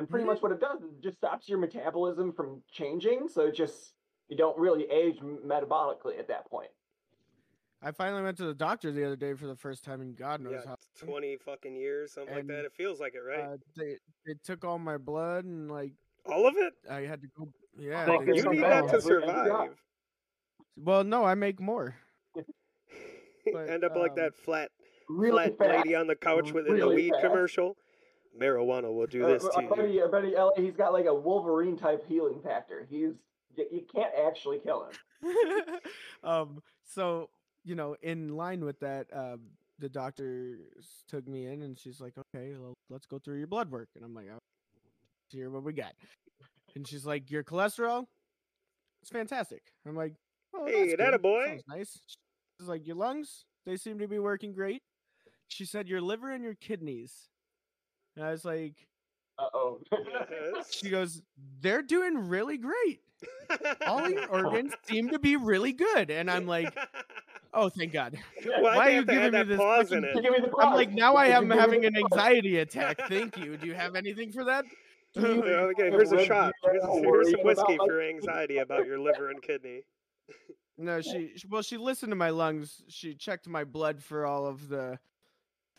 And pretty Mhm. much what it does is it just stops your metabolism from changing, so it just you don't really age metabolically at that point. I finally went to the doctor the other day for the first time in God knows Yeah, how. twenty fucking years, something like that. It feels like it, right? Uh, they they took all my blood and like All of it. I had to go. Yeah, Fuck, they there's You need that to Every- every drop. survive. Well, no, I make more. But, End up like um, that flat, Really flat fast. lady on the couch with in the weed fast. commercial. Marijuana will do Uh, this I to bet you. you, I bet you, LA, he's got like a Wolverine type healing factor. He's you, you can't actually kill him. um, so you know, in line with that, um, the doctor took me in, and she's like, "Okay, well, let's go through your blood work." And I'm like, "Oh, let's hear what we got." And she's like, "Your cholesterol, it's fantastic." I'm like, "Oh, Hey, that's good. boy. Sounds nice." She's like, "Your lungs, they seem to be working great." She said, "Your liver and your kidneys." And I was like, Uh oh. "She goes, they're doing really great. All your organs seem to be really good." And I'm like, "Oh, thank God." Why'd Why are you have to add giving me this pause in it? Give me the I'm like, now I am Give me the having an anxiety attack. Thank you. Do you have anything for that? Do you- Yeah, okay, here's a shot. Here's, here's some whiskey for anxiety about your liver and kidney. No, she well, she listened to my lungs. She checked my blood for all of the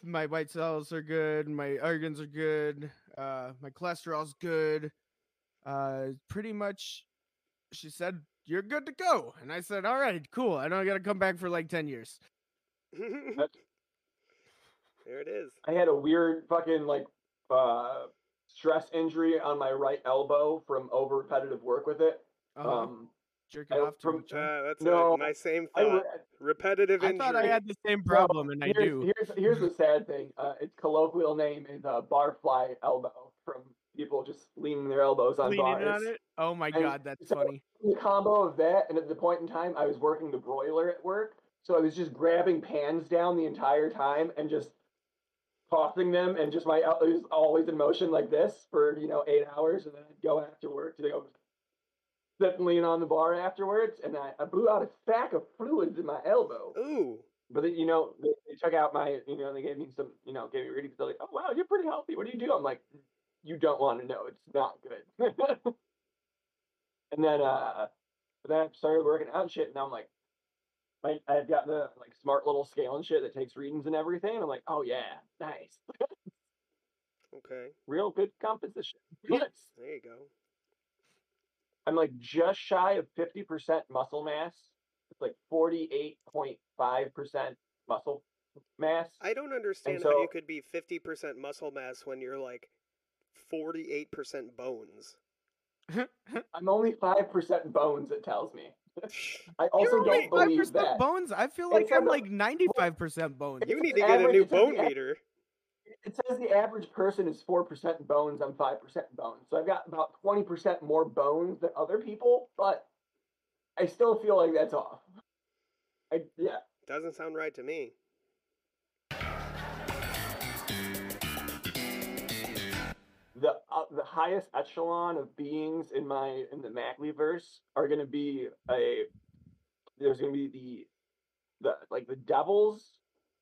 my white cells are good, my organs are good, uh my cholesterol's good. Uh pretty much she said you're good to go. And I said, "All right, cool. I don't got to come back for like 10 years." there it is. I had a weird fucking like uh stress injury on my right elbow from over repetitive work with it. Uh-huh. Um jerking I- off too from- much. huh? Uh, that's No, a, my same thought. re- Repetitive I injury. thought I had the same well, problem and I here's, do. Here's here's the sad thing. Uh, its colloquial name is uh, barfly elbow from people just leaning their elbows on Leaning bars. on it. Oh my And god, that's so- funny. the combo of that and at the point in time I was working the broiler at work, so I was just grabbing pans down the entire time and just tossing them and just my el- it was always in motion like this for you know eight hours and then I'd go after work to go sit and lean on the bar afterwards and I, I blew out a sack of fluids in my elbow. Ooh. But then, you know, they, they took out my, you know, they gave me some, you know, gave me readings. They're like, oh wow, you're pretty healthy. What do you do? I'm like, you don't want to know. It's not good. and then, uh, then I started working out and shit, and I'm like, I, I've got the like smart little scale and shit that takes readings and everything. And I'm like, oh yeah, nice, Okay. real good composition. Yes. There you go. I'm like just shy of 50% muscle mass. It's like 48.5% muscle mass. I don't understand how you could be 50% muscle mass when you're like 48% bones. I'm only 5% bones, it tells me. I You're also only don't believe 5% that. bones. I feel like says I'm the- like 95% bones. You need to get a new bone the a- meter. It says the average person is 4% bones, I'm 5% bones. So I've got about 20% more bones than other people, but I still feel like that's off. I, yeah. Doesn't sound right to me. the uh, the highest echelon of beings in my in the Macleverse are going to be a there's going to be the the like the devils,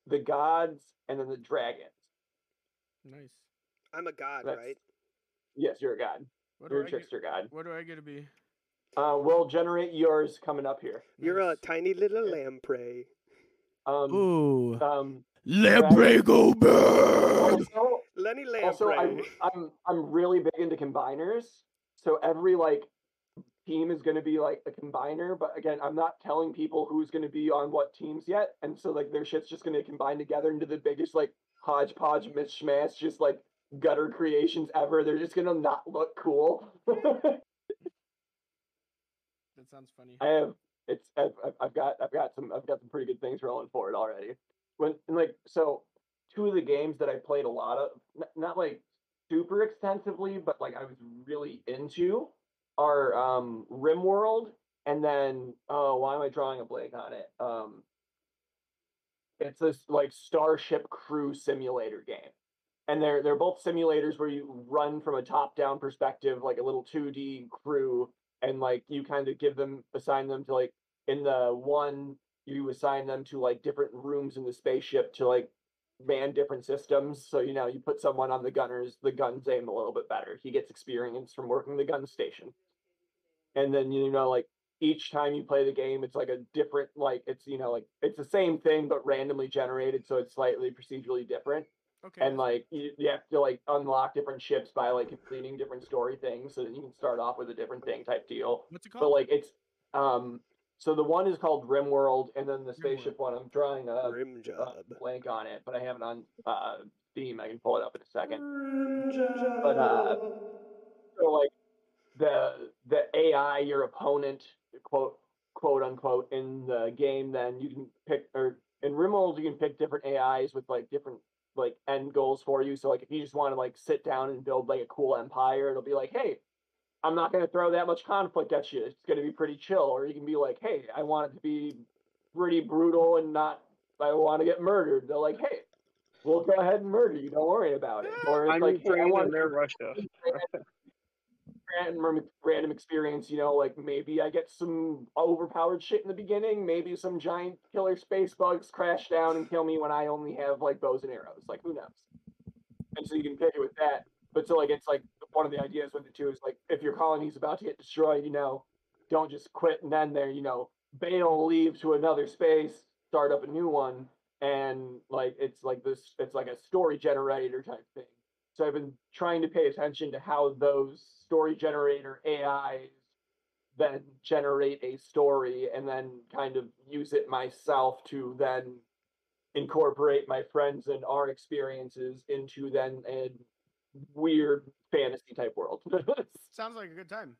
the gods, and then the dragons. Nice. I'm a god, That's- right? Yes, you're a god. What You're do, a I get, trickster god. what do I get to be? Uh, we'll generate yours coming up here. You're a tiny little lamprey. Um, Ooh. um, Lamprey go bird. also, Lenny also I'm. I'm I'm really big into combiners. So every like team is going to be like a combiner, but again, I'm not telling people who's going to be on what teams yet, and so like their shit's just going to combine together into the biggest like hodgepodge mishmash, just like gutter creations ever. They're just to not look cool. That sounds funny. I have it's I've, I've- I've got I've got some I've got some pretty good things rolling for it already. When and like so, two of the games that I played a lot of, n- not like super extensively, but like I was really into, are um RimWorld and then oh why am I drawing a blank on it? Um, it's this like Starship Crew simulator game. And they're they're both simulators where you run from a top down perspective, like a little 2D crew, and like you kind of give them assign them to like in the one you assign them to like different rooms in the spaceship to like man different systems. So you know, you put someone on the gunners, the guns aim a little bit better. He gets experience from working the gun station, and then you know, like each time you play the game, it's like a different, like it's you know, like it's the same thing but randomly generated, so it's slightly procedurally different. Okay. And like you, you have to like unlock different ships by like completing different story things, so that you can start off with a different thing type deal. what's it called But like it's um, so the one is called Rimworld, and then the spaceship one I'm drawing a Rim job. blank on it, but I have it on uh Steam. I can pull it up in a second. Rim job. But, uh, So like the the AI, your opponent, quote quote unquote, in the game, then you can pick or in Rimworld you can pick different AIs with like different like end goals for you. So like if you just want to like sit down and build like a cool empire, it'll be like, hey, I'm not gonna throw that much conflict at you. It's gonna be pretty chill. Or you can be like, hey, I want it to be pretty brutal and not I want to get murdered. They're like, hey, we'll go ahead and murder you. Don't worry about it. Or it's I'm like, hey, I want and they're Russia. random random experience, you know, like maybe I get some overpowered shit in the beginning, maybe some giant killer space bugs crash down and kill me when I only have like bows and arrows. Like who knows? And so you can pick it with that. But so like it's like one of the ideas with it too is like if your colony's about to get destroyed, you know, don't just quit and then there, you know, bail, leave to another space, start up a new one, and like it's like this it's like a story generator type thing. So I've been trying to pay attention to how those story generator AIs then generate a story and then kind of use it myself to then incorporate my friends and our experiences into then a weird fantasy type world. Sounds like a good time.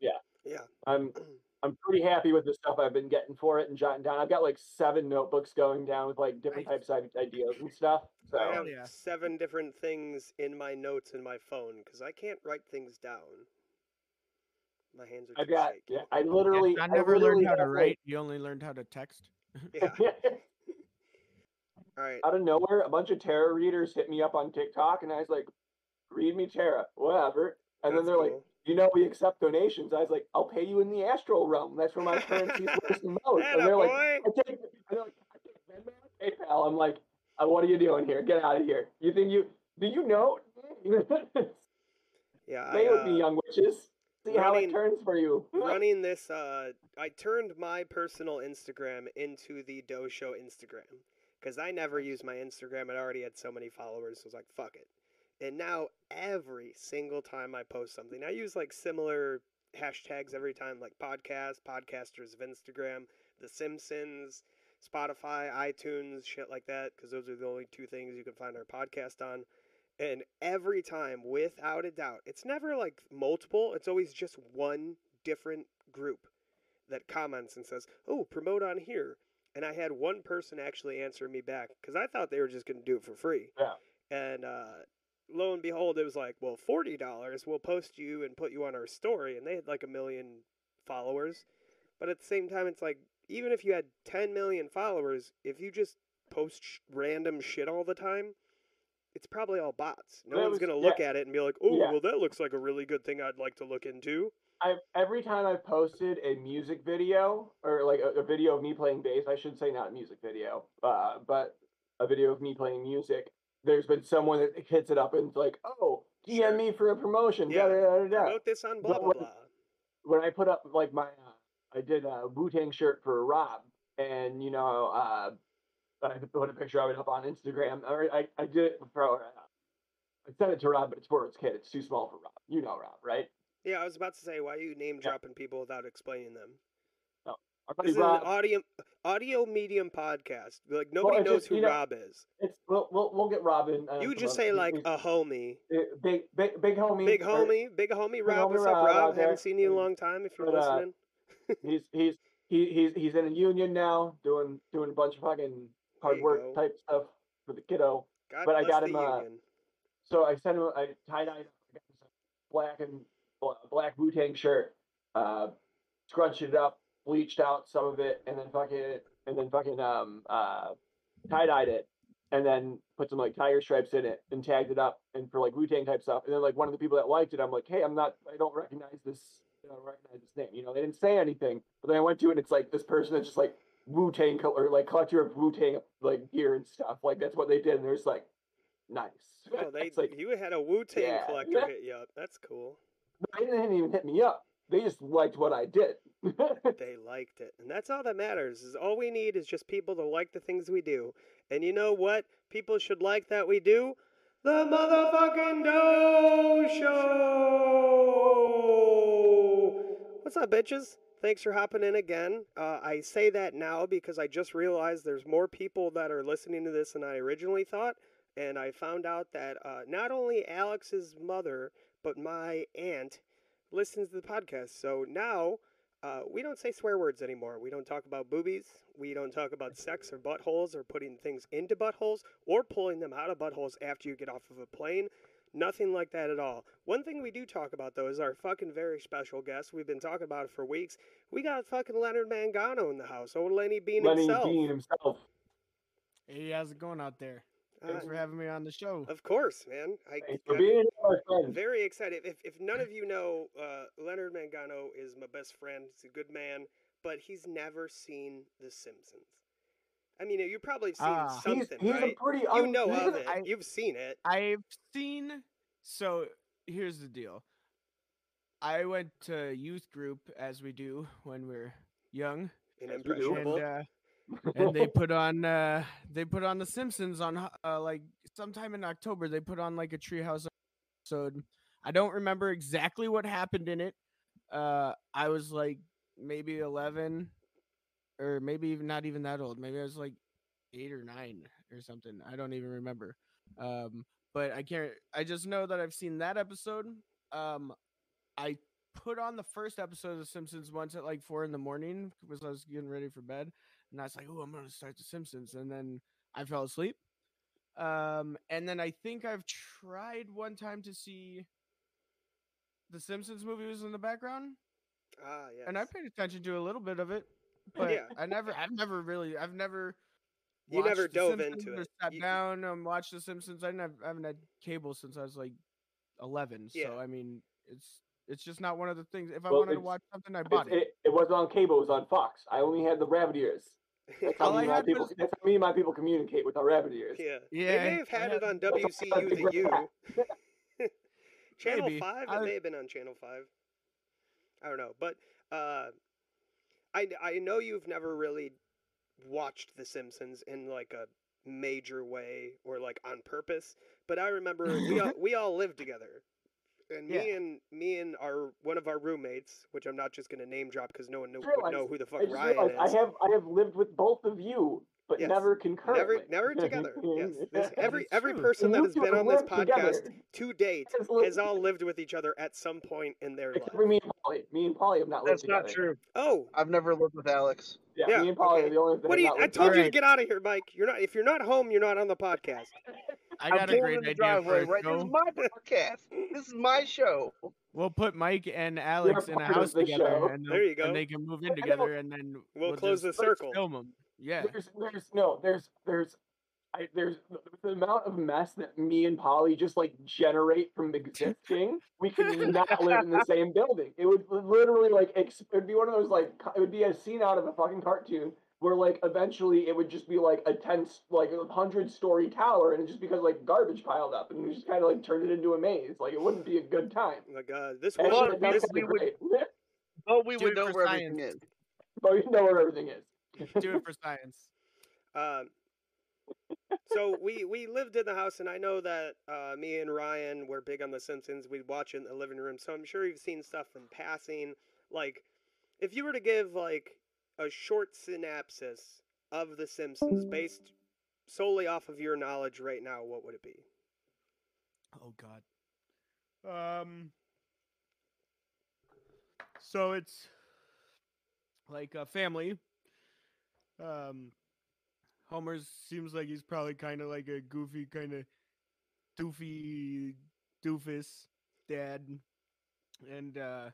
Yeah. Yeah. I'm I'm pretty happy with the stuff I've been getting for it and jotting down. I've got like seven notebooks going down with like different types of ideas and stuff. So I have yeah. seven different things in my notes in my phone because I can't write things down. My hands are I've got shaky. yeah, I literally I never literally learned how to have, like- write. You only learned how to text. Yeah. All right. out of nowhere, a bunch of tarot readers hit me up on TikTok, and I was like, "Read me tarot, whatever." And then they're like, cool. "You know, we accept donations." I was like, "I'll pay you in the astral realm. That's where my currency is most." And they're like, "I take, and they're like, I take Venmo, PayPal." I'm like, uh, "What are you doing here? Get out of here! You think you do you know?" yeah. I, Play with me, uh, young witches. See how running- it turns for you. running this uh I turned my personal Instagram into the Dosho Instagram cuz I never used my Instagram it already had so many followers so I was like fuck it. And now every single time I post something I use like similar hashtags every time like podcast, podcasters of Instagram, The Simpsons, Spotify, iTunes, shit like that cuz those are the only two things you can find our podcast on. And every time, without a doubt, it's never like multiple, it's always just one different group that comments and says, Oh, promote on here. And I had one person actually answer me back because I thought they were just going to do it for free. Yeah. And uh, lo and behold, it was like, Well, $40, we'll post you and put you on our story. And they had like a million followers. But at the same time, it's like, even if you had 10 million followers, if you just post sh- random shit all the time, it's probably all bots. No one's was- going to yeah. look at it and be like, oh, Yeah. well, that looks like a really good thing I'd like to look into. I've every time I've posted a music video or like a, a video of me playing bass, I should say not a music video, uh, but a video of me playing music. There's been someone that hits it up and it's like, "Oh, DM Sure. me for a promotion." Yeah, da, da, da, da. Promote this on blah, blah, when- blah. When I put up like my, uh, I did a Wu Tang shirt for Rob, and you know, uh, I put a picture of it up on Instagram. Or I, I did it for. Uh, I sent it to Rob, but it's for his kid. It's too small for Rob. You know Rob, right? Yeah, I was about to say, why are you name Yeah. dropping people without explaining them? This is Rob. an audio audio medium podcast. Like nobody it's knows just, who you know, Rob is. It's we'll we'll, we'll get Robin. Uh, You would just say like a homie, uh, big big big homie. big or- homie, big homie Rob. homie What's up, Rob Rob? Haven't seen you in a long time. If you're But, uh, listening, He's he's he, he's he's in a union now, doing doing a bunch of fucking hard work go. type stuff for the kiddo. God but I got him, uh. So I sent him I tie dyed black and black Wu Tang shirt, uh, scrunched it up, bleached out some of it, and then fucking and then fucking um uh tie dyed it, and then put some like tiger stripes in it and tagged it up and for like Wu Tang type stuff. And then like one of the people that liked it, I'm like, hey, I'm not, I don't recognize this, I don't recognize this name. You know, they didn't say anything, but then I went to it, and it's like this person that's just like Wu Tang or like collector of Wu Tang like gear and stuff. Like that's what they did, and they're just like, nice. Oh, they like you had a Wu Tang Yeah. collector hit you up. That's cool. they didn't even hit me up. They just liked what I did. They liked it, and that's all that matters. Is all we need is just people to like the things we do. And you know what? People should like that we do the motherfucking Doe Show. What's up, bitches? Thanks for hopping in again. Uh, I say that now because I just realized there's more people that are listening to this than I originally thought, and I found out that uh, not only Alex's mother but my aunt listens to the podcast. So now uh, we don't say swear words anymore. We don't talk about boobies. We don't talk about sex or buttholes or putting things into buttholes or pulling them out of buttholes after you get off of a plane. Nothing like that at all. One thing we do talk about though is our fucking very special guest. We've been talking about it for weeks. We got fucking Leonard Mangano in the house. Old Lenny Bean Lenny himself. Bean himself. Hey, how's it going out there? Uh, Thanks for having me on the show. of course, man. I, Thanks for I'm being here, my friend. very excited. If, if none of you know, uh, Leonard Mangano is my best friend. He's a good man, but he's never seen The Simpsons. I mean, you've probably seen. He's, something, he's right? a pretty You know of it. I- You've seen it. I've seen. So here's the deal. I went to youth group as we do when we're young, And As impressionable. and uh, and they put on uh, they put on The Simpsons on uh, like sometime in October. They put on like a Treehouse episode. I don't remember exactly what happened in it. Uh, I was like maybe eleven, or maybe even not even that old. Maybe I was like eight or nine or something. I don't even remember. Um, but I can't. I just know that I've seen that episode. Um, I put on the first episode of The Simpsons once at like four in the morning because I was getting ready for bed, and I was like, "Oh, I'm gonna start The Simpsons," and then I fell asleep. Um, and then I think I've tried one time to see the Simpsons movie was in the background, Ah, yes. and I paid attention to a little bit of it, but Yeah. I never, I've never really, I've never. You never The dove Simpsons into or it. Sat You- down and watched The Simpsons. I, didn't have, I haven't had cable since I was like eleven. Yeah. So I mean, it's it's just not one of the things. If I Well, wanted to watch something, I bought it. it, it wasn't on cable, it was on Fox. I only had the rabbit ears. That's how, All me I and my people, was- that's how me and my people communicate with our rabbit ears. yeah. Yeah, They may have had had- it on That's WCU the the U. Channel Maybe. 5? It I- may have been on Channel 5. I don't know. But uh, I, I know you've never really watched The Simpsons in like a major way or like on purpose. But I remember we all, we all lived together. And me and me and our one of our roommates, which I'm not just gonna name drop because no one kno- Just would know who the fuck I Ryan realized is. I have I have lived with both of you, but Yes. never concurrently. Never, never together. Yes, this, every every person that has been on this podcast together. to date Has lived has all lived with each other at some point in their life. Except for me and Polly. Me and Polly have not lived together. That's not together. true. Oh, I've never lived with Alex. Yeah, Yeah, me and Polly okay. are the only ones what do you? I told you to get out of here, Mike. You're not. If you're not home, you're not on the podcast. I got a great idea for driveway a right. This is my podcast. this is my show. We'll put Mike and Alex in a house together, show. and, There you go. and they can move in together, and then We'll close the circle. Film them. Yeah. There's, there's no, there's, there's, I, there's the amount of mess that me and Polly just like generate from existing. we could not live in the same building. It would literally like, it would be one of those like, it would be a scene out of a fucking cartoon where like eventually it would just be like a ten, like a hundred story tower, and it's just because like garbage piled up, and we just kind of like turned it into a maze. Like it wouldn't be a good time. Like uh, this Actually, one, it this, we kinda would- great. But we would know for where everything is. but we know where everything is. Do it for science. Um, so we we lived in the house, and I know that uh, me and Ryan were big on The Simpsons. We'd watch it in the living room, so I'm sure you've seen stuff from passing. Like, if you were to give like a short synopsis of The Simpsons based solely off of your knowledge right now, what would it be? Oh God. Um. So it's like a family. Um. Homer seems like he's probably kind of like a goofy, kind of doofy doofus dad, and uh,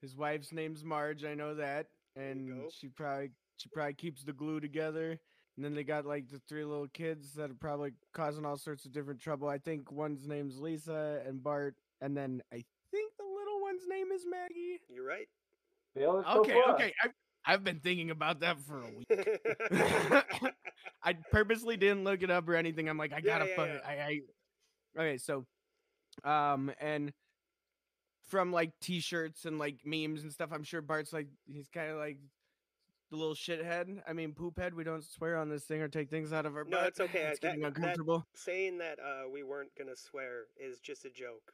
his wife's name's Marge. I know that, and she probably she probably keeps the glue together. And then they got like the three little kids that are probably causing all sorts of different trouble. I think one's name's Lisa and Bart, and then I think the little one's name is Maggie. You're right. Nailed it so Okay, far. okay. I, I've been thinking about that for a week. I purposely didn't look it up or anything. I'm like, I gotta yeah, fuck yeah. it. I, I okay, so um and from like t-shirts and like memes and stuff, I'm sure Bart's like he's kind of like the little shithead. I mean, poop head. We don't swear on this thing or take things out of our No, butt. it's okay. It's That- getting that- uncomfortable. Saying that uh, we weren't gonna swear is just a joke.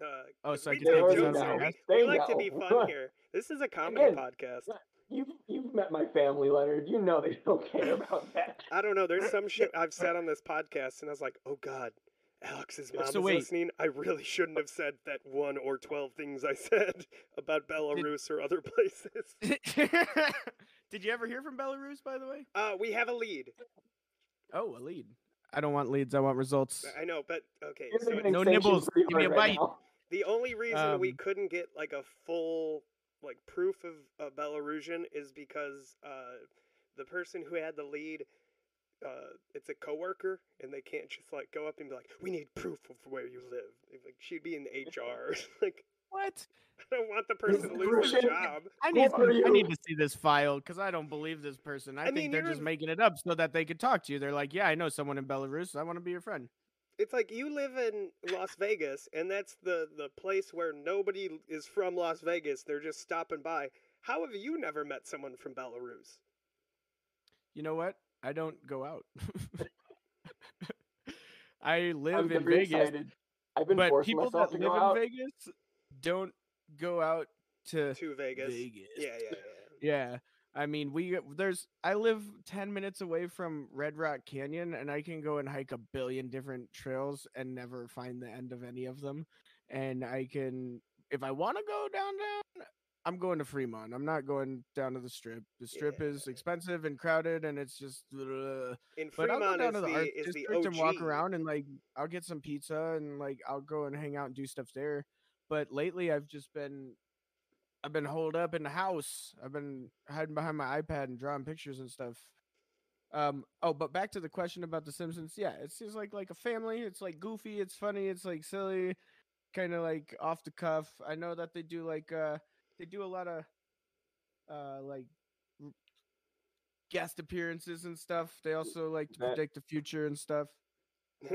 Uh, Oh, 'cause so I we can take take jokes out of We, our we They like to be fun here. This is a comedy Again, podcast. You've you've met my family, Leonard. You know they don't care about that. I don't know. There's some shit I've said on this podcast, and I was like, oh god, Alex's mom So is wait. listening. I really shouldn't have said that one or twelve things I said about Belarus or other places. Did you ever hear from Belarus, by the way? Uh, we have a lead. Oh, a lead. I don't want leads. I want results. I know, but okay. So No nibbles. Give me a right bite. now. the only reason we Um, couldn't get like a full like proof of a Belarusian is because uh, the person who had the lead. Uh, it's a coworker, and they can't just like go up and be like, "We need proof of where you live." Like she'd be in HR. like What? I don't want the person to lose their job. I need to, I need to see this file because I don't believe this person. I, I think mean, they're just making it up so that they could talk to you. They're like, "Yeah, I know someone in Belarus. I want to be your friend." It's like you live in Las Vegas, and that's the the place where nobody is from Las Vegas. They're just stopping by. How have you never met someone from Belarus? You know what? I don't go out. I live in Vegas, excited. I've been but forcing people myself that to go live out. in Vegas don't go out to To Vegas. Vegas. Yeah, yeah, yeah. Yeah. I mean, we there's I live 10 minutes away from Red Rock Canyon and I can go and hike a billion different trails and never find the end of any of them. And I can if I want to go downtown, I'm going to Fremont. I'm not going down to the strip. The strip is expensive and crowded and it's just ugh. In But I'll go down is to the, the art is the district OG. and walk around and like I'll get some pizza and like I'll go and hang out and do stuff there. But lately I've just been I've been holed up in the house. I've been hiding behind my iPad and drawing pictures and stuff. Um oh, but back to the question about the Simpsons. Yeah, it seems like like a family. It's like goofy, it's funny, it's like silly, kind of like off the cuff. I know that they do like uh they do a lot of uh like guest appearances and stuff. They also like to predict the future and stuff.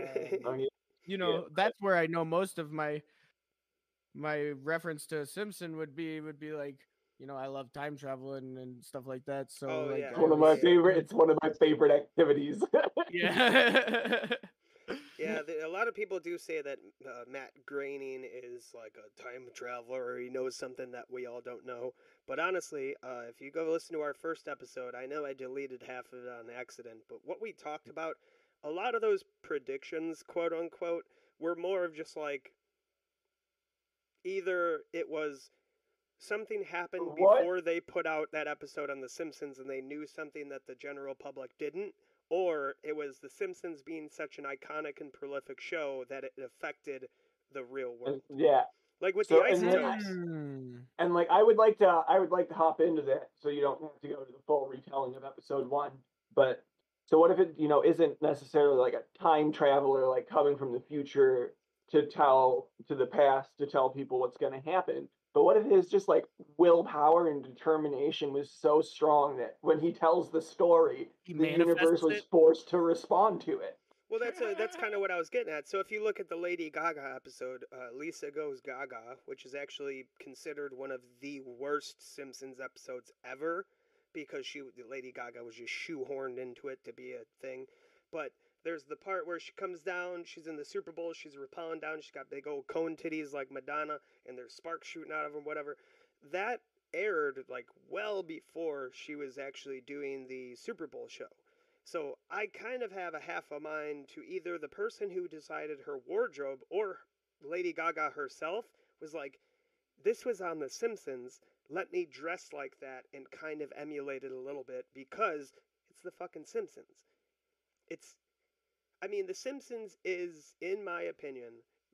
Um, you know, that's where I know most of my my reference to Simpson would be would be like, you know, I love time travel and, and stuff like that. So Oh, like yeah. It's one of my favorite. It's one of my favorite activities. Yeah. Yeah, the, a lot of people do say that uh, Matt Groening is like a time traveler or he knows something that we all don't know. But honestly, uh, if you go listen to our first episode, I know I deleted half of it on accident, but what we talked about, a lot of those predictions, quote unquote, were more of just like either it was something happened What? before they put out that episode on The Simpsons and they knew something that the general public didn't, or it was The Simpsons being such an iconic and prolific show that it affected the real world. Yeah, Like with So, the and then- isotopes. Mm. and like I would like to, I would like to hop into that, so you don't have to go to the full retelling of episode one. But so what if it, you know, isn't necessarily like a time traveler, like coming from the future to tell to the past to tell people what's going to happen? But what it is, just like willpower and determination was so strong that when he tells the story, He the universe was it. forced to respond to it? Well, that's a, that's kind of what I was getting at. So if you look at the Lady Gaga episode, uh, Lisa Goes Gaga, which is actually considered one of the worst Simpsons episodes ever, because she Lady Gaga was just shoehorned into it to be a thing. But there's the part where she comes down, she's in the Super Bowl, she's rappelling down, she's got big old cone titties like Madonna, and there's sparks shooting out of them, whatever. That aired like well before she was actually doing the Super Bowl show. So I kind of have a half a mind to either the person who decided her wardrobe or Lady Gaga herself was like, this was on The Simpsons. Let me dress like that and kind of emulate it a little bit because it's the fucking Simpsons. It's, I mean, The Simpsons is, in my opinion,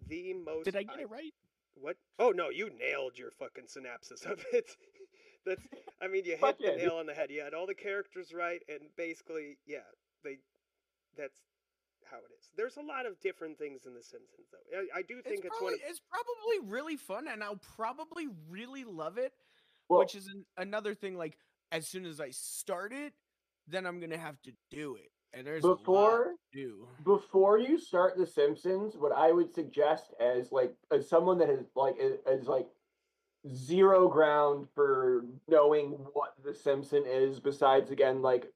the most. Did I get i- it right? What? Oh no, you nailed your fucking synopsis of it. That's. I mean, you hit the nail on the head. You had all the characters right, and basically, yeah, they. That's how it is. There's a lot of different things in The Simpsons, though. I, I do think it's, one probably, of. it's probably really fun and I'll probably really love it. Well, which is an, another thing like as soon as I start it, then I'm gonna have to do it. And there's Before before you start The Simpsons, what I would suggest as like as someone that has like is, like zero ground for knowing what The Simpson is, besides again like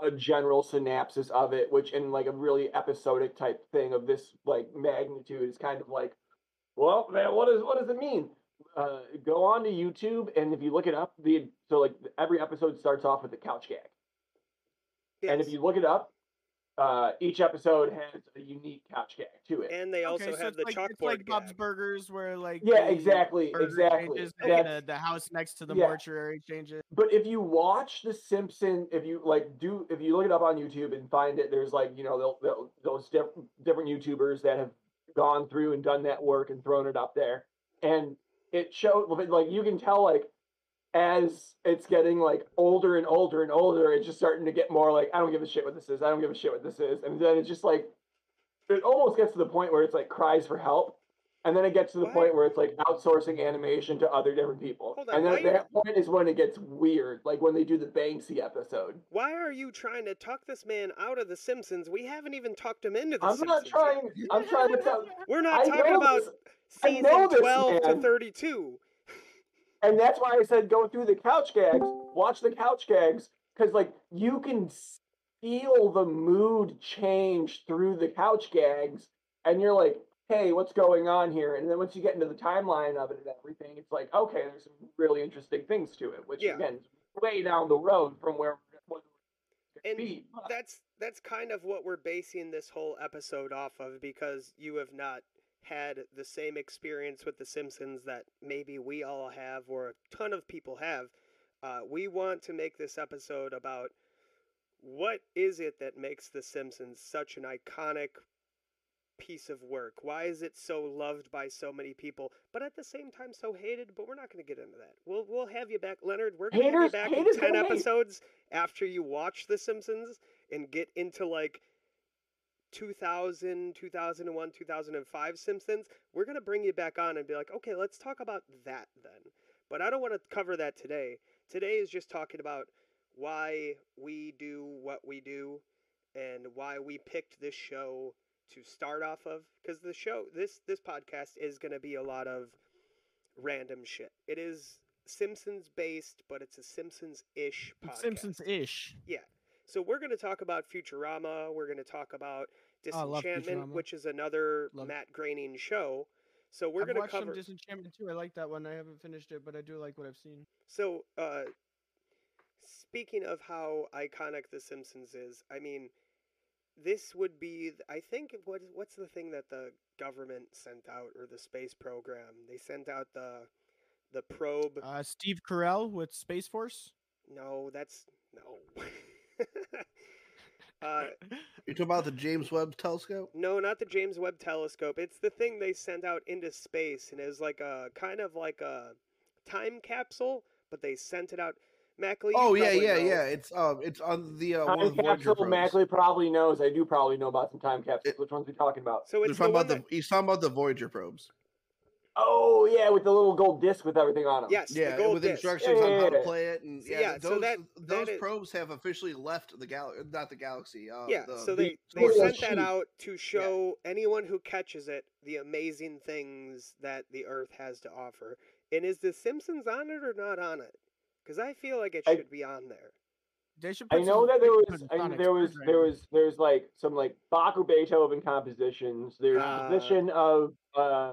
a general synopsis of it, which in like a really episodic type thing of this like magnitude is kind of like, well, man, what is what does it mean? Uh, go on to YouTube and if you look it up, the so like every episode starts off with a couch gag. And if you look it up, uh, each episode has a unique couch gag to it. and they also okay, so have the like, chalkboard it's like Bob's gag. Burgers, where like yeah, exactly, exactly. changes, the, the house next to the Yeah. mortuary changes. but if you watch The Simpsons, if you like do, if you look it up on YouTube and find it, there's like you know they'll, they'll, those diff- different YouTubers that have gone through and done that work and thrown it up there, and it showed like you can tell like as it's getting like older and older and older, it's just starting to get more like I don't give a shit what this is. I don't give a shit what this is, and then it's just like it almost gets to the point where it's like cries for help. And then it gets to the Why- point where it's like outsourcing animation to other different people. On, and then why at you- that point is when it gets weird, like when they do the Banksy episode. Why are you trying to talk this man out of The Simpsons? We haven't even talked him into The I'm Simpsons. not yet. trying. I'm trying to tell, We're not I talking about this- season know this, 12 to 32. And that's why I said go through the couch gags, watch the couch gags, because like you can feel the mood change through the couch gags, and you're like, hey, what's going on here? And then once you get into the timeline of it and everything, it's like, okay, there's some really interesting things to it, which Yeah. again is way down the road from where And be. That's that's kind of what we're basing this whole episode off of because you have not had the same experience with The Simpsons that maybe we all have or a ton of people have. Uh, we want to make this episode about what is it that makes The Simpsons such an iconic piece of work? Why is it so loved by so many people, but at the same time so hated? But we're not going to get into that. We'll we'll have you back, Leonard. We're going to be back in ten episodes after you watch The Simpsons and get into like 2000, 2001, 2005 Simpsons. We're going to bring you back on and be like, okay, let's talk about that then. But I don't want to cover that today. Today is just talking about why we do what we do and why we picked this show to start off of because the show this this podcast is going to be a lot of random shit. It is Simpsons based, but it's a Simpsons ish podcast. Simpsons ish. Yeah. So we're going to talk about Futurama. We're going to talk about Disenchantment, Futurama. which is another Love. Matt Groening show. So we're going to watched cover. some Disenchantment too. I like that one. I haven't finished it, but I do like what I've seen. So, uh, speaking of how iconic The Simpsons is, I mean, this would be, I think, what what's the thing that the government sent out or the space program? They sent out the the probe. Uh, Steve Carell with Space Force. no, that's no. uh, You talking about the James Webb Telescope? no, not the James Webb Telescope. It's the thing they sent out into space, and it was like a kind of like a time capsule, but they sent it out. Mackley. Oh yeah, yeah, know. yeah. It's um, it's on the uh, one of the Voyager capsule, probes. Mackley probably knows. I do probably know about some time capsules. It- Which ones we talking about? So He's it's the talking one about the that, he's talking about the Voyager probes. Oh yeah, with the little gold disc with everything on them. yes, the Yeah, gold with disc. instructions on how to play it, and So, yeah, yeah, so those that- those that is- probes have officially left the gal, not the galaxy. Uh, Yeah, the, so the they, they Squirrel sent that sheep. out to show anyone who catches it the amazing things that the Earth has to offer. And is The Simpsons on it or not on it? Because I feel like it I- should be on there. They should. I know some that there was, I, Sonic there was, screwdriver. there was, there's like some like Bach or Beethoven compositions. There's Uh, position of uh,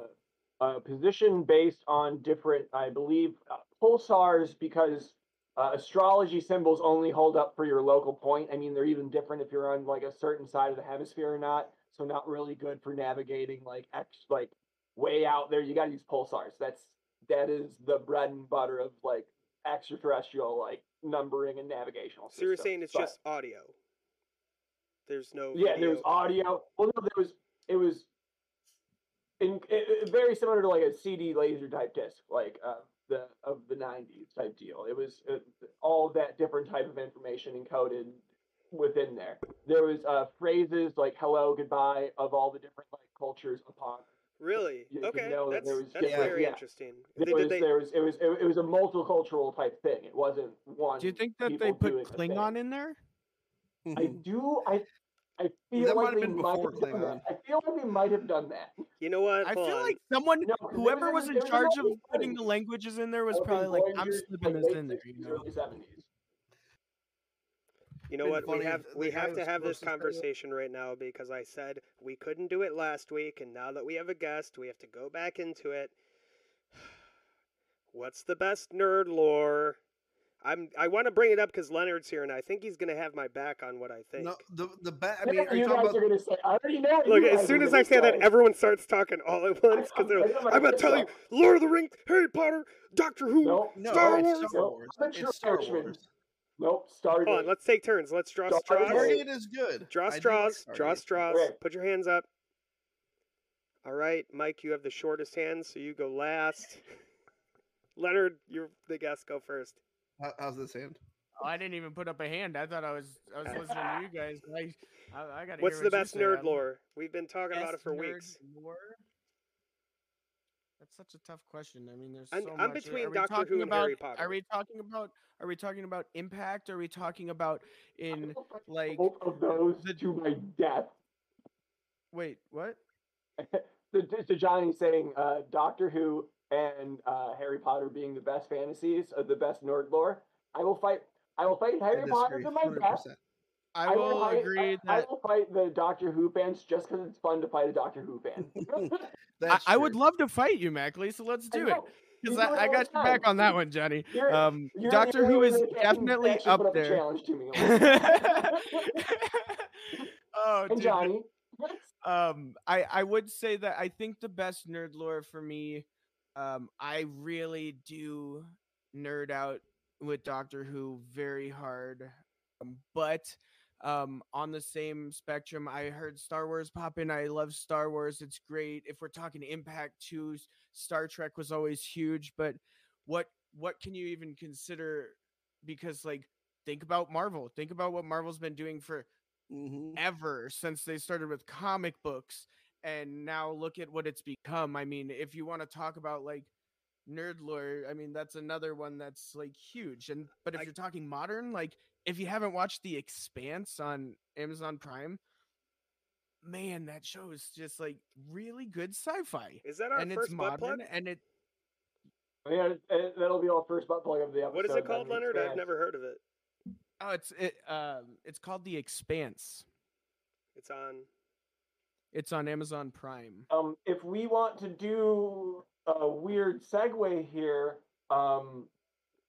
uh, position based on different, I believe, uh, pulsars because uh, astrology symbols only hold up for your local point. I mean, they're even different if you're on like a certain side of the hemisphere or not. So not really good for navigating like X, like way out there. You got to use pulsars. That's that is the bread and butter of like extraterrestrial like numbering and navigational. So you're saying it's But- just audio? There's no. yeah, there was audio. Well, no, there was. It was. In, it, it- very similar to like a CD laser type disc, like uh, the of the '90s type deal. It was uh, all that different type of information encoded within there. There was uh, phrases like "hello," "goodbye" of all the different like cultures upon. Really? you Okay, know that that's there was that's very yeah. interesting. There Did, was, they? there was, it was, it, was a multicultural type thing. It wasn't one. Do you think that they put doing a. Klingon in there? I do. I I feel That might like have been might before have done Klingon. that. I feel like they might have done that. You know what? I Hold feel on. like someone, No, 'cause there whoever was was in there was a charge of lot of putting the languages in there, was I think probably like, I'm Voyager's, slipping like, this in there. You know? early 70s. You know been what? We have we have to have this supposed to say it. conversation right now because I said we couldn't do it last week, and now that we have a guest, we have to go back into it. What's the best nerd lore? I'm I want to bring it up because Leonard's here, and I think he's gonna have my back on what I think. No, the the ba- I I mean, are you you guys about? are gonna say. I already know. what Look, you as guys soon as I gonna say that, everyone starts talking all at once because they're. I'm- Like, I'm I'm gonna gonna tell you, Lord of the Rings, Harry Potter, Doctor Who. Nope. No, Star it's Wars? Star Wars. I'm a true It's Star Irishman. Wars. Nope. Stargate. Hold on, let's take turns. Let's draw Star straws. Wars. Stargate is good. Draw I like straws. draw straws. Okay. Put your hands up. All right, Mike, you have the shortest hands, so you go last. Leonard, you're the guest. Go first. How, how's this hand? Oh, I didn't even put up a hand. I thought I was I was listening to you guys. I I, I got. What's the best nerd lore? We've been talking about it for nerd weeks. lore? That's such a tough question. I mean, there's I'm- so I'm much. between Doctor Who talking and about, Harry Potter. Are we talking about? Are we talking about impact? Are we talking about in like? both of those the- to my death. Wait, what? to, to Johnny saying uh, Doctor Who and uh, Harry Potter being the best fantasies, of the best nerd lore. I will fight. I will fight I Harry Potter disagree, to my death. 100%. I will fight, agree I, that I will fight the Doctor Who fans just because it's fun to fight a Doctor Who fan. I, I would love to fight you, Mackley. So let's do it. Because I, I got the your back on that one, Johnny. You're- Um, You're Doctor the Who only is one that can definitely actually up put a there. challenge to me. oh, and dude, Johnny. um i i would say that i think the best nerd lore for me um i really do nerd out with doctor who very hard um, but um on the same spectrum i heard star wars pop in i love star wars it's great if we're talking impact too s- star trek was always huge but what what can you even consider because like think about marvel think about what marvel's been doing for Mhm. ever since they started with comic books and now look at what it's become i mean if you want to talk about like nerd lore i mean that's another one that's like huge and but if I- you're talking modern like if you haven't watched the expanse on amazon prime man that show is just like really good sci-fi Is that our and it's first butt modern plug? and it Yeah, and that'll be our first butt plug of the episode. What is it called, then we Leonard? I've never heard of it. oh it's it um it's called the expanse It's on. It's on amazon prime Um, if we want to do a weird segue here, um,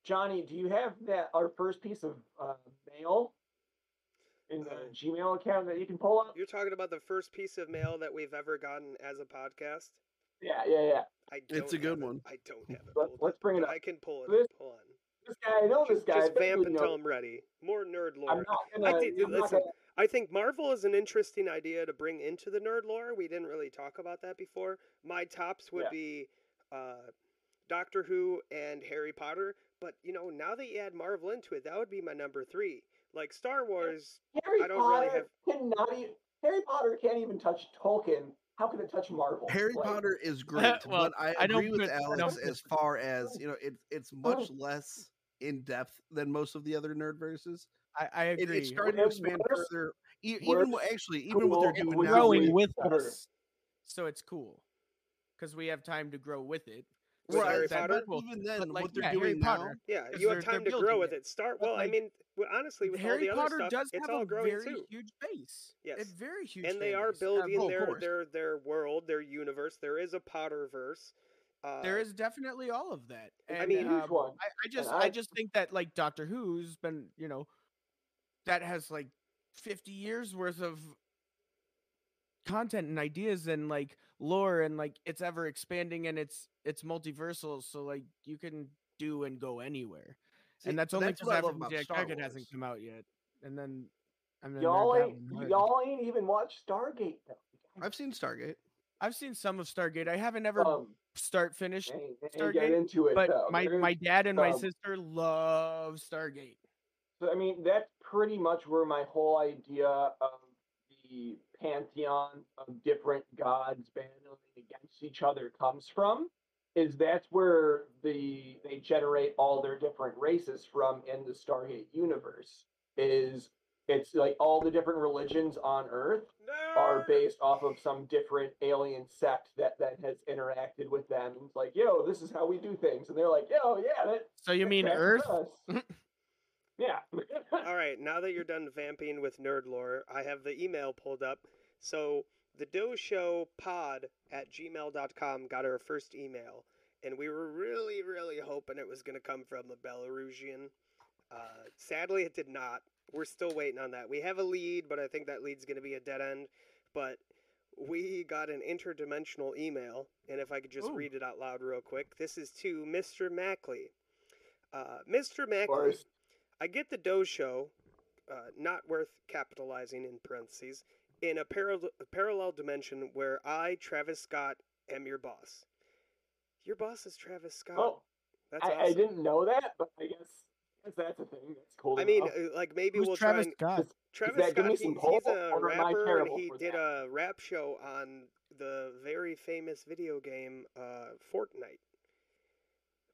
Johnny, do you have that our first piece of uh, mail in the Uh, Gmail account that you can pull up? You're talking about the first piece of mail that we've ever gotten as a podcast. Yeah, yeah, yeah. I don't It's a good have it. one. I don't have it. Let- pulled let's bring it up. I can pull it. This- up. Hold on. This guy, I know this guy. just vamp until I'm ready. More nerd lore. I'm not I gonna. think- I'm not listen, gonna- I think Marvel is an interesting idea to bring into the nerd lore. We didn't really talk about that before. My tops would Yeah. be uh, Doctor Who and Harry Potter. But you know, now that you add Marvel into it, that would be my number three. Like Star Wars, Harry I don't really Potter cannot even. Harry Potter can't even touch Tolkien. How can it touch Marvel? Harry Like, Potter is great, Well, but I I don't agree with put- don't Alex as far as you know, it's it's much less in depth than most of the other nerd verses. I i It, agree it's starting to expand works- further. E- even what- actually, even what they're doing with now. growing with- with us. So it's cool because we have time to grow with it. With So right, Harry Potter? cool. even then, like, what they're yeah, doing Harry now, Potter. yeah, 'Cause you have time to grow with it. it. Star. But, Well, I mean, honestly, with all Harry the other Potter stuff, does it's have all a growing very too. huge base. Yes. a very huge. and they are base. Uh, building their their their world, their universe. There is a Potterverse. Uh, there is definitely all of that. And, I mean- Huge um, one. I, I just I- I just think that like Doctor Who's been you know that has like fifty years worth of content and ideas and like lore and like it's ever expanding and it's it's multiversal so like you can do and go anywhere See, and that's only because I African Jack hasn't come out yet and then I'm Y'all ain't. Y'all ain't even watched Stargate though. I've seen Stargate. I've seen some of Stargate I haven't ever Um, start finish ain't, ain't Stargate, get into it but though. my my dad and my um, sister love Stargate. So I mean, that's pretty much where my whole idea of the pantheon of different gods battling against each other comes from is that's where the they generate all their different races from in the Stargate universe. Is it's like all the different religions on Earth are based off of some different alien sect that then has interacted with them and it's like, yo, this is how we do things. And they're like, yo, yeah, that So you mean that's Earth? us." yeah. All right, now that you're done vamping with nerd lore, I have the email pulled up. So the Doe Show pod at gmail.com got our first email, and we were really, really hoping it was going to come from a Belarusian. Uh, sadly, it did not. We're still waiting on that. We have a lead, but I think that lead's going to be a dead end. But we got an interdimensional email, and if I could just Ooh. read it out loud real quick, this is to Mr. Mackley. Uh, Mr. Mackley. I get the Doe Show, uh, not worth capitalizing in parentheses, in a parallel parallel dimension where I, Travis Scott, am your boss. Your boss is Travis Scott. Oh, That's I, awesome. I didn't know that, but I guess, I guess that's a thing. That's cool. to I mean, know. uh, like maybe Who's we'll Travis try and Scott? Travis that- give Scott. me He, some he's a or am I rapper, and he did that? a rap show on the very famous video game uh, Fortnite.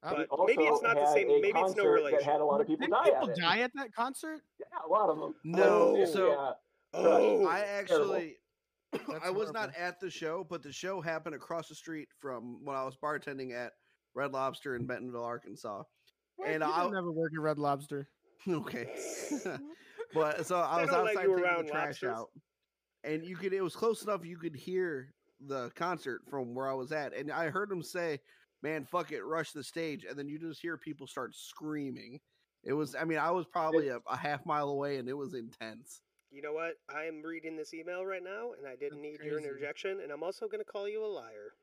Uh, but maybe it's not the same- maybe it's no relation. That had a lot of people Didn't die people at die at that concert? Yeah, a lot of them. No, yeah, so- yeah. Oh, I actually, That's I was not at the show, but the show happened across the street from when I was bartending at Red Lobster in Bentonville, Arkansas. What? and I'll- never work at Red Lobster. Okay. but so I was outside you taking the trash lobsters? out, and you could. It was close enough you could hear the concert from where I was at, and I heard him say, "Man, fuck it, rush the stage," and then you just hear people start screaming. It was. I mean, I was probably a, a half mile away, and it was intense. you know what? I am reading this email right now, and I didn't That's need your interjection, and I'm also going to call you a liar.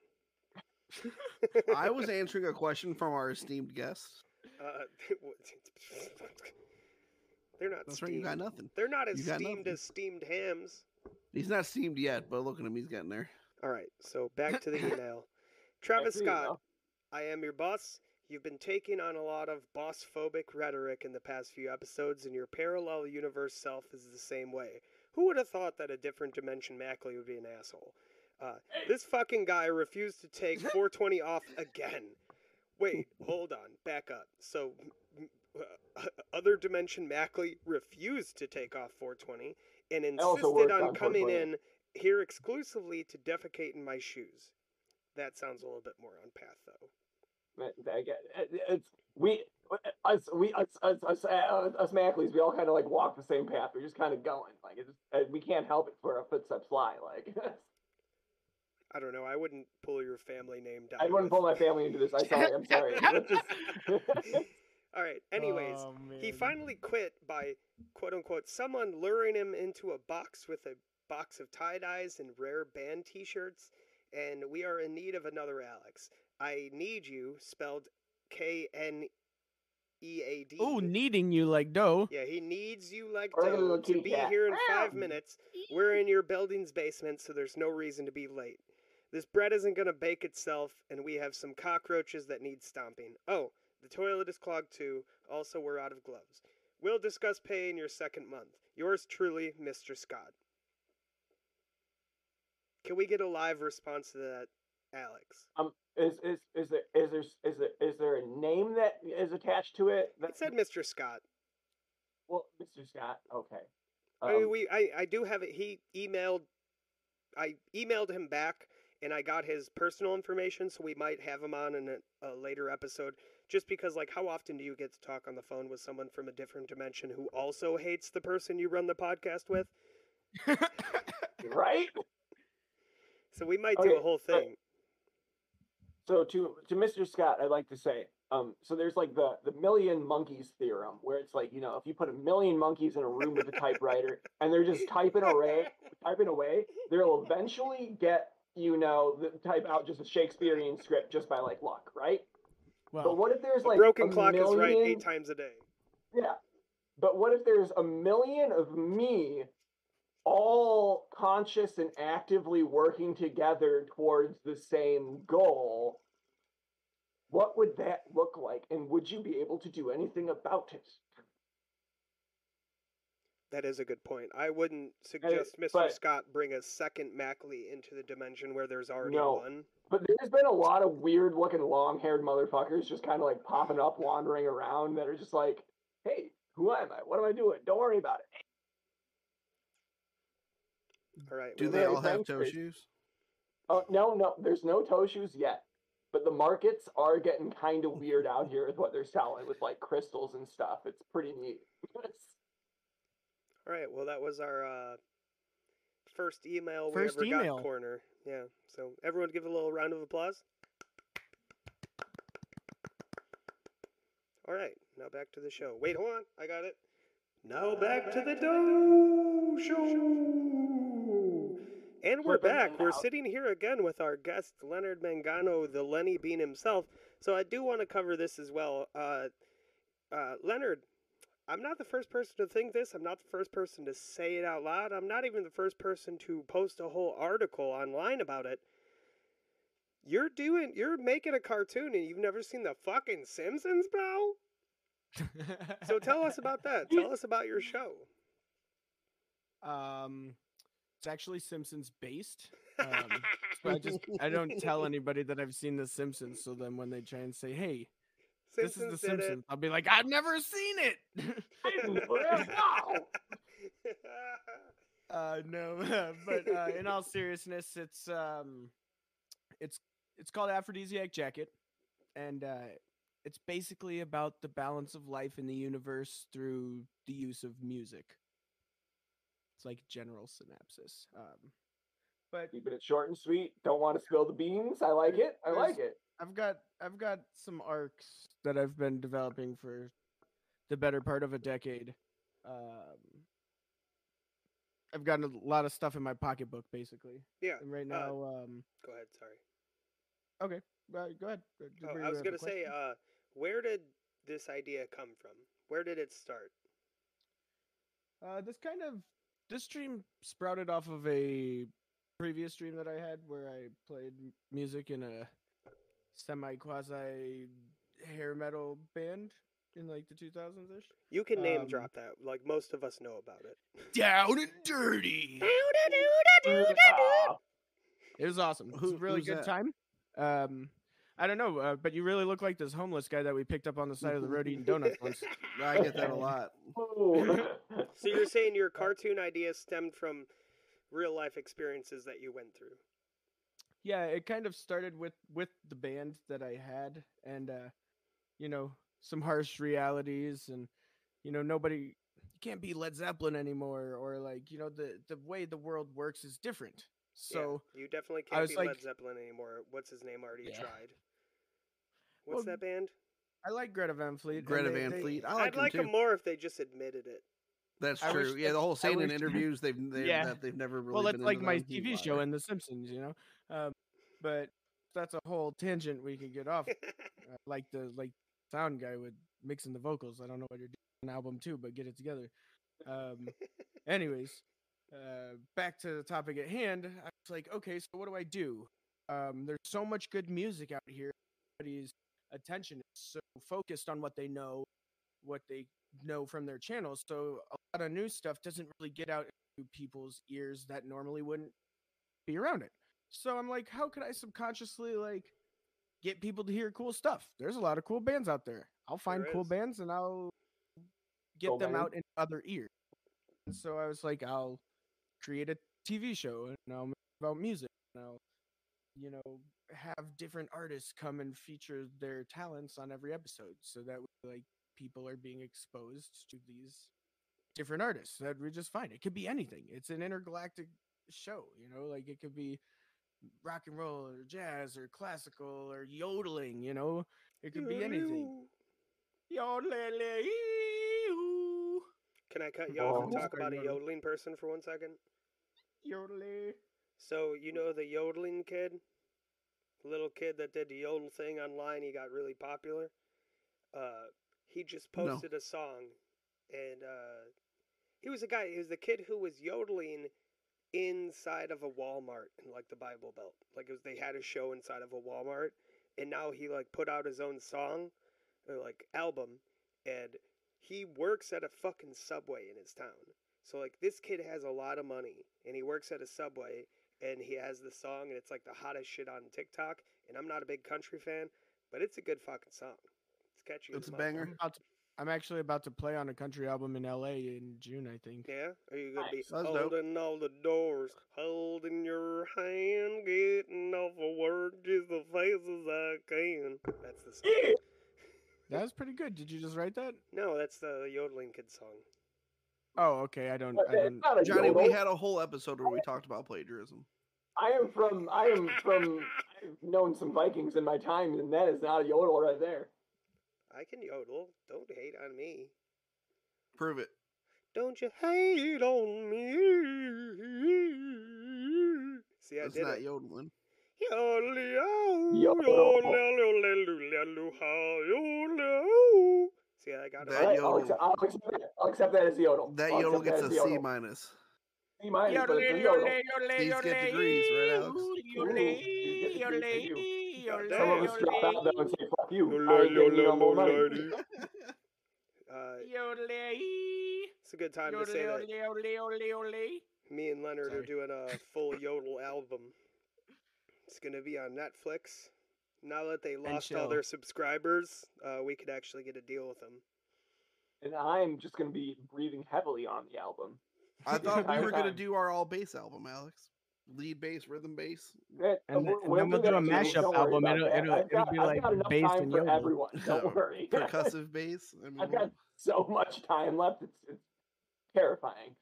I was answering a question from our esteemed guest. Uh, they're not That's right. You got nothing. They're not as steamed as steamed hams. He's not steamed yet, but look at him. He's getting there. All right, so back to the email. Travis Scott, though. I am your boss. You've been taking on a lot of boss phobic rhetoric in the past few episodes, and your parallel universe self is the same way. Who would have thought that a different dimension Mackley would be an asshole? Uh, this fucking guy refused to take 420 off again. Wait, hold on, back up. So, uh, other dimension Mackley refused to take off 420 and insisted on on coming in here exclusively to defecate in my shoes. That sounds a little bit more on path, though. Man, I. It's we us we us us us, us Mackleys. We all kind of like walk the same path. We're just kind of going. Like it's we can't help it for our footsteps fly. Like I don't know. I wouldn't pull your family name down. I wouldn't pull my family into this. I sorry. I'm sorry. All right. Anyways, Oh, he finally quit by quote unquote someone luring him into a box with a box of tie dyes and rare band T-shirts, and we are in need of another Alex. I need you spelled K N E A D. Oh, needing you like dough. Yeah, he needs you like dough a to, little to kitty be cat. here in five minutes. We're in your building's basement, so there's no reason to be late. This bread isn't going to bake itself, and we have some cockroaches that need stomping. Oh, the toilet is clogged too. Also, we're out of gloves. We'll discuss pay in your second month. Yours truly, Mr. Scott. Can we get a live response to that, Alex? Um, is is is there is there is there is there a name that is attached to it? It That, said Mr. Scott. well, Mr. Scott. Okay. I mean, Um, we I, I do have it. He emailed, I emailed him back, and I got his personal information, so we might have him on in a, a later episode. Just because, like, how often do you get to talk on the phone with someone from a different dimension who also hates the person you run the podcast with? right. So we might do a whole but- thing. So to to Mr. Scott, I'd like to say, um, so there's like the the million monkeys theorem, where it's like you know if you put a million monkeys in a room with a typewriter and they're just typing away, typing away, they'll eventually get you know the type out just a Shakespearean script just by like luck, right? Well, but what if there's A like broken a clock is right eight times a day. Yeah. But what if there's a million of me all conscious and actively working together towards the same goal? What would that look like? And would you be able to do anything about it? That is a good point. I wouldn't suggest Mr. but- Scott bring a second Mackley into the dimension where there's already No. one. But there's been a lot of weird looking long haired motherfuckers just kind of like popping up, wandering around that are just like, hey, who am I? What am I doing? Don't worry about it. All right. Do well, they all have toe Chris. shoes? Oh, no, no, there's no toe shoes yet. But the markets are getting kind of weird out here with what they're selling with like crystals and stuff. It's pretty neat. All right. Well, that was our uh, first email we First ever email. got corner. Yeah. So everyone give a little round of applause. All right. Now back to the show. Wait, hold on. I got it. Now back to the Doe Show. And we're back. We're out. sitting here again with our guest Leonard Mangano, the Lenny Bean himself. So I do want to cover this as well. Uh, uh, Leonard, I'm not the first person to think this. I'm not the first person to say it out loud. I'm not even the first person to post a whole article online about it. You're doing, you're making a cartoon and you've never seen the fucking Simpsons, bro? So tell us about that. Tell us about your show. um, it's actually Simpsons based. Um, so I just I don't tell anybody that I've seen The Simpsons. So then when they try and say, "Hey, this is The did it. Simpsons," I'll be like, "I've never seen it." wow. uh, no, but uh, in all seriousness, it's um, it's it's called Aphrodisiac Jacket, and uh, it's basically about the balance of life in the universe through the use of music. It's like general synopsis. Um, but Keeping it short and sweet. Don't want to spill the beans. I like it. I like it. I've got I've got some arcs that I've been developing for the better part of a decade. Um, I've gotten a lot of stuff in my pocketbook, basically. Yeah. And right uh, now, um, Go ahead. Sorry. okay, uh, go ahead. Uh, Oh, I was gonna say, uh, where did this idea come from? Where did it start? Uh, this kind of this stream sprouted off of a previous stream that I had where I played music in a semi quasi hair metal band in like the 2000s ish. You can name Um, drop that. Like most of us know about it. Down and dirty. It was awesome. It was a really who's good that? time. Um, I don't know, uh, but you really look like this homeless guy that we picked up on the side of the road eating donuts once. I get that a lot. ooh. So you're saying your cartoon idea stemmed from real life experiences that you went through? Yeah, it kind of started with with the band that I had, and uh, you know, some harsh realities, and you know, nobody you can't be Led Zeppelin anymore, or like you know, the the way the world works is different. Yeah, So you definitely can't was be Led like- Zeppelin anymore. What's his name already Yeah. tried? What's Well, that band? I like Greta Van Fleet. Greta they- Van they- Fleet. I I'd like like them them more if they just admitted it. That's I true. Yeah, the whole I saying in interviews they've they, Yeah. that they've never really well, that's been like my them. TV show in The Simpsons, you know. Um, but that's a whole tangent we could get off. uh, like the like sound guy with mixing the vocals. I don't know what you're doing on album too, but get it together. Um, anyways, uh, back to the topic at hand. I was like, okay, so what do I do? Um, there's so much good music out here. Everybody's attention is so focused on what they know, what they know from their channels. So a lot of new stuff doesn't really get out into people's ears that normally wouldn't be around it. So I'm like, how could I subconsciously like get people to hear cool stuff? There's a lot of cool bands out there. I'll find There cool is. bands and I'll get Cool them band. out in other ears. And so I was like, I'll create a TV show and I'll make about music. And I'll, you know, have different artists come and feature their talents on every episode, so that way, like people are being exposed to these different artists. That we just find it could be anything. It's an intergalactic show, you know, like it could be rock and roll or jazz or classical or yodeling, you know, it could be anything. Yodeling, Can I cut you off and talk about a yodeling person for one second? Yodeling. So you know the yodeling kid, little kid that did the yodel thing online. He got really popular. Uh, he just No. posted a song, and uh, he was a guy. He was the kid who was yodeling inside of a Walmart in like the Bible Belt. Like it was, they had a show inside of a Walmart, and now he like put out his own song, or like album, and he works at a fucking subway in his town. So like this kid has a lot of money and he works at a subway and he has the song and it's like the hottest shit on TikTok. And I'm not a big country fan, but it's a good fucking song. It's catchy. It's a banger. I'm, about to, I'm actually about to play on a country album in LA in June, I think. Yeah? Are you gonna be Nice. That's dope. holding all the doors, holding your hand, getting off of work just as fast as I can? That's the song. That was pretty good. Did you just write that? No, that's the yodeling kid song. Oh, okay. I don't. I don't. not a Johnny, we had a whole episode where we talked about plagiarism. I am from. I am from. I've known some Vikings in my time, and that is not a yodel right there. I can yodel. Don't hate on me. Prove it. Don't you hate on me? See, I That's did not it. yodeling. Yodel-y-o, Yodel. yodel-y-o-yodel-y-o. See, I got it. That All right, I'll, accept, I'll, accept that. I'll accept that as a yodel. That I'll yodel gets that a as C minus. C minus, but it's a yodel. These get degrees, right, Alex? Ooh, these get degrees, thank you. Goddamn. Some of us drop out though and say "fuck you." I Yodel, ain't giving you no more money. yodel, Uh, it's a good time to say that me and Leonard are doing a full yodel album. It's gonna be on Netflix. Now that they lost all their subscribers, uh, we could actually get a deal with them. And I'm just gonna be breathing heavily on the album. I thought we were gonna do our all bass album, Alex. Lead bass, rhythm bass. That- And then- and we'll then we'll do do a mashup don't worry album, it'll- it'll- I've it'll be I've like got enough based for yodel. everyone. Don't worry. Percussive bass. I mean, I've got so much time left. It's, it's terrifying.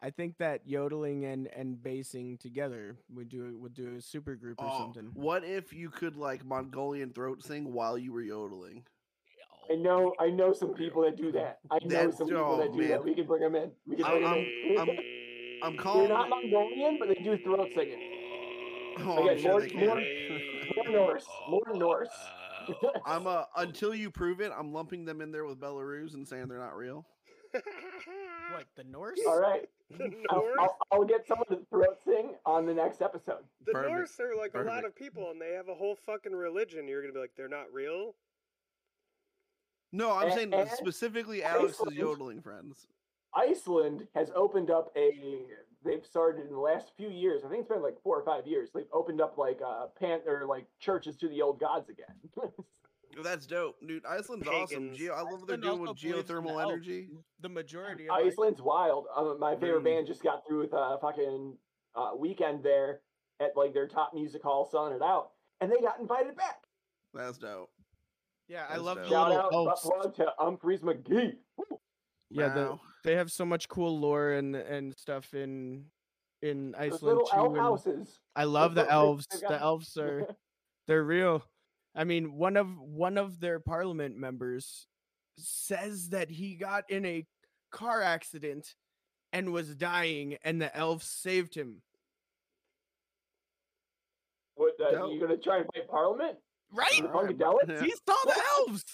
I think that yodeling and and basing together would do would do a super group or oh, something. what if you could like Mongolian throat sing while you were yodeling? I know, I know some people that do that. I know That's- some people oh, that do man. that. We can bring them in. We can I'm- bring them I'm- in. I'm- I'm They're not Mongolian, but they do throat singing. Oh, I'm Again, sure more, they more, more Norse. More Norse. I'm uh until you prove it, I'm lumping them in there with Belarus and saying they're not real. What the Norse? All right. The I'll, Norse, I'll, I'll get someone to throat sing on the next episode. the Perfect, Norse are like a lot of people, and they have a whole fucking religion. You're gonna be like, they're not real. No, I'm A- saying and specifically Alex's Iceland. yodeling friends. Iceland has opened up a. They've started in the last few years. I think it's been like four or five years. They've opened up like uh pan or like churches to the old gods again. That's dope, dude. Iceland's awesome. Geo, I love what they're doing with also believes in the geothermal energy. The majority of Ice- Iceland's wild. Um, my favorite Mm. band just got through with a fucking uh, weekend there at like their top music hall, selling it out, and they got invited back. That's dope. Yeah, I That's love the dope. Shout little out, elves. plug to Umphrey's McGee. Woo. Yeah, the, they have so much cool lore and and stuff in in Those Iceland little too. elf houses. I love the little- elves. The elves are they're real. I mean, one of one of their parliament members says that he got in a car accident and was dying, and the elves saved him. What, uh, Dope. you gonna try and fight Parliament? Right? The Alright, Funkadelics? yeah. He saw the elves.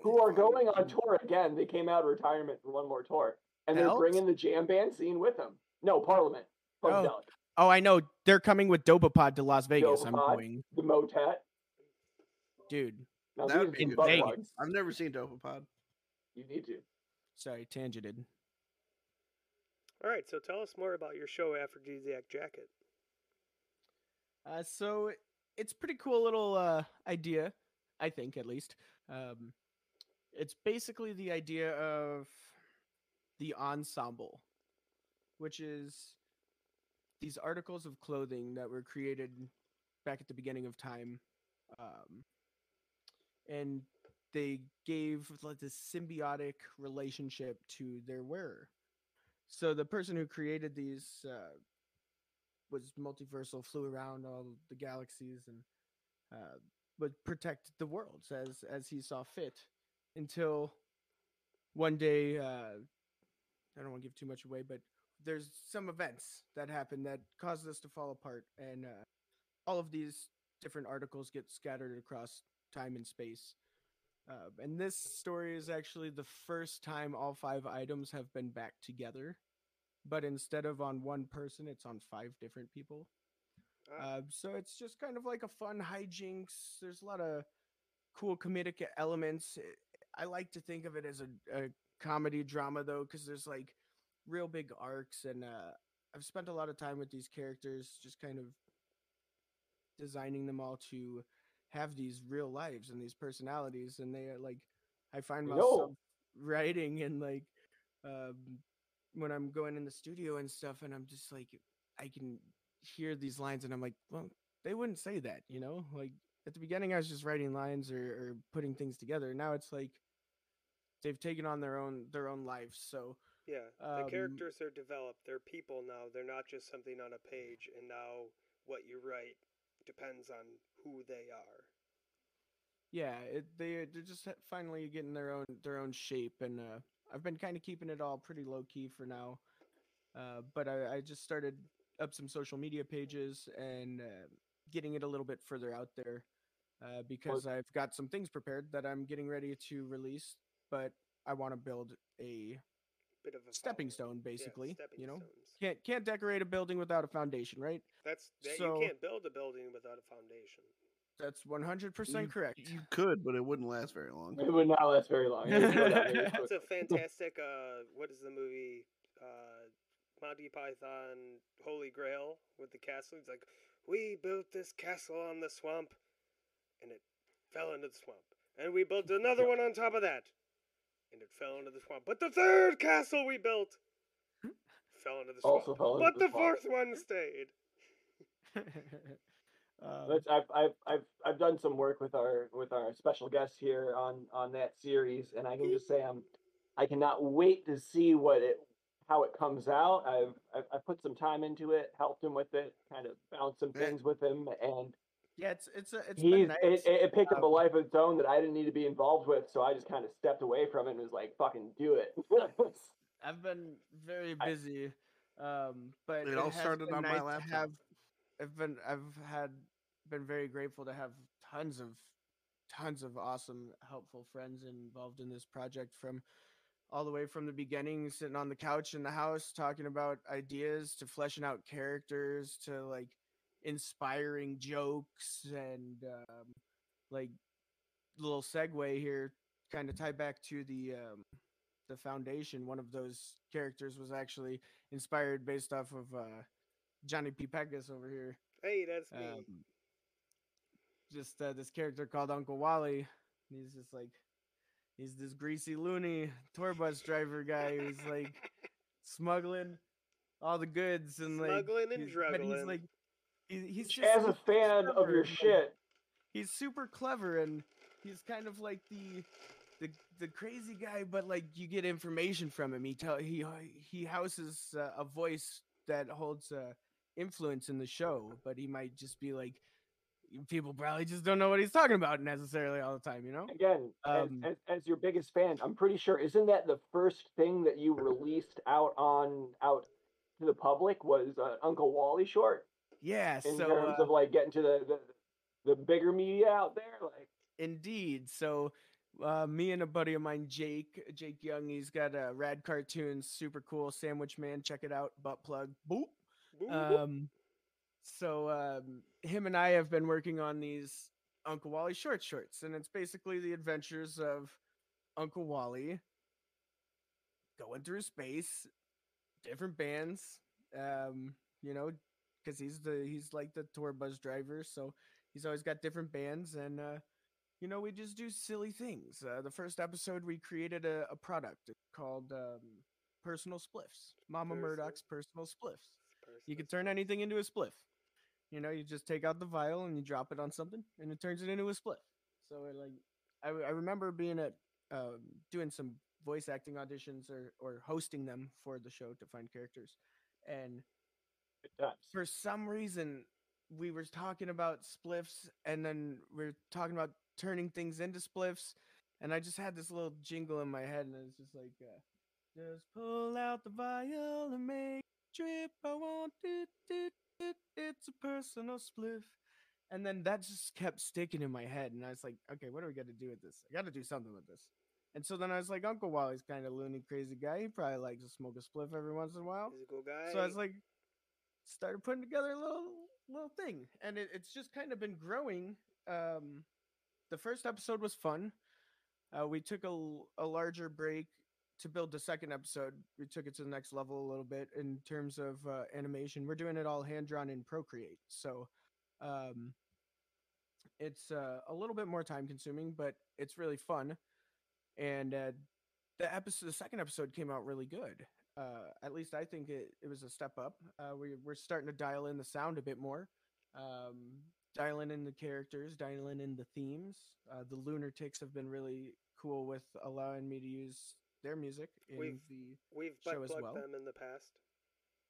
Who are going on tour again? They came out of retirement for one more tour, and they're Elves? bringing the jam band scene with them. No, Parliament. Oh. Oh, I know. They're coming with Dopapod to Las Vegas. I'm going, The Motet. Dude. Now, That would be some good. butt I've never seen Dopapod. You need to. Sorry, tangented. All right, so tell us more about your show, Aphrodisiac Jacket. Uh, so it's pretty cool little uh, idea, I think at least. Um, it's basically the idea of the ensemble, which is these articles of clothing that were created back at the beginning of time, um, and they gave like this symbiotic relationship to their wearer. So the person who created these uh, was multiversal, flew around all the galaxies, and uh, would protect the worlds as as he saw fit. Until one day, uh, I don't want to give too much away, but there's some events that happen that caused us to fall apart, and uh, all of these different articles get scattered across time and space. Uh, and this story is actually the first time all five items have been back together but instead of on one person, it's on five different people. Ah. Uh, so it's just kind of like a fun hijinks. There's a lot of cool comedic elements. I- I like to think of it as a, a comedy drama though, because there's like real big arcs, and uh, I've spent a lot of time with these characters, just kind of designing them all to have these real lives and these personalities, and they are like, I find myself writing and like um, when I'm going in the studio and stuff, and I'm just like, I can hear these lines, and I'm like, well, they wouldn't say that, you know? Like at the beginning, I was just writing lines or, or putting things together. Now it's like they've taken on their own their own lives. So Yeah, the Um, characters are developed. They're people now. They're not just something on a page. And now what you write depends on who they are. Yeah, it, they they're just finally getting their own their own shape, and uh, I've been kind of keeping it all pretty low key for now. Uh, but I, I just started up some social media pages and uh, getting it a little bit further out there uh, because I've got some things prepared that I'm getting ready to release. But I want to build a Bit of a stepping following. stone, basically. Yeah, stepping you know, stones. can't can't decorate a building without a foundation, right? That's that, So- you can't build a building without a foundation. That's 100% correct. You could, but it wouldn't last very long. It would not last very long. It would go down really That's a fantastic. Uh, what is the movie? Uh, Monty Python Holy Grail with the castle. He's like, we built this castle on the swamp, and it fell into the swamp, and we built another one on top of that, and it fell into the swamp. But the third castle we built fell into the swamp. Also fell into but the the swamp. fourth one stayed. um, That's, I've, I've, I've, I've done some work with our with our special guest here on on that series, and I can just say I'm I cannot wait to see what it how it comes out. I've I've, I've put some time into it, helped him with it, kind of found some things with him, and yeah, it's it's a, it's he's been it, nice. it, it picked up a Um, life of its own that I didn't need to be involved with, so I just kind of stepped away from it and was like, "Fucking do it." I've been very I- busy, um, but It all started on my nice to laptop. Have, I've been I've had been very grateful to have tons of tons of awesome, helpful friends involved in this project from all the way from the beginning, sitting on the couch in the house talking about ideas to fleshing out characters to like inspiring jokes and um, like little segue here, kind of tie back to the um, the foundation. One of those characters was actually inspired based off of uh, Johnny P. Pegas over here. Hey, that's me. Um, just uh, this character called Uncle Wally. He's just like he's this greasy loony tour bus driver guy who's like smuggling all the goods and like Smuggling and he's- but he's like he- he's just As a super fan of your shit, he's super clever and he's kind of like the the the crazy guy but like you get information from him he tell he he houses uh, a voice that holds uh, influence in the show but he might just be like people probably just don't know what he's talking about necessarily all the time you know again, Um, as, as, as your biggest fan, I'm pretty sure isn't that the first thing that you released out on out to the public was uh, Uncle Wally short yeah in so terms uh, of like getting to the, the the bigger media out there, like Indeed. So, uh, me and a buddy of mine, Jake, Jake Young, he's got a rad cartoon, super cool. Sandwich Man, check it out. Butt plug. Boop. Um, so um, him and I have been working on these Uncle Wally short shorts, and it's basically the adventures of Uncle Wally going through space, different bands. Um, you know, because he's the he's like the tour bus driver, so he's always got different bands, and uh, you know we just do silly things. Uh, the first episode we created a, a product called um, Personal Spliffs, Mama Personal- Murdoch's Personal Spliffs you can turn anything into a spliff. You know, you just take out the vial and you drop it on something, and it turns it into a spliff. So, it, like, I, I remember being at um, doing some voice acting auditions or or hosting them for the show to find characters, and for some reason we were talking about spliffs, and then we are talking about turning things into spliffs, and I just had this little jingle in my head, and it's just like, uh, just pull out the vial and make trip. I want it, it, it. It's a personal spliff. And then that just kept sticking in my head, and I was like, okay, what are we gonna do with this? I got to do something with this. And so then I was like, Uncle Wally's kind of loony, crazy guy. He probably likes to smoke a spliff every once in a while. Physical guy. So I was like, started putting together a little little thing, and it, it's just kind of been growing. Um, the first episode was fun. Uh, we took a larger break to build the second episode, we took it to the next level a little bit in terms of uh, animation. We're doing it all hand drawn in Procreate, so um, it's uh, a little bit more time consuming, but it's really fun. And uh, the episode, the second episode, came out really good. Uh, at least I think it, it was a step up. Uh, we, we're starting to dial in the sound a bit more, um, dialing in the characters, dialing in the themes. Uh, the Lunatics have been really cool with allowing me to use their music in We've- the We've show as well. them in the past.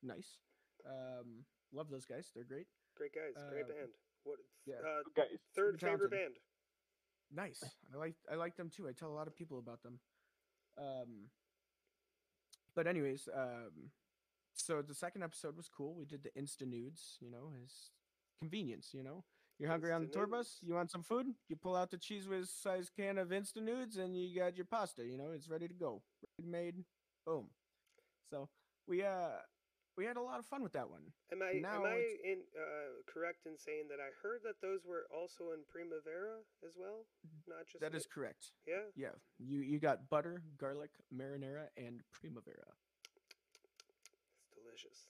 nice. Um, love those guys; they're great. Great guys, great Um, band. What? yeah. Uh, Guys, third super favorite band. Nice. I like I like them too. I tell a lot of people about them. Um but anyways, um so the second episode was cool. We did the insta nudes, you know, as convenience, you know. You're hungry on the tour bus, you want some food, you pull out the cheese whiz size can of instant nudes and you got your pasta, you know, it's ready to go. Ready made, boom. So we uh we had a lot of fun with that one. Am I Now am I in uh, correct in saying that I heard that those were also in Primavera as well? Not just That is correct. yeah. Yeah. You you got butter, garlic, marinara, and primavera. It's delicious.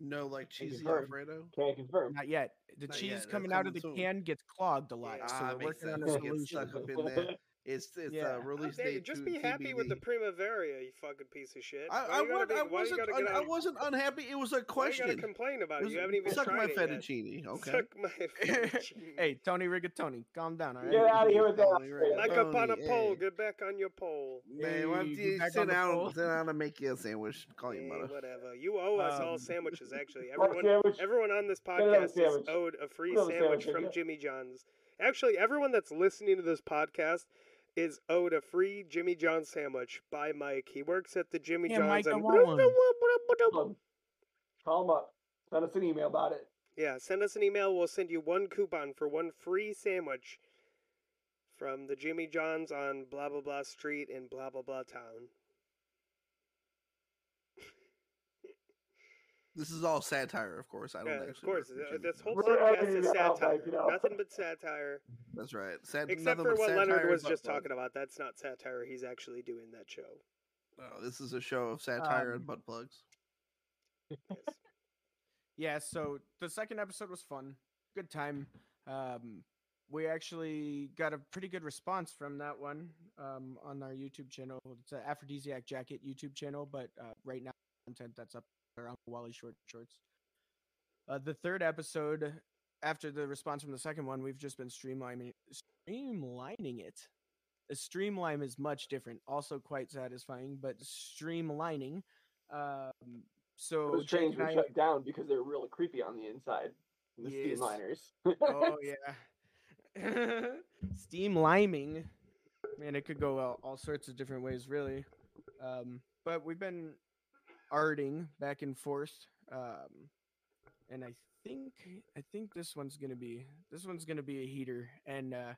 No, like Thank you, cheesy Herb. Alfredo. Can confirm. Not yet. The Not cheese yet, that's coming out of the soon. can gets clogged a lot, Yeah. so Ah, we're working on a sense. It gets solution. stuck up in there. It's it's Yeah. uh, release How dare date. Just to be happy with the Primavera, you fucking piece of shit. I, I, you gotta be- I wasn't un- get I wasn't unhappy. It was a why you question. complain about It it? was- You haven't even suck tried my it yet. fettuccine. Okay. Suck my fettuccine. hey, Tony Rigatoni, calm down, all right? Get out of here with that. Like up on a pole, hey. get back on your pole. Man, why don't you sit on down, sit down and make you a sandwich? Call you Hey, mother. whatever. You owe us all Um, sandwiches, actually. Everyone, sandwich. everyone on this podcast is owed a free sandwich sandwich, from. Jimmy John's. Actually, everyone that's listening to this podcast is owed a free Jimmy John sandwich by Mike. He works at the Jimmy Yeah, John's. Mike, I and want one. Call 'em. Call 'em up. Send us an email about it. Yeah, send us an email. We'll send you one coupon for one free sandwich from the Jimmy John's on blah blah blah street in blah blah blah town. This is all satire, of course. I don't Yeah, actually. of course. work for Jimmy This whole podcast is it out, satire. Mike, you know. Nothing but satire. That's right. Sat- Except for what Leonard was just butt talking about. That's not satire. He's actually doing that show. plugs. No, this is a show of satire and Um, butt plugs. Yes. Yeah, so the second episode was fun. Good time. Um, we actually got a pretty good response from that one um, on our YouTube channel. It's an Aphrodisiac Jacket YouTube channel, but uh, right now content that's up there on Wally Short Shorts. Uh, the third episode, after the response from the second one, we've just been streamlining streamlining it. The streamline is much different, also quite satisfying, but streamlining. Um, so Those and were I- shut down because they were really creepy on the inside. The Yes. steamliners. oh yeah steam liming man it could go all, all sorts of different ways really um but we've been arting back and forth um and i think i think this one's gonna be this one's gonna be a heater and uh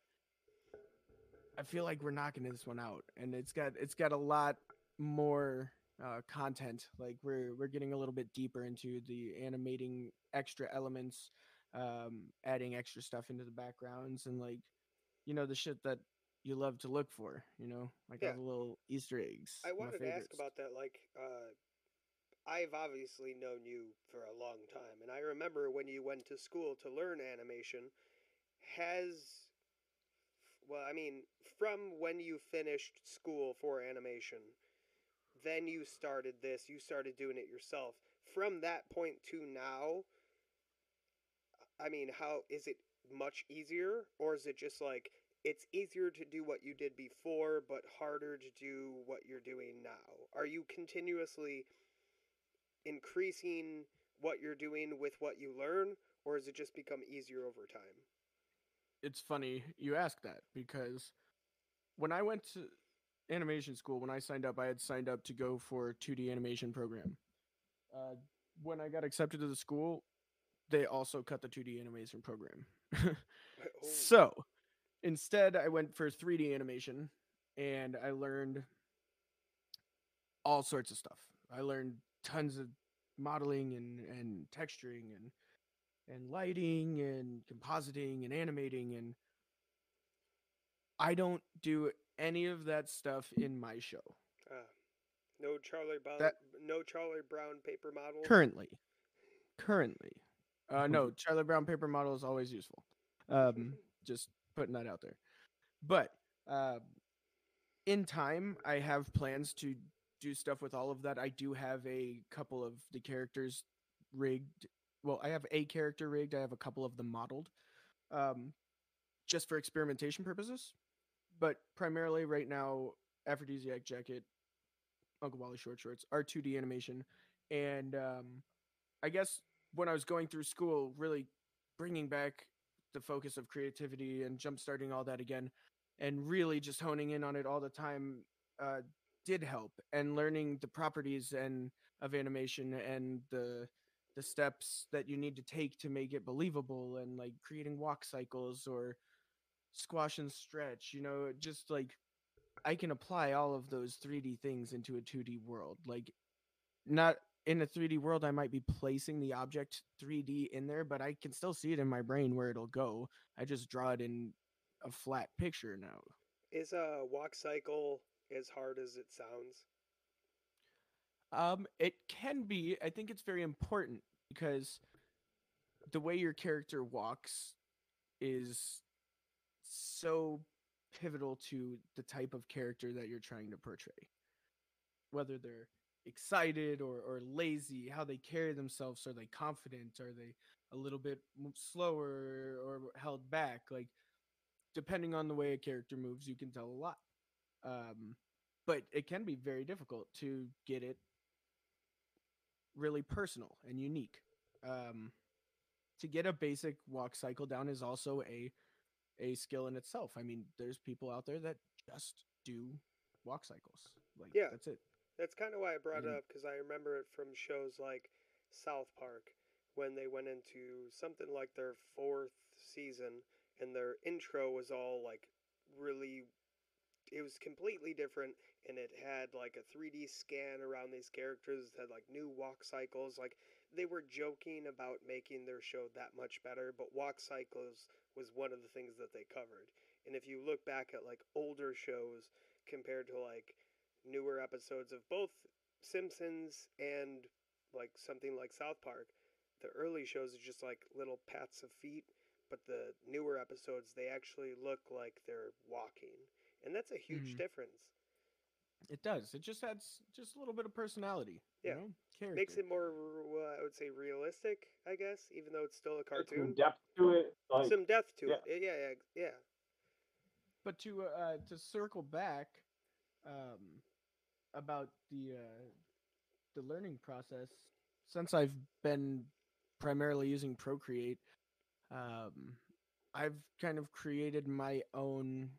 i feel like we're knocking this one out and it's got it's got a lot more uh content like we're we're getting a little bit deeper into the animating extra elements um, adding extra stuff into the backgrounds and like you know the shit that you love to look for. You know, like Yeah. all the little Easter eggs. I wanted to ask about that. Like, uh, I've obviously known you for a long time, and I remember when you went to school to learn animation. Has, well, I mean, from when you finished school for animation, then you started this, you started doing it yourself. From that point to now, I mean, how is it much easier, or is it just like it's easier to do what you did before, but harder to do what you're doing now? Are you continuously increasing what you're doing with what you learn, or has it just become easier over time? it's funny you ask that because when I went to animation school, when I signed up, I had signed up to go for a 2D animation program. Uh, when I got accepted to the school, they also cut the 2D animation program. Oh, So instead, I went for 3D animation and I learned all sorts of stuff. I learned tons of modeling and, and texturing and and lighting and compositing and animating and I don't do any of that stuff in my show. uh, No Charlie Brown. That- no Charlie Brown paper model. currently currently uh no charlie brown paper model is always useful um just putting that out there but uh in time i have plans to do stuff with all of that i do have a couple of the characters rigged well i have a character rigged i have a couple of them modeled um just for experimentation purposes. But primarily right now aphrodisiac jacket uncle wally short shorts are 2d animation. And um I guess when I was going through school, really bringing back the focus of creativity and jump starting all that again, and really just honing in on it all the time uh, did help. And learning the properties and of animation and the the steps that you need to take to make it believable, and like creating walk cycles or squash and stretch. You know, just like I can apply all of those 3D things into a 2D world. Like not in a 3D world, I might be placing the object 3D in there, but I can still see it in my brain where it'll go. I just draw it in a flat picture now. Is a walk cycle as hard as it sounds? Um, it can be. I think it's very important because the way your character walks is so pivotal to the type of character that you're trying to portray. Whether they're excited or, or lazy, how they carry themselves, are they confident, are they a little bit slower or held back? Like, depending on the way a character moves, you can tell a lot. Um, but it can be very difficult to get it really personal and unique. Um, to get a basic walk cycle down is also a a skill in itself. I mean, there's people out there that just do walk cycles. Like Yeah. that's it. That's kind of why I brought it up because I remember it from shows like South Park when they went into something like their fourth season and their intro was all like really it was completely different and it had like a 3D scan around these characters it had like new walk cycles like they were joking about making their show that much better but walk cycles was one of the things that they covered and if you look back at like older shows compared to like newer episodes of both Simpsons and like something like South Park, the early shows are just like little pats of feet, but the newer episodes they actually look like they're walking. And that's a huge Mhm. difference. It does. It just adds just a little bit of personality. Yeah. You know? Character. Makes it more uh, I would say realistic, I guess, even though it's still a There's some cartoon. depth to it. Like, Some depth to yeah. it. Yeah, yeah, yeah. but to uh to circle back um about the uh the learning process since i've been primarily using procreate um i've kind of created my own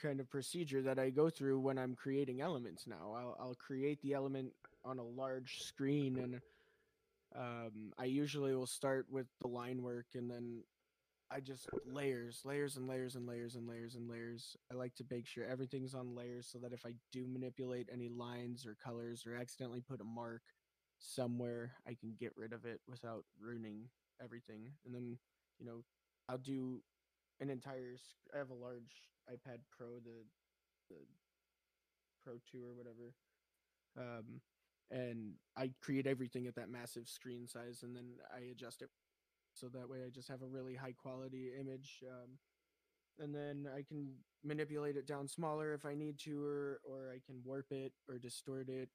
kind of procedure that i go through when i'm creating elements now i'll, I'll create the element on a large screen and um i usually will start with the line work and then I just layers, layers and layers and layers and layers and layers. I like to make sure everything's on layers so that if I do manipulate any lines or colors or accidentally put a mark somewhere, I can get rid of it without ruining everything. And then, you know, I'll do an entire. I have a large iPad Pro, the the Pro Two or whatever, um, and I create everything at that massive screen size, and then I adjust it so that way I just have a really high quality image. Um, and then I can manipulate it down smaller if I need to, or or I can warp it or distort it.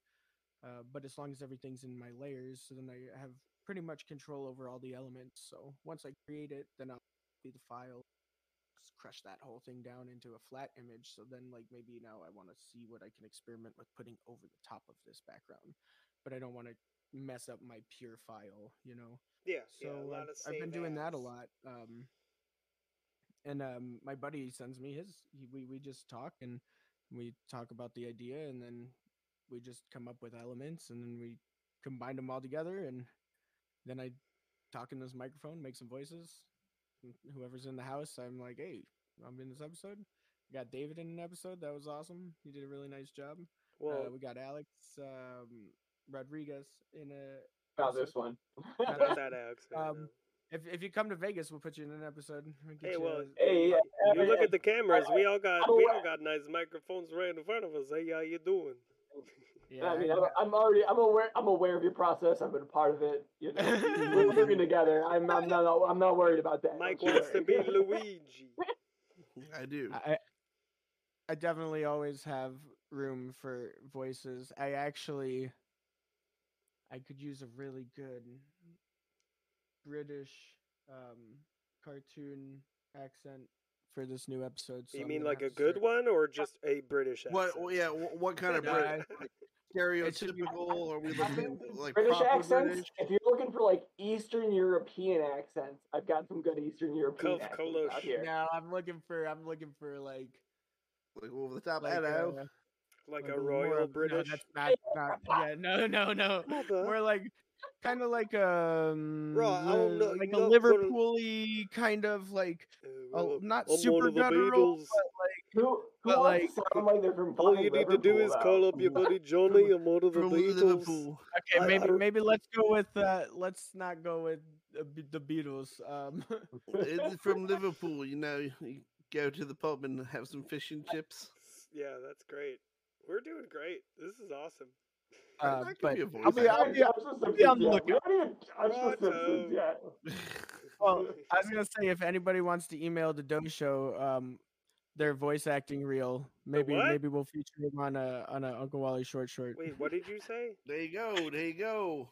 Uh, but as long as everything's in my layers, so then I have pretty much control over all the elements. So once I create it, then I'll be the file, just crush that whole thing down into a flat image. So then, like maybe now I want to see what I can experiment with putting over the top of this background, but I don't want to mess up my pure file, you know. Yeah, So yeah, I've, I've been doing that a lot. Um, and um, my buddy sends me his. He, we we just talk and we talk about the idea, and then we just come up with elements, and then we combine them all together, and then I talk in this microphone, make some voices. And Whoever's in the house, I'm like, hey, I'm in this episode. We got David in an episode. That was awesome. He did a really nice job. Well, uh, we got Alex um, Rodriguez in a About this one. Not not that Alex. um, if if you come to Vegas, we'll put you in an episode. We'll Hey, you well, a- hey, yeah, You look yeah, at the cameras. We all got we all got nice microphones right in front of us. Hey, how you doing? Yeah, I mean, I I'm, I'm already, I'm aware, I'm aware of your process. I've been a part of it. You know, we're living together. I'm, I'm not, I'm not worried about that. Mike wants to be. Luigi. I do. I I definitely always have room for voices. I actually I could use a really good British um cartoon accent for this new episode. So you I'm mean like a good start- one or just a British accent? What? well, Yeah. wh- What kind of Nah, Brit- I- like, It should be- stereotypical? Are we looking like British accents. British? If you're looking for like Eastern European accents, I've got some good Eastern European Cov- accents out here. No, I'm looking for I'm looking for like Like over the top. like Hello. uh, like like a royal of- British? No, that's not, not yeah, no, no, no. Mother. More like kind of like um I don't like you a know Liverpool-y kind of like Uh, well, not I'm super one guttural, but like Who, who But, wants like, sound like they're from All you need to do is though? call up your buddy Johnny. I'm one of the Beatles. Liverpool. okay, I- maybe maybe let's go with uh let's not go with the, the Beatles. Um, from Liverpool. You know, you go to the pub and have some fish and chips. Yeah, that's great. We're doing great. This is awesome. I- uh, I but be I'll be I I'll be I'll be on the yet. We haven't even touched the Righto. Simpsons yet. well. I was gonna say if anybody wants to email the Doe Show, um, their voice acting reel, maybe maybe we'll feature them on a on a Uncle Wally short short. Wait, what did you say? there you go. There you go.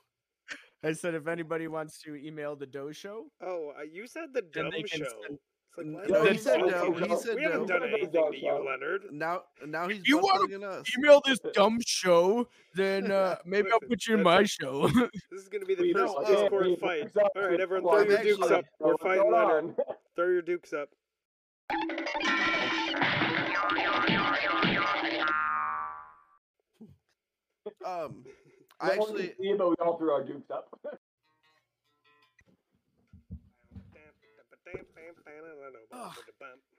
I said if anybody wants to email the Doe Show, Oh, uh, you said the then dumb show. send. Like, No, he said no. He know? said we haven't no. done anything to you. Leonard. Now, now he's you wanna us. email this dumb show, then uh, maybe I'll put you in my show. This is gonna be the We first don't- Discord we- fight. All right, everyone, throw your dukes up. We're fighting Leonard. Throw your dukes up. Um, I No one can actually, see it, but we all threw our dukes up.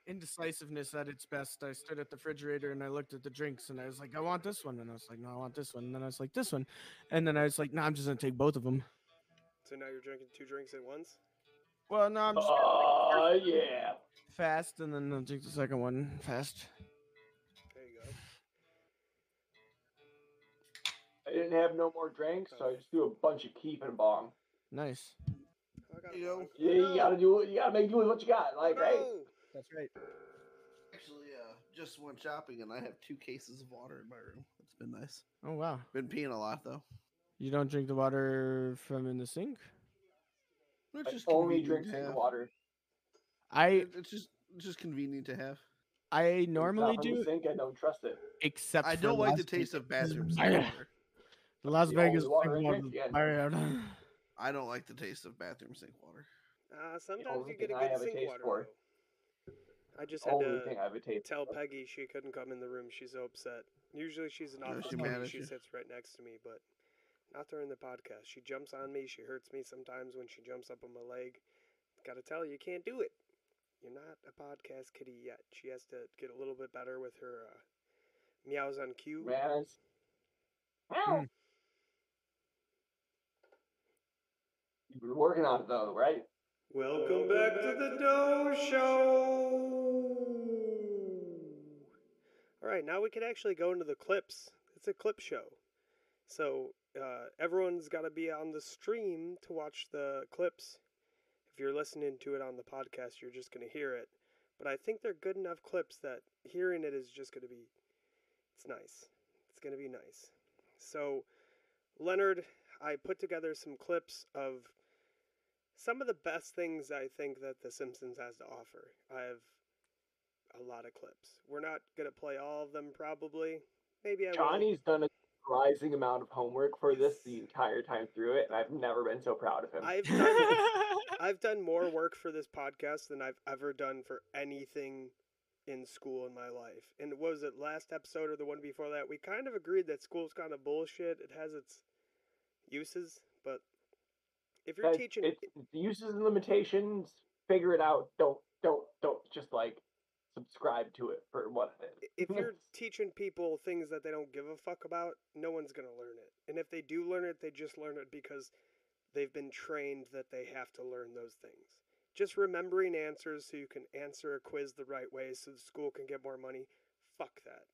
Indecisiveness at its best. I stood at the refrigerator and I looked at the drinks and I was like, I want this one, and I was like, no, I want this one, and then I was like, this one, and then I was like, no, I'm just gonna take both of them. So now you're drinking two drinks at once. Well, no, I'm just gonna take the Oh first yeah. fast, and then I'll drink the second one fast. I didn't have no more drinks, so I just threw a bunch of keep and bong. Nice. I You know. Yeah, you gotta do. You gotta make do with what you got. Like, right? That's right. actually, uh, just went shopping and I have two cases of water in my room. It's been nice. Oh wow. Been peeing a lot though. You don't drink the water from in the sink? It's I just only convenient drink to sink water. I It's just, it's just convenient to have. I normally not from the do, sink. I don't trust it. except I don't like the taste of Vegas. bathroom sink water. The Las The Vegas water sink I water yeah. bad. I don't like the taste of bathroom sink water. Uh, sometimes you get a thing I good have a sink taste water. for. though. I just had Only to thing I have a taste. tell for. Peggy she couldn't come in the room. She's so upset. Usually she's an office she lady. mad at She sits right next to me, but not during the podcast. She jumps on me. She hurts me sometimes when she jumps up on my leg. Gotta tell you, you can't do it. You're not a podcast kitty yet. She has to get a little bit better with her uh, meows on cue. Man, it's... Been working on it though, right? Welcome back to the Doe Show. All right, now we can actually go into the clips. It's a clip show, so uh, everyone's got to be on the stream to watch the clips. If you're listening to it on the podcast, you're just going to hear it. But I think they're good enough clips that hearing it is just going to be, it's nice. It's going to be nice. So, Leonard, I put together some clips of some of the best things I think that The Simpsons has to offer. I have a lot of clips. We're not gonna play all of them, probably. Maybe I will. Johnny's done a surprising amount of homework for this the entire time through it, and I've never been so proud of him. I've done I've done more work for this podcast than I've ever done for anything in school in my life. And what was it last episode or the one before that? We kind of agreed that school's kind of bullshit. It has its uses, but if you're Guys, teaching it's, it's uses and limitations. Figure it out. Don't don't don't just like subscribe to it for what it is. if you're teaching people things that they don't give a fuck about, no one's going to learn it. And if they do learn it, they just learn it because they've been trained that they have to learn those things. Just remembering answers so you can answer a quiz the right way so the school can get more money. Fuck that.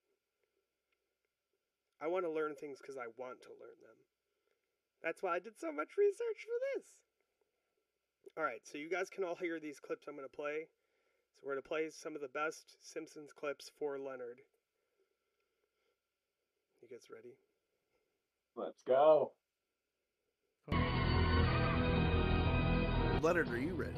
I want to learn things because I want to learn them. That's why I did so much research for this. All right, so you guys can all hear these clips I'm going to play. So we're going to play some of the best Simpsons clips for Leonard. You guys ready? Let's go. Leonard, are you ready?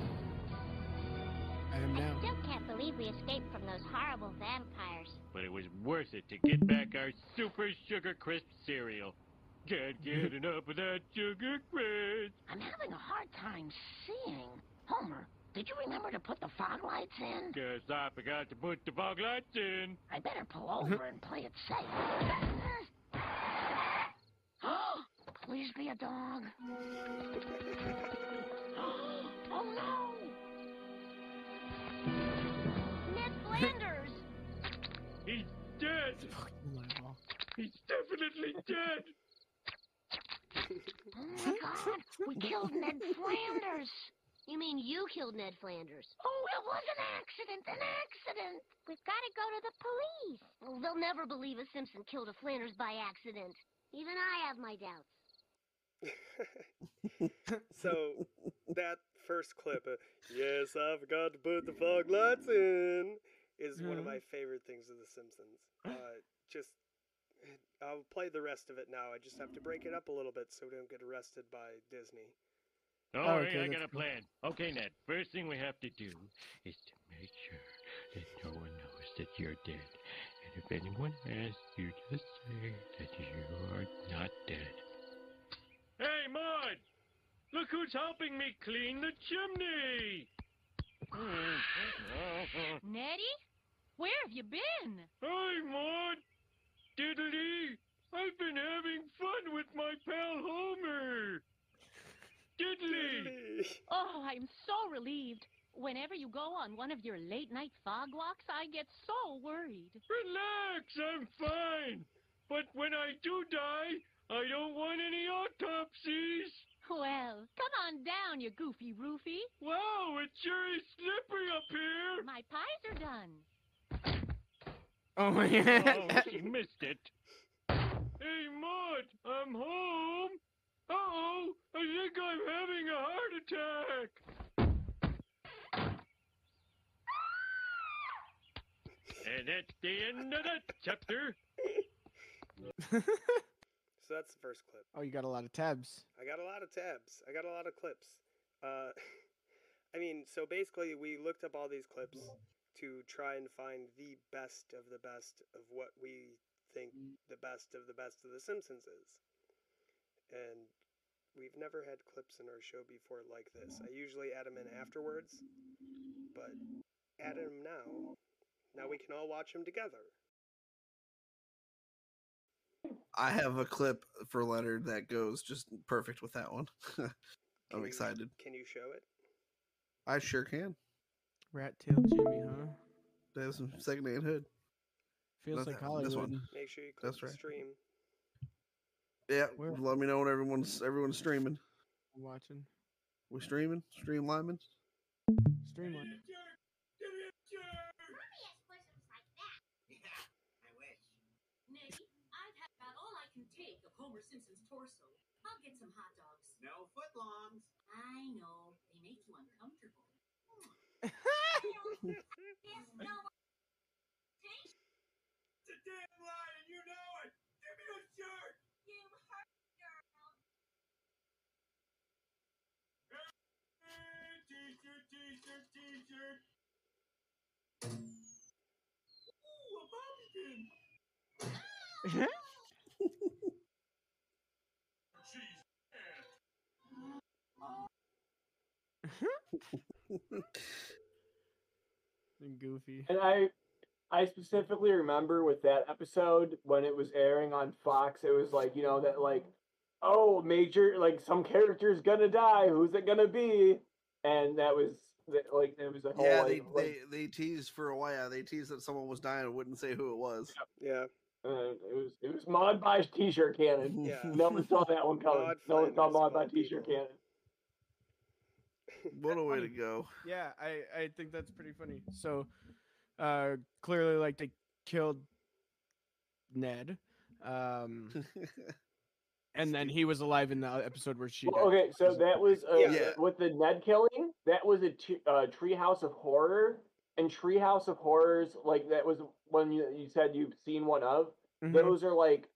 I am now. I still can't believe we escaped from those horrible vampires. But it was worth it to get back our super sugar crisp cereal. Can't get enough of that sugar crisp. I'm having a hard time seeing. Homer, did you remember to put the fog lights in? Guess I forgot to put the fog lights in. I better pull uh-huh. over and play it safe. Please be a dog. oh no! Ned Flanders! He's dead. He's definitely dead. Oh my god, we killed Ned Flanders! You mean you killed Ned Flanders? Oh, it was an accident, an accident! We've got to go to the police. Well, they'll never believe a Simpson killed a Flanders by accident. Even I have my doubts. so that first clip, uh, yes, I forgot to put the fog lights in, is one of Mhm. my favorite things of The Simpsons. Uh, just, I'll play the rest of it now. I just have to break it up a little bit so we don't get arrested by Disney. All Oh, right, okay, I got a cool. plan. Okay, Ned. First thing we have to do is to make sure that no one knows that you're dead. And if anyone asks, you just say that you are not dead. Hey, Maud! Look who's helping me clean the chimney! Neddie? Where have you been? Hi, Maud! Diddly! I've been having fun with my pal Homer! Diddly! Oh, I'm so relieved. Whenever you go on one of your late night fog walks, I get so worried. Relax, I'm fine. But when I do die, I don't want any autopsies. Well, come on down, you goofy roofie. Wow, it sure is slippery up here. My pies are done. Oh my Oh, god. she missed it. Hey, Maud, I'm home. Uh-oh, I think I'm having a heart attack. And that's the end of that chapter. So that's the first clip. oh, you got a lot of tabs. I got a lot of tabs. I got a lot of clips. Uh, I mean, so basically, we looked up all these clips to try and find the best of the best of what we think mm. the best of the best of The Simpsons is. And we've never had clips in our show before like this. I usually add them in afterwards, but add them now. Now we can all watch them together. I have a clip for Leonard that goes just perfect with that one. I'm you- excited. Can you show it? I sure can. Rat tail Jimmy, huh? That's have some secondhand hood. Feels Not like that one, this one. Make sure you click That's the right. stream. Yeah, Where? let me know when everyone's everyone's streaming. I'm watching. We streaming? Stream Lyman? Streamline. Neddie, I've had about all I can take of Homer Simpson's torso. I'll get some hot dogs. No footlongs. I know. They make you uncomfortable. It's a damn lie, and you know it. Give me a shirt. You hurt girl. T-shirt, T-shirt, T-shirt. Ooh, a bobby pin. Jeez. And goofy. And I I specifically remember with that episode when it was airing on Fox, it was like, you know, that like, oh, major like some character's gonna die, who's it gonna be? And that was like it was a whole Yeah, they, like, they they teased for a while. They teased that someone was dying and wouldn't say who it was. Yeah. uh, it was it was Maud by t-shirt cannon. Yeah. No one saw that one coming. Maud no one saw Flanders, Maud by t-shirt people. cannon. What a way to go. Yeah, I I think that's pretty funny. So, uh, clearly, like they killed Ned. Um, and then he was alive in the episode where she. Well, okay, so that was uh, Yeah. with the Ned killing. That was a t- uh, Treehouse of Horror, and Treehouse of Horrors, like that was one you, you said you've seen one of. Mhm. Those are like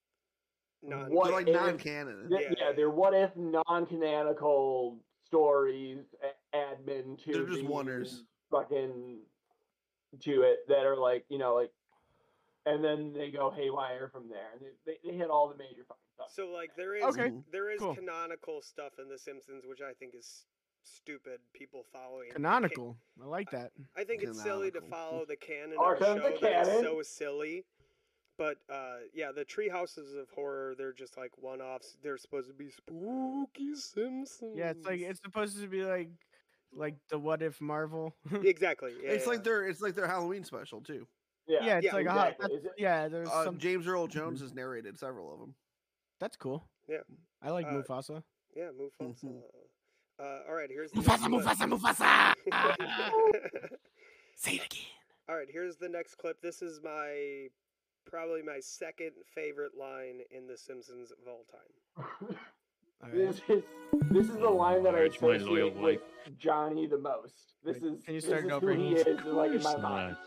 Non- what They're like if- non-canon. th- Yeah. yeah, they're what if non-canonical stories a- admin to They're just wonders. fucking to it that are like you know like, and then they go haywire from there. They, they, they hit all the major fucking stuff. So like there is Okay, mm-hmm. there is cool. canonical stuff in The Simpsons, which I think is stupid. People following ca- Canonical. I like that. I think it's silly to follow the canon of a show the that is canon. so silly. But uh, yeah, the Tree Houses of Horror, they're just like one-offs. They're supposed to be spooky Simpsons. Yeah, it's like it's supposed to be like like the what if Marvel. exactly. Yeah, it's yeah. like their it's like their Halloween special too. yeah, yeah, it's yeah, like a hot. exactly. that's- it- Yeah, there's Uh, some. James Earl Jones has narrated several of them. That's cool. Yeah. I like Uh, Mufasa. yeah, Mufasa. Mhm. Uh, all right, here's the Mufasa, next clip. Mufasa, Mufasa. Say it again. All right, here's the next clip. This is my probably my second favorite line in The Simpsons of all time. All right. This is this is the line that I Marge, my loyal associate with Johnny the most. This Wait, is can you this start is it over? who he is like in my mind.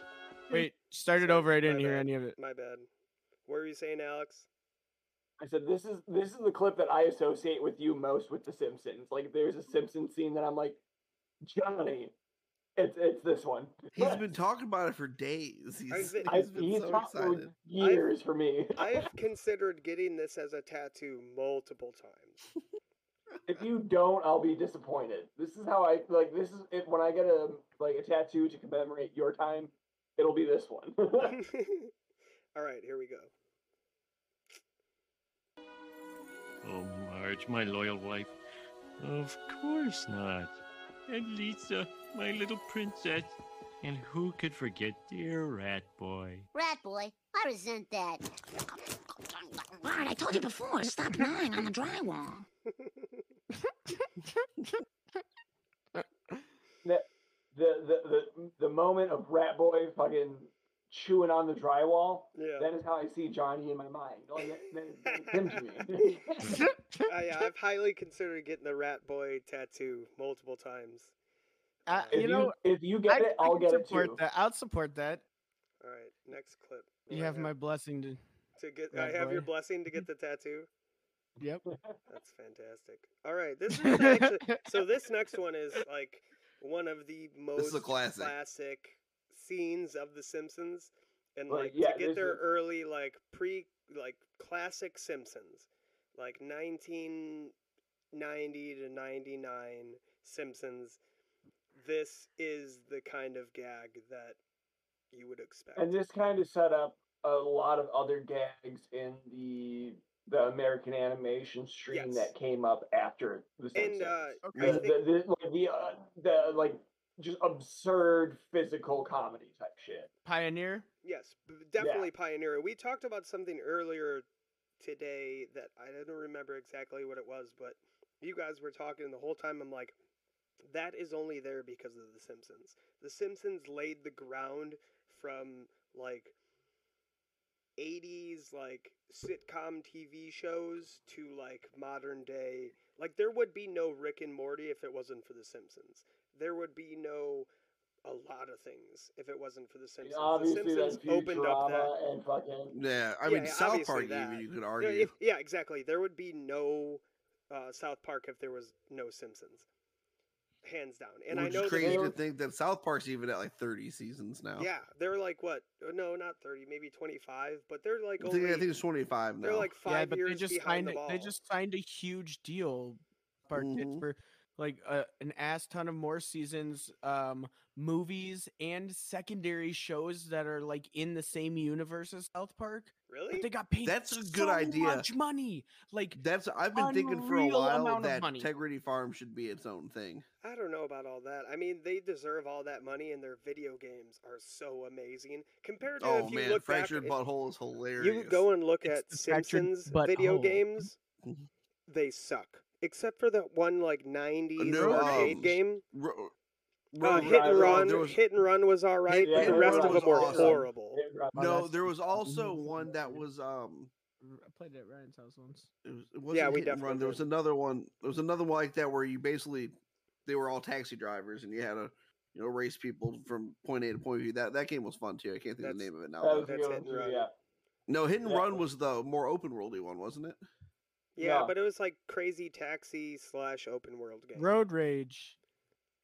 Wait, start it over. I didn't hear bad. any of it. My bad. What were you saying, Alex? I said this is this is the clip that I associate with you most with the Simpsons. Like there's a Simpsons scene that I'm like, Johnny, it's it's this one. He's been talking about it for days. He's, been- I, he's been he's so talked for excited. years for me. I've considered getting this as a tattoo multiple times. if you don't, I'll be disappointed. This is how I like. This is it. When I get a like a tattoo to commemorate your time, it'll be this one. all right, here we go. Oh, Marge, my loyal wife. Of course not. And Lisa, my little princess. And who could forget dear Rat Boy? Rat boy, I resent that. Bart, I told you before, stop gnawing on the drywall. the, the the the the moment of Rat Boy fucking chewing on the drywall. Yeah. That is how I see Johnny in my mind. Like that, that, him to me. Uh, yeah, I've highly considered getting the Rat Boy tattoo multiple times. Uh, if you know, if you get I, it, I I'll can get it support too. that. I'll support that. All right, next clip. You What have I my blessing to. to get. Rat I have your blessing to get the tattoo. Yep. That's fantastic. All right, this is actually so. This next one is like one of the most This is a classic. classic scenes of The Simpsons, and Like, like yeah, to get their is- early like pre like classic Simpsons, like 1990 to 99 Simpsons. This is the kind of gag that you would expect. and this kind of set up a lot of other gags in the the American animation stream Yes. that came up after the And, Simpsons. uh, the, the, the, like, the, uh, the like just absurd physical comedy type shit. Pioneer. Yes, b- definitely pioneer. We talked about something earlier today that I don't remember exactly what it was, but you guys were talking the whole time. I'm like, that is only there because of The Simpsons. The Simpsons laid the ground from like 80s like sitcom TV shows to like modern day. Like there would be no Rick and Morty if it wasn't for The Simpsons. There would be no a lot of things if it wasn't for The Simpsons. Obviously, the Simpsons that's opened up that. And fucking Yeah, I Yeah, mean yeah, South Park that. even you could No, argue. if- yeah, exactly. There would be no uh, South Park if there was no Simpsons, hands down. And I know is crazy they to think that South Park's even at like 30 seasons now. Yeah, they're like what? uh, No, not thirty, maybe twenty-five. But they're like I think, only. I think it's 25 now. they're like five yeah, but years they just behind signed. the a- ball. They just signed a huge deal, Park Kids, Mhm. for like a, an ass ton of more seasons, um, movies and secondary shows that are like in the same universe as South Park. really. But they got paid. That's a good so idea. Much money, like That's I've been thinking for a while that. Integrity Farm should be its own thing. I don't know about all that. I mean, they deserve all that money, and their video games are so amazing compared to Oh if you man, look Fractured back. Butthole is hilarious. You go and look It's at Simpsons video butthole. games. They suck, except for that one like '90s no, arcade um, game. Ro- Uh, hit and run. was- hit and run was all right, Yeah, but the rest of them were awesome. horrible. No, there was also one that was um I played it at Ryan's house once. It was. It wasn't Yeah, we hit and run. definitely There was another one. There was another one like that where you basically they were all taxi drivers and you had to you know race people from point A to point B. That that game was fun too. I can't think of the name of it now. That was That's good Hit and Run. yeah. No, Hit and Yeah. Run was the more open worldy one, wasn't it? Yeah, No. but it was like crazy taxi slash open world game. Road Rage.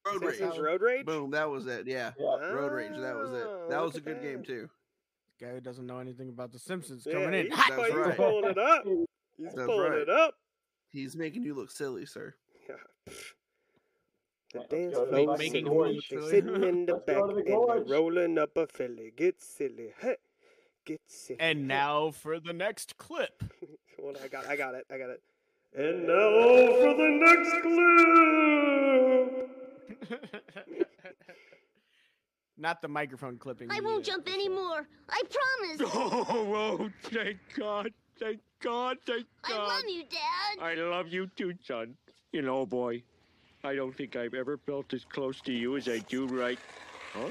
Road Rage. Simpsons Road Rage. Boom, that was it. Yeah, Yeah. Road Rage. That was Oh, it. That was a look at good game too. Guy who doesn't know anything about The Simpsons Yeah, coming in. he's, Hot! That's he's right. pulling it up. He's That's pulling right. it up. He's making you look silly, sir. Yeah. The Let's dance go to the floor, fucking sitting, sitting in the Let's back, go to and the they're gorge. rolling up a filly. Get silly, hey, get silly. And now for the next clip. Hold on, I got, I got it, I got it. And now for the next clip. Not the microphone clipping. I won't uh, jump the anymore. I promise. Oh, oh, thank God. Thank God. Thank God. I love you, Dad. I love you too, son. You know, boy, I don't think I've ever felt as close to you as I do right. Huh?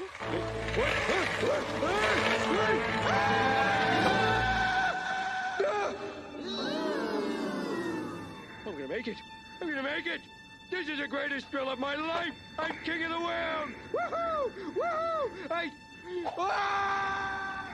make it. I'm gonna make it. This is the greatest thrill of my life. I'm king of the world. Woohoo! Woohoo! I. Ah!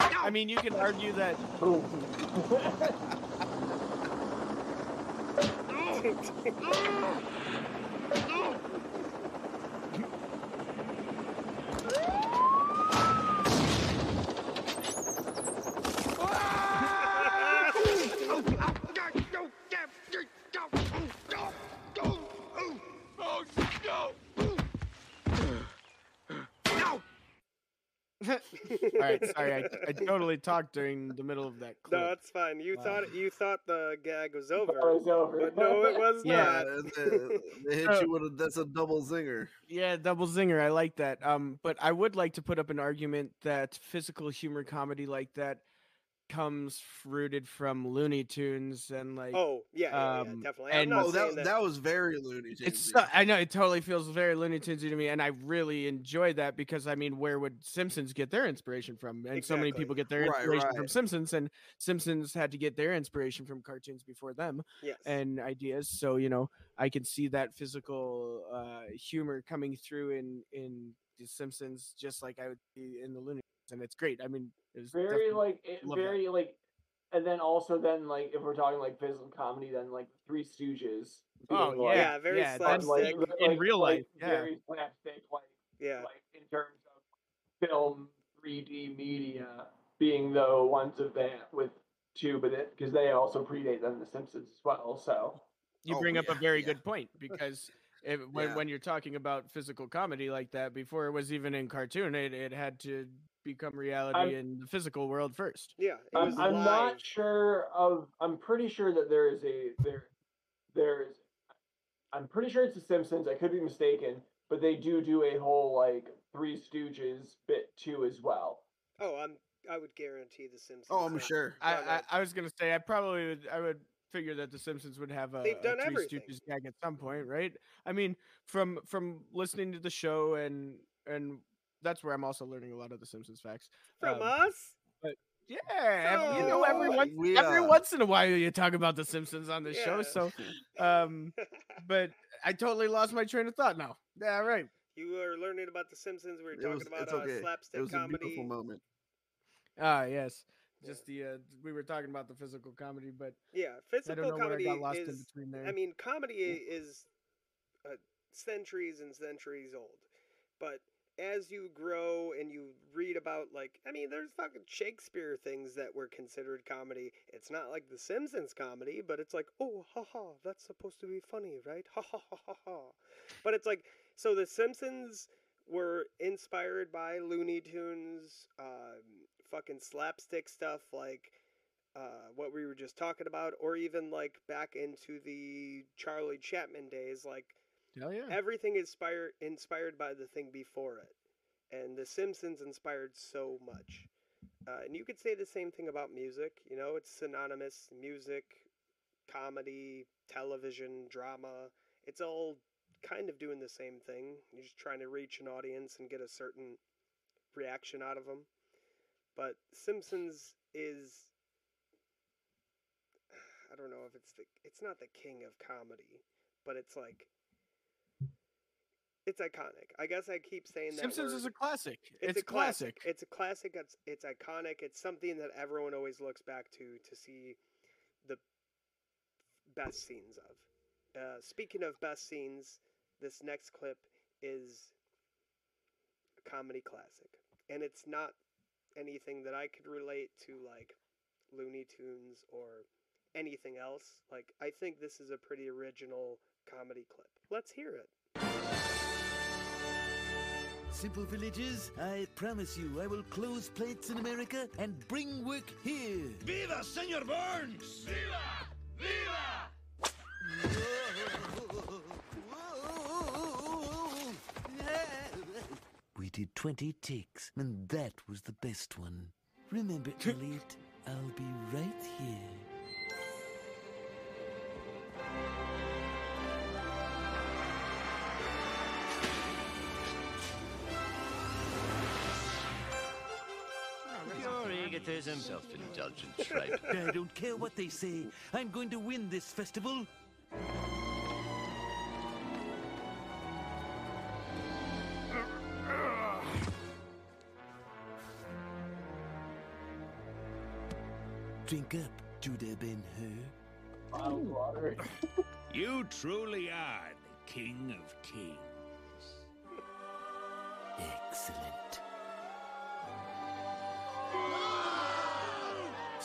I mean, you can argue that. right, sorry, I, I totally talked during the middle of that clip. No, it's fine. You Wow. thought you thought the gag was over, That was over. but no, it was Yeah. not. they, they hit you with a that's a double zinger. Yeah, double zinger. I like that. Um, but I would like to put up an argument that physical humor comedy like that comes rooted from Looney Tunes and like Oh yeah, yeah, Um, yeah definitely. I'm and- not Oh, saying that, that was very Looney Tunes. it's so, I know it totally feels very Looney Tunesy to me, and I really enjoy that because I mean, where would Simpsons get their inspiration from? And so many people get their Right, inspiration from. Simpsons, and Simpsons had to get their inspiration from cartoons before them yes. and ideas. So you know, I can see that physical uh, humor coming through in in the Simpsons, just like I would see in the Looney Tunes, and it's great. I mean, it's very like it, love that. very like and then also then like if we're talking like physical comedy then like Three Stooges. Oh, being, like, yeah, very yeah, fun, that's like, in like- real like, life, yeah. very slapstick like yeah. like in terms of film 3D media being the ones of that with two but it because they also predate them the Simpsons as well so you Oh, bring up a very yeah. good point because if, when, Yeah. when you're talking about physical comedy like that before it was even in cartoon it, it had to become reality I'm- in the physical world first Yeah, I'm, I'm not sure of. I'm pretty sure that there is a there. There's. I'm pretty sure it's The Simpsons. I could be mistaken, but they do do a whole like Three Stooges bit too as well. Oh, I'm. I would guarantee the Simpsons. Oh, I'm have sure. I, I. I was gonna say I probably would I would figure that the Simpsons would have a, They've a Three everything. Stooges gag at some point, right? I mean, from from listening to the show and and that's where I'm also learning a lot of the Simpsons facts. From um, us. Yeah, ev- you know, every once we, every uh, once in a while you talk about the Simpsons on the show. So, um, but I totally lost my train of thought now. Yeah, right. you were learning about the Simpsons. We were It talking was, about it's uh, okay. slapstick It was a beautiful moment. Ah, yes. Yeah. Just the uh, we were talking about the physical comedy, but Yeah, I don't physical know what I comedy got lost in is. between there. I mean, comedy i- is uh, centuries and centuries old, but as you grow and you read about like I mean there's fucking Shakespeare things that were considered comedy. It's not like the Simpsons comedy, but it's like, "Oh, haha, that's supposed to be funny, right?" Ha ha ha ha ha. But it's like so the Simpsons were inspired by Looney Tunes, um, fucking slapstick stuff like uh, what we were just talking about, or even like back into the Charlie Chaplin days, like Hell yeah. everything is inspired inspired by the thing before it, and The Simpsons inspired so much. Uh, and you could say the same thing about music. You know, it's synonymous. Music comedy, television, drama. It's all kind of doing the same thing. You're just trying to reach an audience and get a certain reaction out of them. But Simpsons is I don't know if it's the it's not the king of comedy, but it's like it's iconic. I guess I keep saying that. Simpsons is a classic. It's, It's, a classic. classic. It's a classic. It's it's iconic. It's something that everyone always looks back to to see the best scenes of. Uh, speaking of best scenes, this next clip is a comedy classic, and it's not anything that I could relate to like Looney Tunes or anything else. Like I think this is a pretty original comedy clip. Let's hear it. Simple villages, I promise you I will close plates in America and bring work here. Viva, Senor Burns! Viva! Viva! We did 20 takes, and that was the best one. Remember, Elliot, I'll be right here. Pure egotism. Self-indulgent tripe. I don't care what they say. I'm going to win this festival. Drink up, Judah Ben Hur. Bottled water. You truly are the king of kings. Excellent.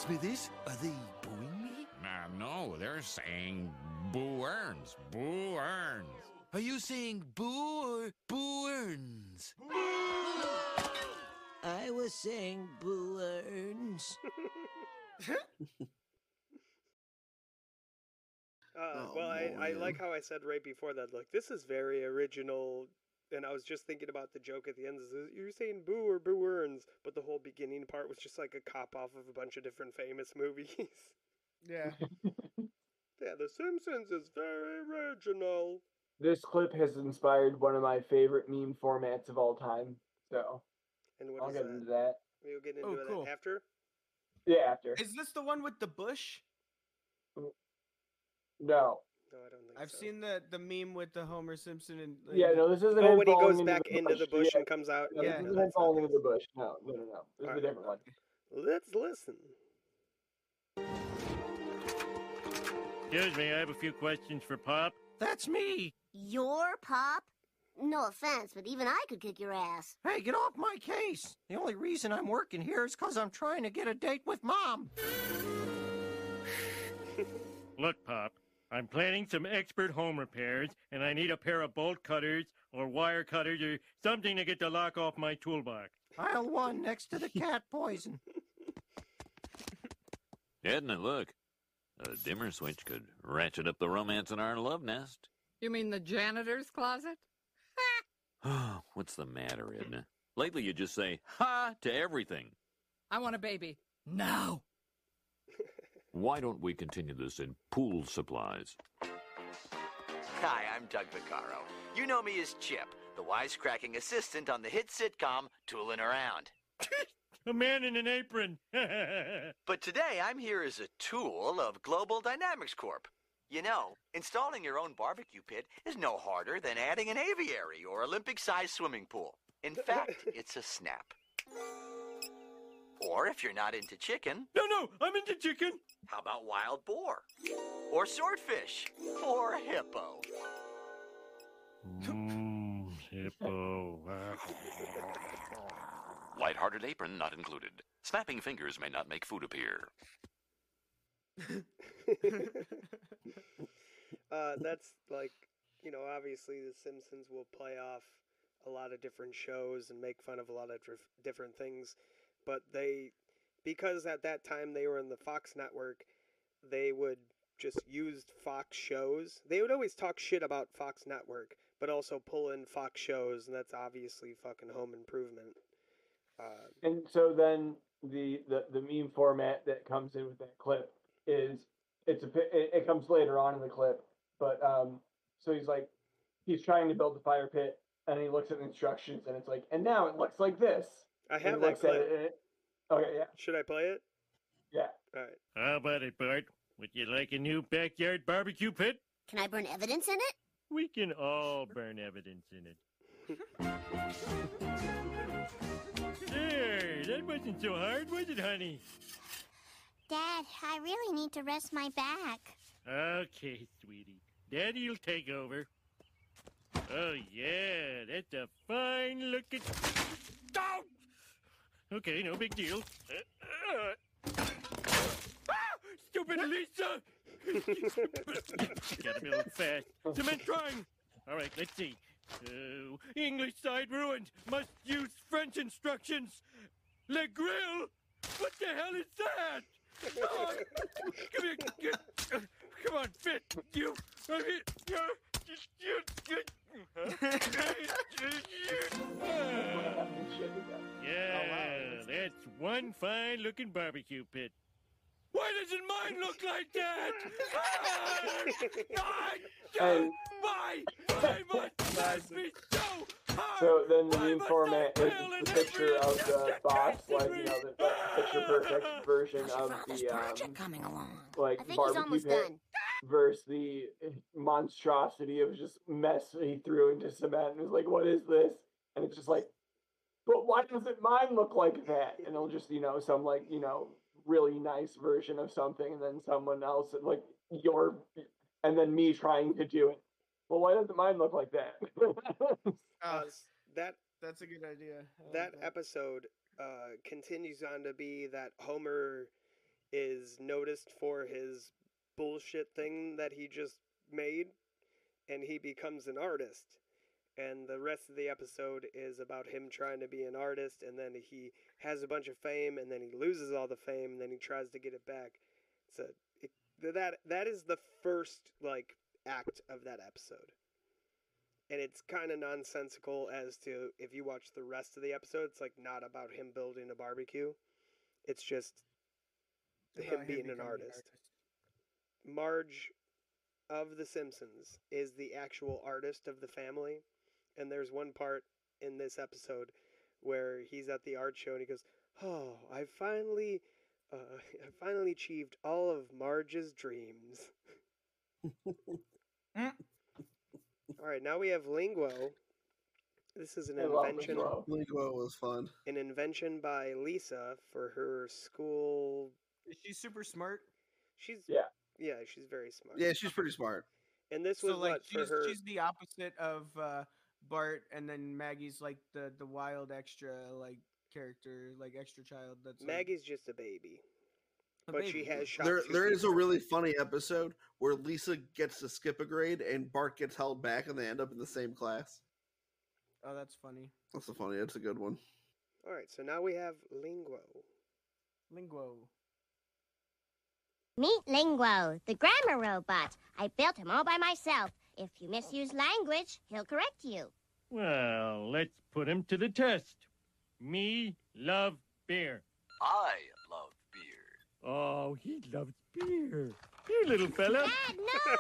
Smithers, are they booing me? Uh, no, they're saying Boo Earns. Boo Earns. Are you saying boo or boo earns? I was saying Boo Earns. Uh, Oh, well, I, I like how I said right before that. Look, this is very original, and I was just thinking about the joke at the end. You're saying "boo" or "boo earns," but the whole beginning part was just like a cop off of a bunch of different famous movies. Yeah. yeah, The Simpsons is very original. This clip has inspired one of my favorite meme formats of all time. So And what I'll is get that? into that. We'll get into Oh, that cool. after. Yeah, after. Is this the one with the bush? Mm. No. No, I don't think I've so. seen the the meme with the Homer Simpson and like, Yeah, no, this isn't Oh, him when he falling goes into back the into the bush Yeah, and comes out. no, Yeah, this no, isn't him falling into the bush. No, no, no, no. This is Alright. a different one. Let's listen. Excuse me, I have a few questions for Pop. That's me. Your pop? No offense, but even I could kick your ass. Hey, get off my case. The only reason I'm working here is because I'm trying to get a date with Mom. Look, Pop, I'm planning some expert home repairs, and I need a pair of bolt cutters or wire cutters or something to get the lock off my toolbox. Aisle one next to the cat poison. Edna, look. A dimmer switch could ratchet up the romance in our love nest. You mean the janitor's closet? What's the matter, Edna? Lately you just say, ha, to everything. I want a baby. Now. Why don't we continue this in pool supplies? Hi, I'm Doug Vaccaro. You know me as Chip, the wisecracking assistant on the hit sitcom Toolin' Around. A man in an apron. But today I'm here as a tool of Global Dynamics Corp. You know, installing your own barbecue pit is no harder than adding an aviary or Olympic sized swimming pool. In fact, it's a snap. Or if you're not into chicken, no, no, I'm into chicken. how about wild boar? Or swordfish? Or hippo? Mm, hippo. Lighthearted apron not included. Snapping fingers may not make food appear. uh, that's like, you know, obviously The Simpsons will play off a lot of different shows and make fun of a lot of dif- different things, but they, because at that time they were in the Fox network, they would just use Fox shows. They would always talk shit about Fox network, but also pull in Fox shows, and that's obviously fucking Home Improvement. Uh, And so then the, the the meme format that comes in with that clip is it's a it, it comes later on in the clip, but um, so he's like, he's trying to build the fire pit, and he looks at the instructions, and it's like, and now it looks like this. I And he have that looks clip. it, Okay, yeah, Should I play it? yeah. All right. How about it, Bart? Would you like a new backyard barbecue pit? Can I burn evidence in it? We can all burn evidence in it. There, that wasn't so hard, was it, honey? Dad, I really need to rest my back. Okay, sweetie. Daddy'll take over. Oh, yeah, that's a fine looking. Ow! Okay, no big deal. Ah! Stupid Lisa! Gotta build fast. Cement drawing! All right, let's see. Uh, English side ruined. Must use French instructions. Le grill? What the hell is that? Oh, come here. Get, uh, come on, fit. You. Uh, you, you, you, yeah, that's one fine looking barbecue pit. Why doesn't mine look like that? Ah! And Why? Why must be so so then the meme format is the picture of the box, like you know, the, the picture perfect version of the um, coming along. like I think he's barbecue almost pit done. versus the monstrosity of just mess he threw into cement and was like, "What is this?" And it's just like, "But why doesn't mine look like that?" And it'll just you know some like you know really nice version of something, and then someone else like your, and then me trying to do it. Well, why doesn't mine look like that? Ah, that that's a good idea. I like that episode uh, continues on to be that Homer is noticed for his bullshit thing that he just made, and he becomes an artist. And the rest of the episode is about him trying to be an artist, and then he has a bunch of fame, and then he loses all the fame, and then he tries to get it back. It's a it, that that is the first like act of that episode. And it's kind of nonsensical as to if you watch the rest of the episode it's like not about him building a barbecue. It's just About him him being an becoming an artist. Marge of the simpsons is the actual artist of the family and there's one part in this episode where he's at the art show and he goes oh i finally uh, i finally achieved all of marge's dreams all right, now we have Linguo. This is an I invention. Linguo. Linguo was fun. An invention by Lisa for her school. Is she super smart? She's yeah, yeah, she's very smart. Yeah, she's pretty smart. And this So was like what for she's her. she's the opposite of uh, Bart, and then Maggie's like the the wild extra like character, like extra child. That's like, Maggie's just a baby, a but she has shot. There, there is a really funny episode where Lisa gets to skip a grade and Bart gets held back, and they end up in the same class. Oh, that's funny. That's a funny. It's a good one. All right, so now we have Linguo. Linguo. Meet Linguo, the grammar robot. I built him all by myself. If you misuse language, he'll correct you. Well, let's put him to the test. Me love beer. I love beer. Oh, he loves beer. Here, little fella. Dad,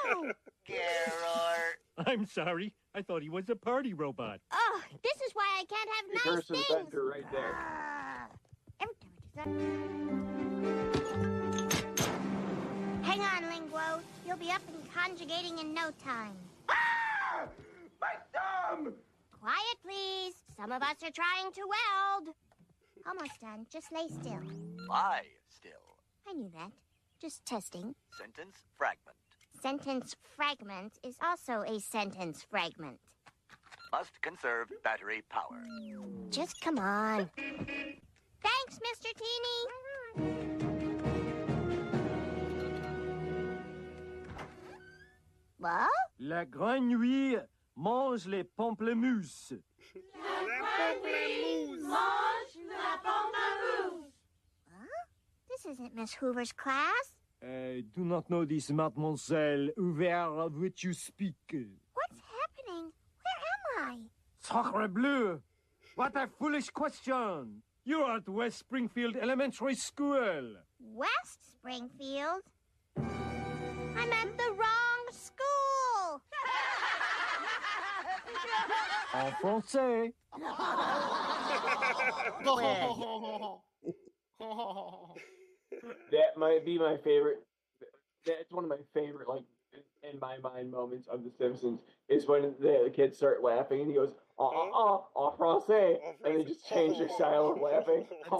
no! Gerard. I'm sorry. I thought he was a party robot. oh, this is why I can't have nice person things. center right there. Ah. Every time I do that- Hang on, Linguo. You'll be up and conjugating in no time. Ah! My thumb! Quiet, please. Some of us are trying to weld. Almost done. Just lay still. Lie still. I knew that. Just testing. Sentence fragment. Sentence fragment is also a sentence fragment. Must conserve battery power. Just come on. Thanks, Mr. Teeny. What? La grenouille mange les pamplemousses. Huh? This isn't Miss Hoover's class. I do not know this, mademoiselle. Where would you speak? What's happening? Where am I? Sacre bleu! What a foolish question! You're at West Springfield Elementary School. West Springfield. En français. that might be my favorite. That's one of my favorite, like in my mind, moments of The Simpsons is when the kids start laughing and he goes, "Ah, ah, ah, en français," and they just change their style of laughing.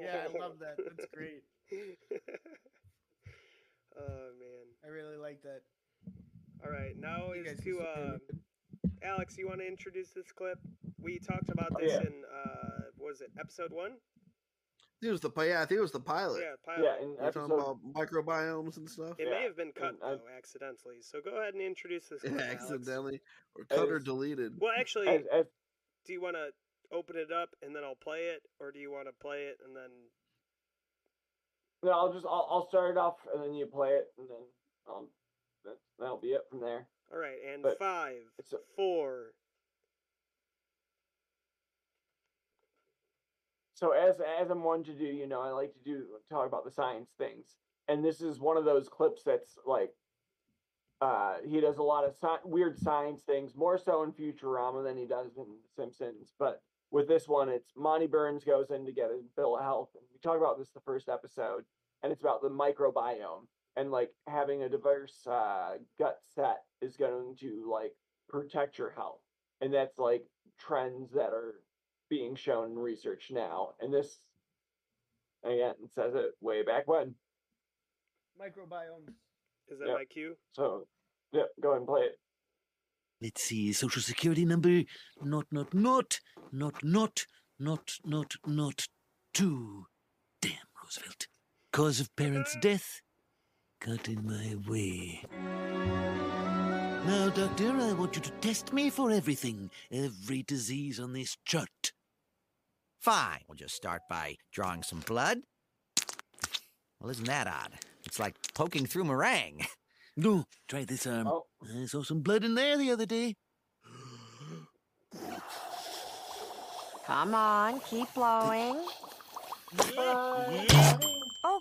yeah, I love that. That's great. oh man. I really like that. All right, now You is to uh, submit Alex. You want to introduce this clip? We talked about Oh, this yeah. in uh, what was it episode one? It was the pi- yeah, I think it was the pilot. Yeah, pilot. Yeah, in You're talking about microbiomes and stuff. It may have been cut and I- though accidentally. So go ahead and introduce this clip, Alex. accidentally or cut or deleted. Well, actually, as, as do you want to open it up and then I'll play it, or do you want to play it and then? no, I'll just I'll, I'll start it off and then you play it and then um that, that'll be it from there. All right, and But five, it's a- four. So as as I'm one to do, you know, I like to do talk about the science things, and this is one of those clips that's like, uh, he does a lot of sci- weird science things, more so in Futurama than he does in The Simpsons. But with this one, it's Monty Burns goes in to get his bill of health, and we talk about this the first episode, and it's about the microbiome and like having a diverse uh, gut set is going to like protect your health, and that's like trends that are being shown in research now. And this, again, says it way back when. Microbiomes. Is that Yep. my cue? So, yeah, go ahead and play it. Let's see, social security number, not, not, not, not, not, not, not, not, two. Damn, Roosevelt. Cause of parent's death, got in my way. Now, doctor, I want you to test me for everything, every disease on this chart. Fine. We'll just start by drawing some blood. Well, isn't that odd? It's like poking through meringue. No, try this arm. Oh. I saw some blood in there the other day. Come on, keep blowing.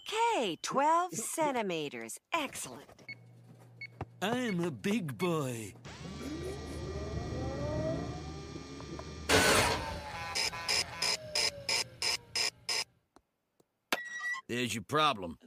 Okay, 12 centimeters. Excellent. I'm a big boy. There's your problem.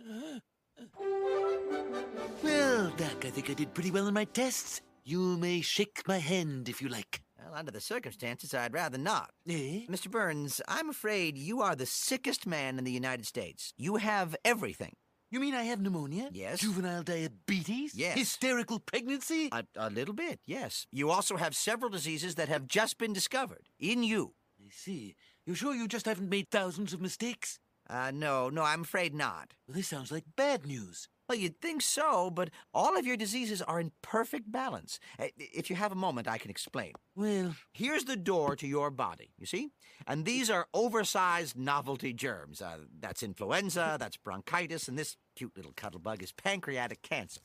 Well, Doc, I think I did pretty well in my tests. You may shake my hand if you like. Well, under the circumstances, I'd rather not. Eh? Mr. Burns, I'm afraid you are the sickest man in the United States. You have everything. You mean I have pneumonia? Yes. Juvenile diabetes? Yes. Hysterical pregnancy? A, a little bit, yes. You also have several diseases that have just been discovered in you. I see. You sure you just haven't made thousands of mistakes? Uh, no, no, I'm afraid not. Well, this sounds like bad news. Well, you'd think so, but all of your diseases are in perfect balance. If you have a moment, I can explain. Well, Here's the door to your body, you see? And these are oversized novelty germs. Uh, that's influenza, that's bronchitis, and this cute little cuddle bug is pancreatic cancer.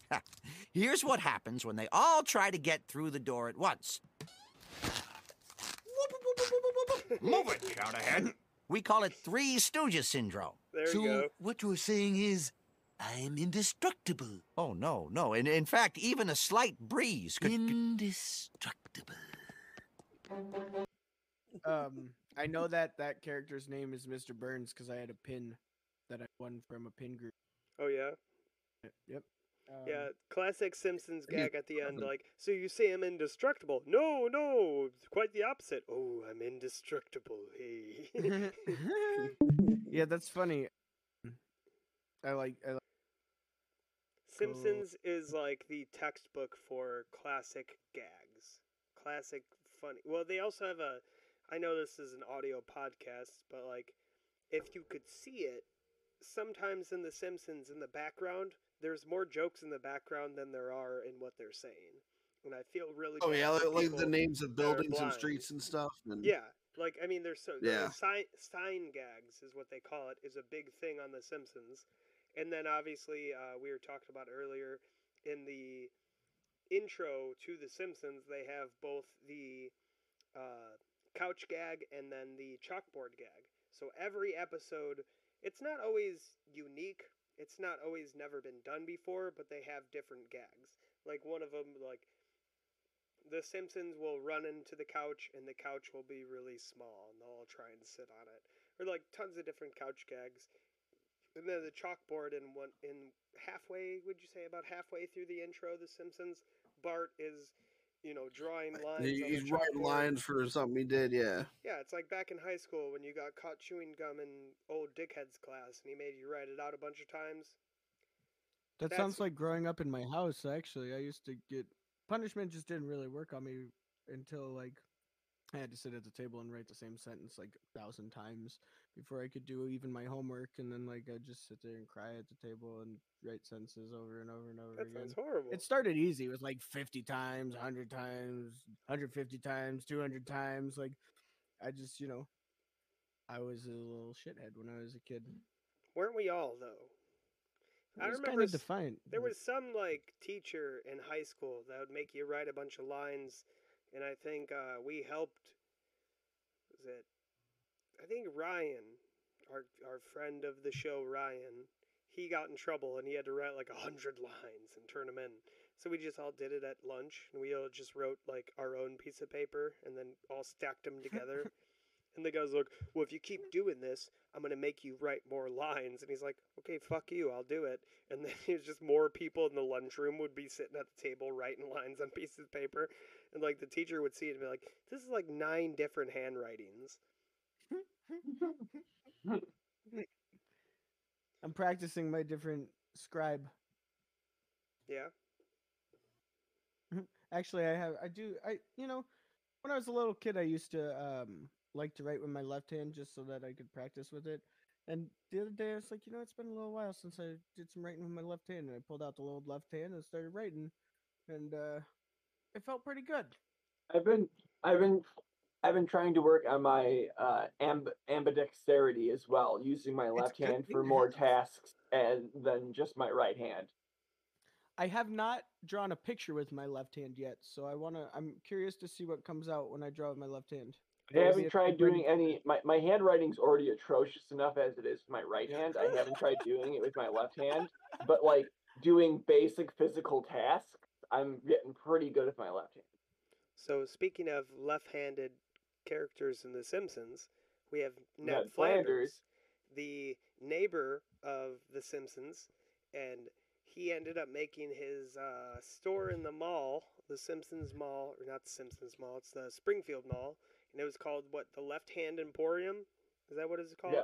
Here's what happens when they all try to get through the door at once. Move it, count ahead. We call it Three Stooges syndrome. There so you go. what you're saying is I'm indestructible. Oh, no, no. In, in fact, even a slight breeze could. Indestructible. Um, I know that that character's name is Mr. Burns because I had a pin that I won from a pin group. Oh yeah. Yep. Um, Yeah, classic Simpsons gag at the end, like, so you say I'm indestructible? No, no, quite the opposite. Oh, I'm indestructible. Hey. yeah, that's funny. I like. I like. Simpsons is like the textbook for classic gags, classic funny. Well, they also have a. I know this is an audio podcast, but like, if you could see it, sometimes in The Simpsons, in the background, there's more jokes in the background than there are in what they're saying, and I feel really. Oh bad yeah, for like, like the names of that are buildings and blind. streets and stuff. And Yeah, like I mean, there's so Yeah. yeah. sign sign gags is what they call it is a big thing on The Simpsons, and then obviously uh, we were talking about earlier in the intro to The Simpsons, they have both the uh, couch gag and then the chalkboard gag. So every episode, it's not always unique. It's not always never been done before, but they have different gags. Like one of them, like the Simpsons will run into the couch and the couch will be really small and they'll all try and sit on it. Or like tons of different couch gags. And then the chalkboard in one in halfway, would you say about halfway through the intro of The Simpsons, Bart is, you know, drawing lines. He- on the He's writing lines for something he did. Yeah. Yeah, it's like back in high school when you got caught chewing gum in old dickhead's class and he made you write it out a bunch of times. That That's- sounds like growing up in my house. Actually, I used to get punishment. Just didn't really work on me until like I had to sit at the table and write the same sentence like a thousand times before I could do even my homework. And then like I'd just sit there and cry at the table and write sentences over and over and over That again. sounds horrible. It started easy. It was like 50 times, 100 times, 150 times, 200 times. Like, I just, you know, I was a little shithead when I was a kid. Weren't we all though? Was remember kind of defiant. There was some like teacher in high school that would make you write a bunch of lines, and I think uh, we helped. Was it? I think Ryan, our our friend of the show, Ryan, he got in trouble and he had to write like a hundred lines and turn them in. So we just all did it at lunch, and we all just wrote like our own piece of paper and then all stacked them together. and the guy's like, "Well, if you keep doing this, I'm gonna make you write more lines." And he's like, "Okay, fuck you, I'll do it." And then it's just more people in the lunchroom would be sitting at the table writing lines on pieces of paper, and like the teacher would see it and be like, "This is like nine different handwritings." I'm practicing my different scribe. Yeah. Actually, I have, I do, I, you know, when I was a little kid, I used to um like to write with my left hand just so that I could practice with it. And the other day, I was like, you know, it's been a little while since I did some writing with my left hand, and I pulled out the old left hand and started writing, and uh it felt pretty good. I've been I've been I've been trying to work on my uh, amb- ambidexterity as well, using my left hand for more tasks and than just my right hand. I have not drawn a picture with my left hand yet, so I wanna. I'm curious to see what comes out when I draw with my left hand. I Maybe haven't tried doing any. My my handwriting's already atrocious enough as it is with my right hand. I haven't tried doing it with my left hand, but like doing basic physical tasks, I'm getting pretty good with my left hand. So speaking of left-handed characters in The Simpsons, we have Ned, Ned Flanders, Flanders. the neighbor of The Simpsons, and he ended up making his uh, store in the mall, the Simpsons Mall, or not the Simpsons Mall, it's the Springfield Mall, and it was called what? The Left Hand Emporium. Is that what it's called? Yeah.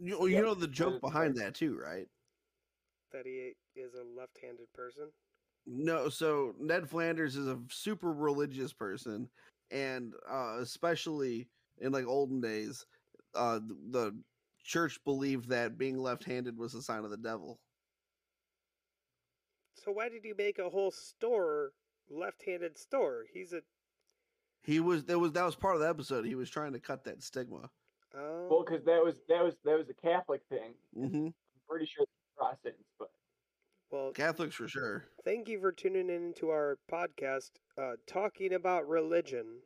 You, you know the joke behind that too, right? That he is a left-handed person. No, so Ned Flanders is a super religious person, and uh, especially in like olden days, uh, the church believed that being left-handed was a sign of the devil. So why did he make a whole store left-handed store? He's a He was that was that was part of the episode. He was trying to cut that stigma. oh. Well, because that was that was that was a Catholic thing. hmm I'm pretty sure it's Protestants, but Well, Catholics for sure. Thank you for tuning in to our podcast, uh, talking about religion.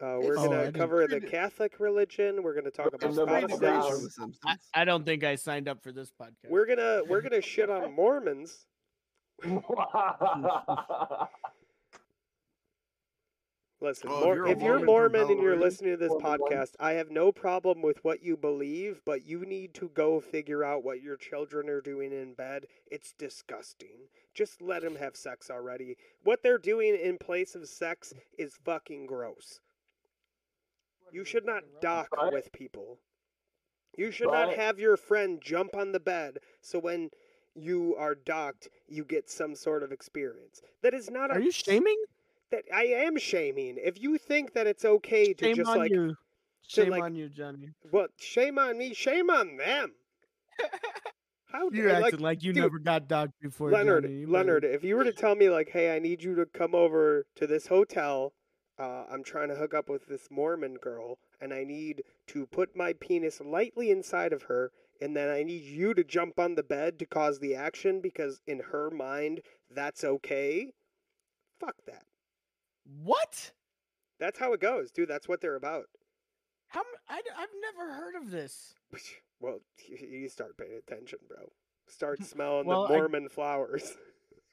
Uh, we're Oh, gonna didn't- cover the Catholic religion. We're gonna talk about And the Scottish. Bible down. The Simpsons. I, I don't think I signed up for this podcast. We're gonna we're gonna shit on Mormons. Listen, Oh, if Mor- you're if you're Mormon Mormon and you're listening to this Mormon one. podcast, I have no problem with what you believe, but you need to go figure out what your children are doing in bed. It's disgusting. Just let them have sex already. What they're doing in place of sex is fucking gross. You should not dock with people. You should not have your friend jump on the bed so when you are docked, you get some sort of experience. That is not a Are you shaming? That I am shaming. If you think that it's okay to Shame just on like you. Shame like- on you, Johnny. well, shame on me, shame on them. How You're acting like, you dude, never got dogged before, Leonard, Johnny. Leonard, if you were to tell me like, hey, I need you to come over to this hotel, uh, I'm trying to hook up with this Mormon girl, and I need to put my penis lightly inside of her, and then I need you to jump on the bed to cause the action because in her mind that's okay. Fuck that. What? That's how it goes, dude. That's what they're about. How? m- I, have never heard of this. Well, you start paying attention, bro. Start smelling Well, the I- Mormon flowers.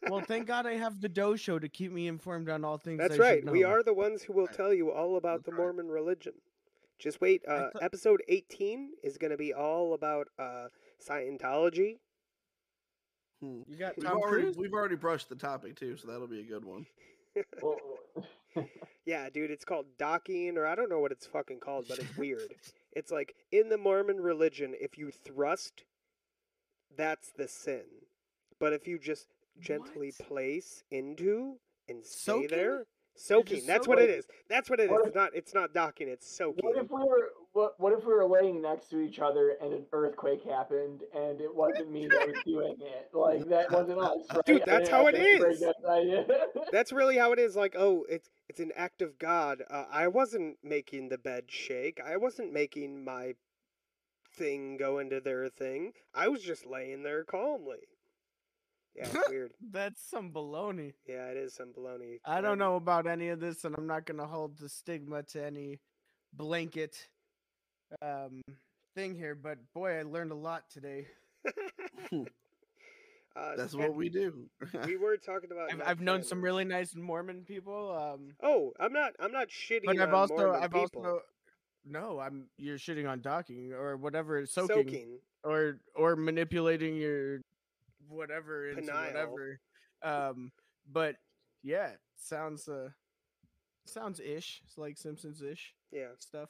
Well, thank God I have the Doe Show to keep me informed on all things. That's I should right. We are the ones who will tell you all about the Mormon religion. Just wait. Uh, thought- episode 18 is going to be all about uh, Scientology. Hmm. You got We've already, we've already brushed the topic too, so that'll be a good one. Yeah, dude, it's called docking, or I don't know what it's fucking called, but it's weird. it's like in the Mormon religion, if you thrust, that's the sin. But if you just gently place into and stay Soaking? there, soaking. That's what it soaking. That's what it is. What It's not. It's not docking. It's soaking. What if we were what what if we were laying next to each other and an earthquake happened and it wasn't me that was doing it? Like that wasn't us, right? Dude, that's how have it to break is. that idea. That's really how it is. Like, oh, it's it's an act of God. Uh, I wasn't making the bed shake. I wasn't making my thing go into their thing. I was just laying there calmly. Yeah, it's weird. That's some baloney. Yeah, it is some baloney. I don't know about any of this, and I'm not gonna hold the stigma to any blanket um thing here. But boy, I learned a lot today. Uh, That's what we do. we were talking about. I've, I've known some really nice Mormon people. Um, Oh, I'm not. I'm not shitting but I've on also Mormon I've people. also no, I'm you're shitting on docking or whatever soaking, Soaking. or or manipulating your whatever into Penile. whatever. Um, but yeah, sounds uh sounds ish. It's like Simpsons ish Yeah. stuff.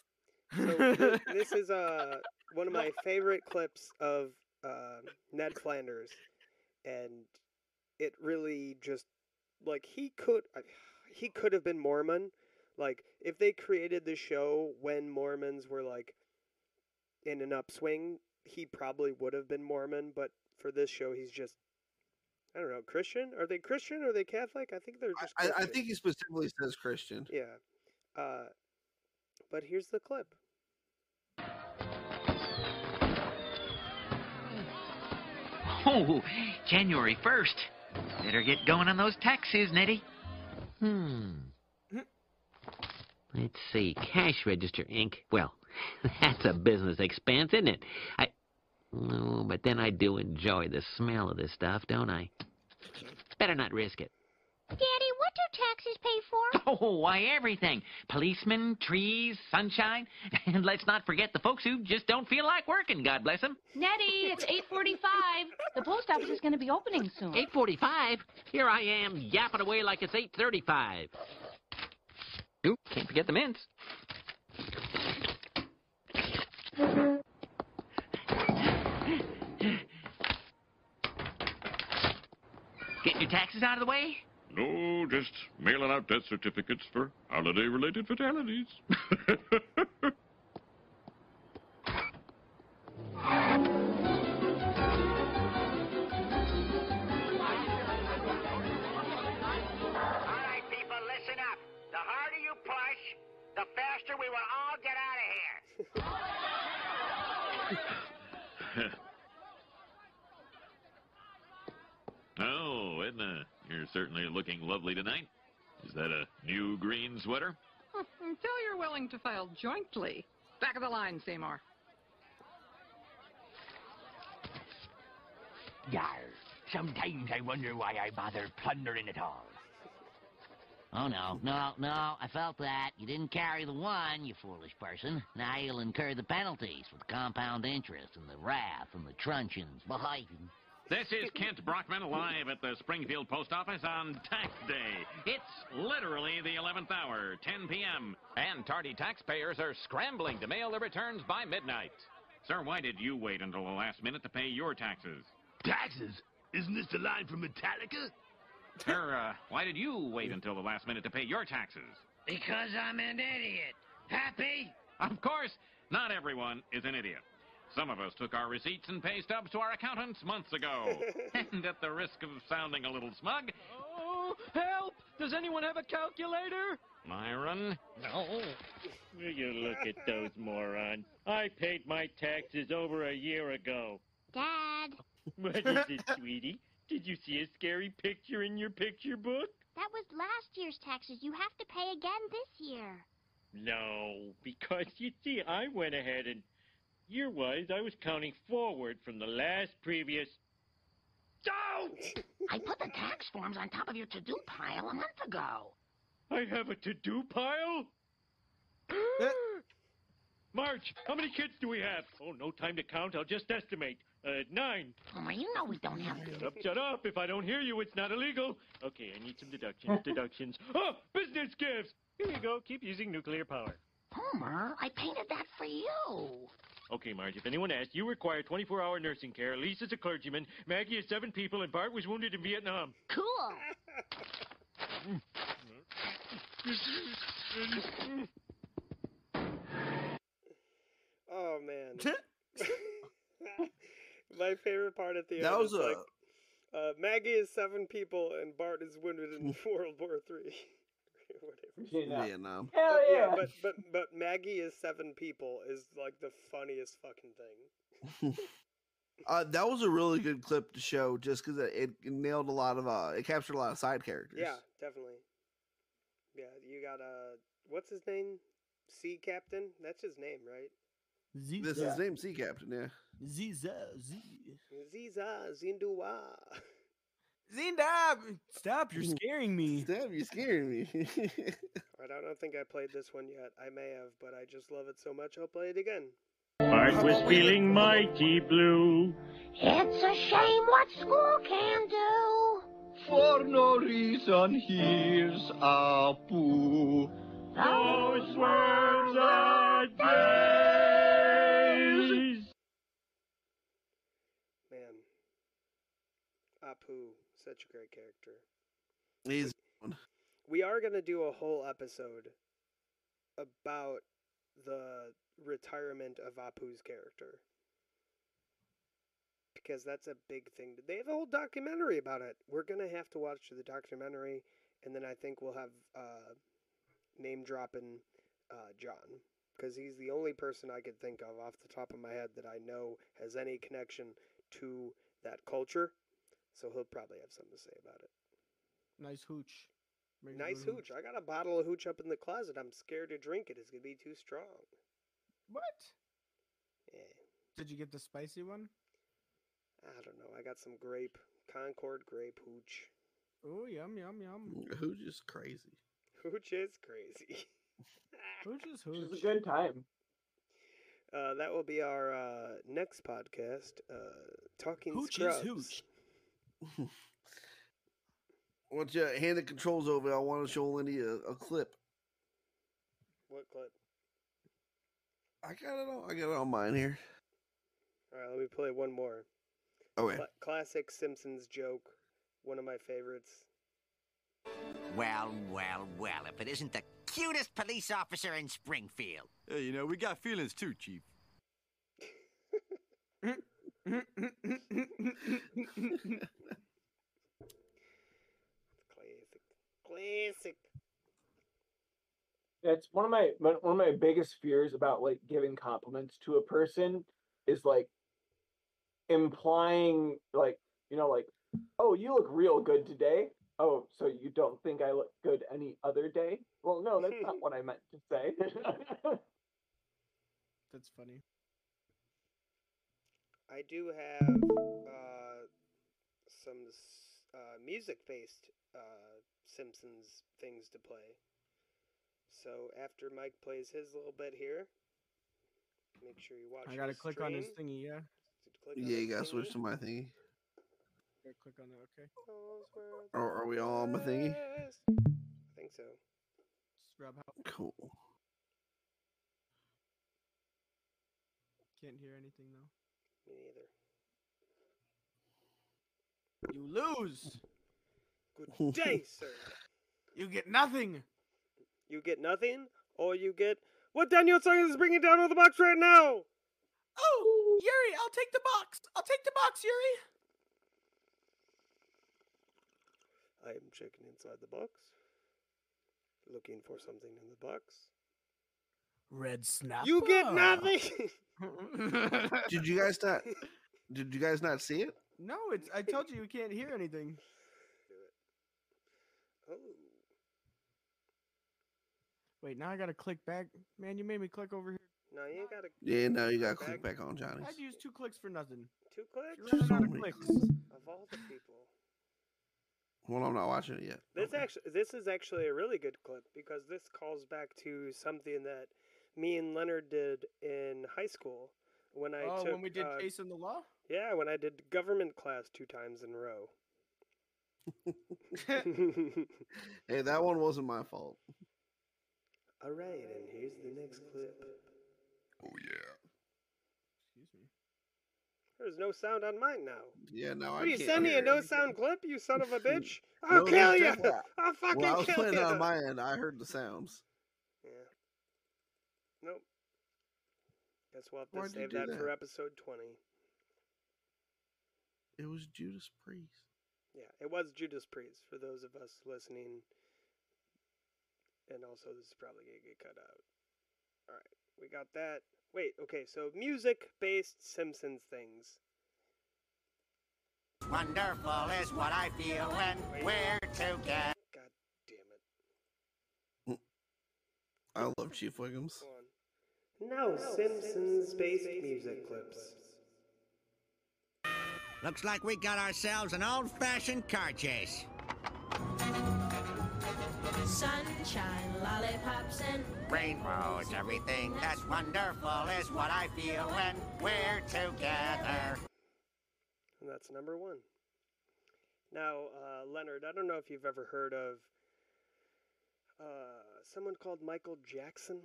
So thi- this is uh one of my favorite clips of uh, Ned Flanders, and it really just like he could he could have been Mormon. Like if they created the show when Mormons were like in an upswing, he probably would have been Mormon. But for this show, he's just I don't know Christian. Are they Christian? Are they Catholic? I think they're just. I, I think he specifically says Christian. Yeah. Uh, but here's the clip. Oh, January 1st. Better get going on those taxes, Neddie. Hmm. Let's see. Cash register ink. Well, that's a business expense, isn't it? I. No, but then I do enjoy the smell of this stuff, don't I? Better not risk it. Daddy, what do taxes pay for? Oh, why, everything. Policemen, trees, sunshine. And let's not forget the folks who just don't feel like working, God bless them. Neddie, it's 8:45. The post office is going to be opening soon. 8.45? Here I am, yapping away like it's 8.35. Ooh, can't forget the mints. Getting your taxes out of the way? No, just mailing out death certificates for holiday-related fatalities. All right, people, listen up. The harder you push, the faster we will all get out of here. Oh, Edna, you're certainly looking lovely tonight. Is that a new green sweater? Hmm, Until you're willing to file jointly. Back of the line, Seymour. Yar, sometimes I wonder why I bother plundering at all. Oh, no, no, no, I felt that. You didn't carry the one, you foolish person. Now you'll incur the penalties with compound interest and the wrath and the truncheons. Bye. This is Kent Brockman live at the Springfield Post Office on Tax Day. It's literally the 11th hour, 10 p.m., and tardy taxpayers are scrambling to mail their returns by midnight. Sir, why did you wait until the last minute to pay your taxes? Taxes? Isn't this the line from Metallica? Sir, uh, why did you wait until the last minute to pay your taxes? Because I'm an idiot. Happy? Of course, not everyone is an idiot. Some of us took our receipts and pay stubs to our accountants months ago. and at the risk of sounding a little smug, Oh, help! Does anyone have a calculator? Myron, No. Will you look at those morons? I paid my taxes over a year ago. Dad, What is it, sweetie? Did you see a scary picture in your picture book? that was last year's taxes. You have to pay again this year. No, because you see, I went ahead and year-wise, I was counting forward from the last previous. Don't! I put the tax tax forms on top of your to-do pile a month ago. I have a to-do pile? Marge, how many kids do we have? Oh, no time to count. I'll just estimate. Uh, nine. Homer, you know we don't have Shut up, shut up. If I don't hear you, it's not illegal. Okay, I need some deductions, deductions. Oh, business gifts! Here you go. Keep using nuclear power. Homer, I painted that for you. Okay, Marge, if anyone asks, you require 24-hour nursing care. Lisa's a clergyman. Maggie is seven people, and Bart was wounded in Vietnam. Cool. Oh man. My favorite part at the end That was is a- like uh, Maggie is seven people and Bart is wounded in World War Three. Whatever. Vietnam. Hell yeah. but but but Maggie is seven people is like the funniest fucking thing. Uh, that was a really good clip to show, just because it, it nailed a lot of uh, it captured a lot of side characters. Yeah, definitely. Yeah, you got uh, what's his name? Sea Captain. That's his name, right? This is his name, Sea Captain. Yeah. Ziza, Z. Ziza Zindua. Zindab! Stop, you're mm. scaring me. Stop, you're scaring me. I don't, I don't think I played this one yet. I may have, but I just love it so much I'll play it again. Bart was feeling mighty blue. It's a shame what school can do. For no reason, here's Apu. Those words are days. Man, Apu, such a great character. He's We are gonna do a whole episode about the retirement of Apu's character because that's a big thing. They have a whole documentary about it. We're gonna have to watch the documentary, and then I think we'll have uh, name dropping uh, John because he's the only person I could think of off the top of my head that I know has any connection to that culture. So he'll probably have something to say about it. Nice hooch. Make Nice good hooch. I got a bottle of hooch up in the closet. I'm scared to drink it. It's gonna be too strong. What? Yeah. Did you get the spicy one? I don't know. I got some grape, Concord grape hooch. Oh, yum, yum, yum. Who's just crazy? Hooch is crazy. Hooch is hooch. It's a good time. Uh, that will be our uh, next podcast. Uh, talking Hooch is hooch. Once you hand the controls over, I want to show Lindy a, a clip. What clip? I got it on. I got it on mine here. All right, let me play one more. Okay. Cla- classic Simpsons joke. One of my favorites. Well, well, well, if it isn't the cutest police officer in Springfield. Hey, you know, we got feelings too, Chief. Classic. Classic. That's one of my one one of my biggest fears about like giving compliments to a person is like implying like you know like oh you look real good today oh so you don't think I look good any other day well no that's not what I meant to say That's funny. I do have uh, some uh, music-based uh, Simpsons things to play. So after Mike plays his little bit here, make sure you watch. I gotta his click on his thingy, yeah. Click on Yeah, you gotta switch to my thingy. Gotta click on that, okay. Or are we all on my thingy? I think so. Scrub how Cool. can't hear anything though. Me neither. You lose. Good day, sir. You get nothing. You get nothing, or you get what Daniel Song is bringing down on the box right now. Oh, Yuri, I'll take the box. I'll take the box, Yuri. I am checking inside the box, looking for something in the box. Red snap. You get nothing. Did you guys not? Did you guys not see it? No, it's. I told you you can't hear anything. Oh, Wait, now I gotta click back. Man, you made me click over here. no, you ain't gotta. Yeah, now you gotta Back. click back on Johnny. I'd use two clicks for nothing. Two clicks You're So out of many clicks. clicks. of all the people. Well, I'm not watching it yet. This actually, this is actually a really good clip because this calls back to something that me and Leonard did in high school when I oh, took. when we did uh, Chasing the Law? Yeah, when I did government class two times in a row. Hey, that one wasn't my fault. All right, and here's the next clip. Oh yeah. Excuse me. There's no sound on mine now. Yeah, now Will I you can't send me a no it. sound clip, you son of a bitch? I'll there's kill you! I'll fucking kill you. Well, I was kill playing you! on my end. I heard the sounds. Yeah. Nope. Guess we'll have to Why'd save do that, for episode 20. It was Judas Priest. Yeah, it was Judas Priest for those of us listening. And also, this is probably going to get cut out. Alright, we got that. Wait, okay, so music based Simpsons things. Wonderful is what I feel when we're together. God damn it. I love Chief Wiggums. Now, Simpsons based music clips. Looks like we got ourselves an old-fashioned car chase. Sunshine, lollipops, and Rainbows, everything that's wonderful is what I feel when we're together. And that's number one. Now, uh, Leonard, I don't know if you've ever heard of uh, someone called Michael Jackson.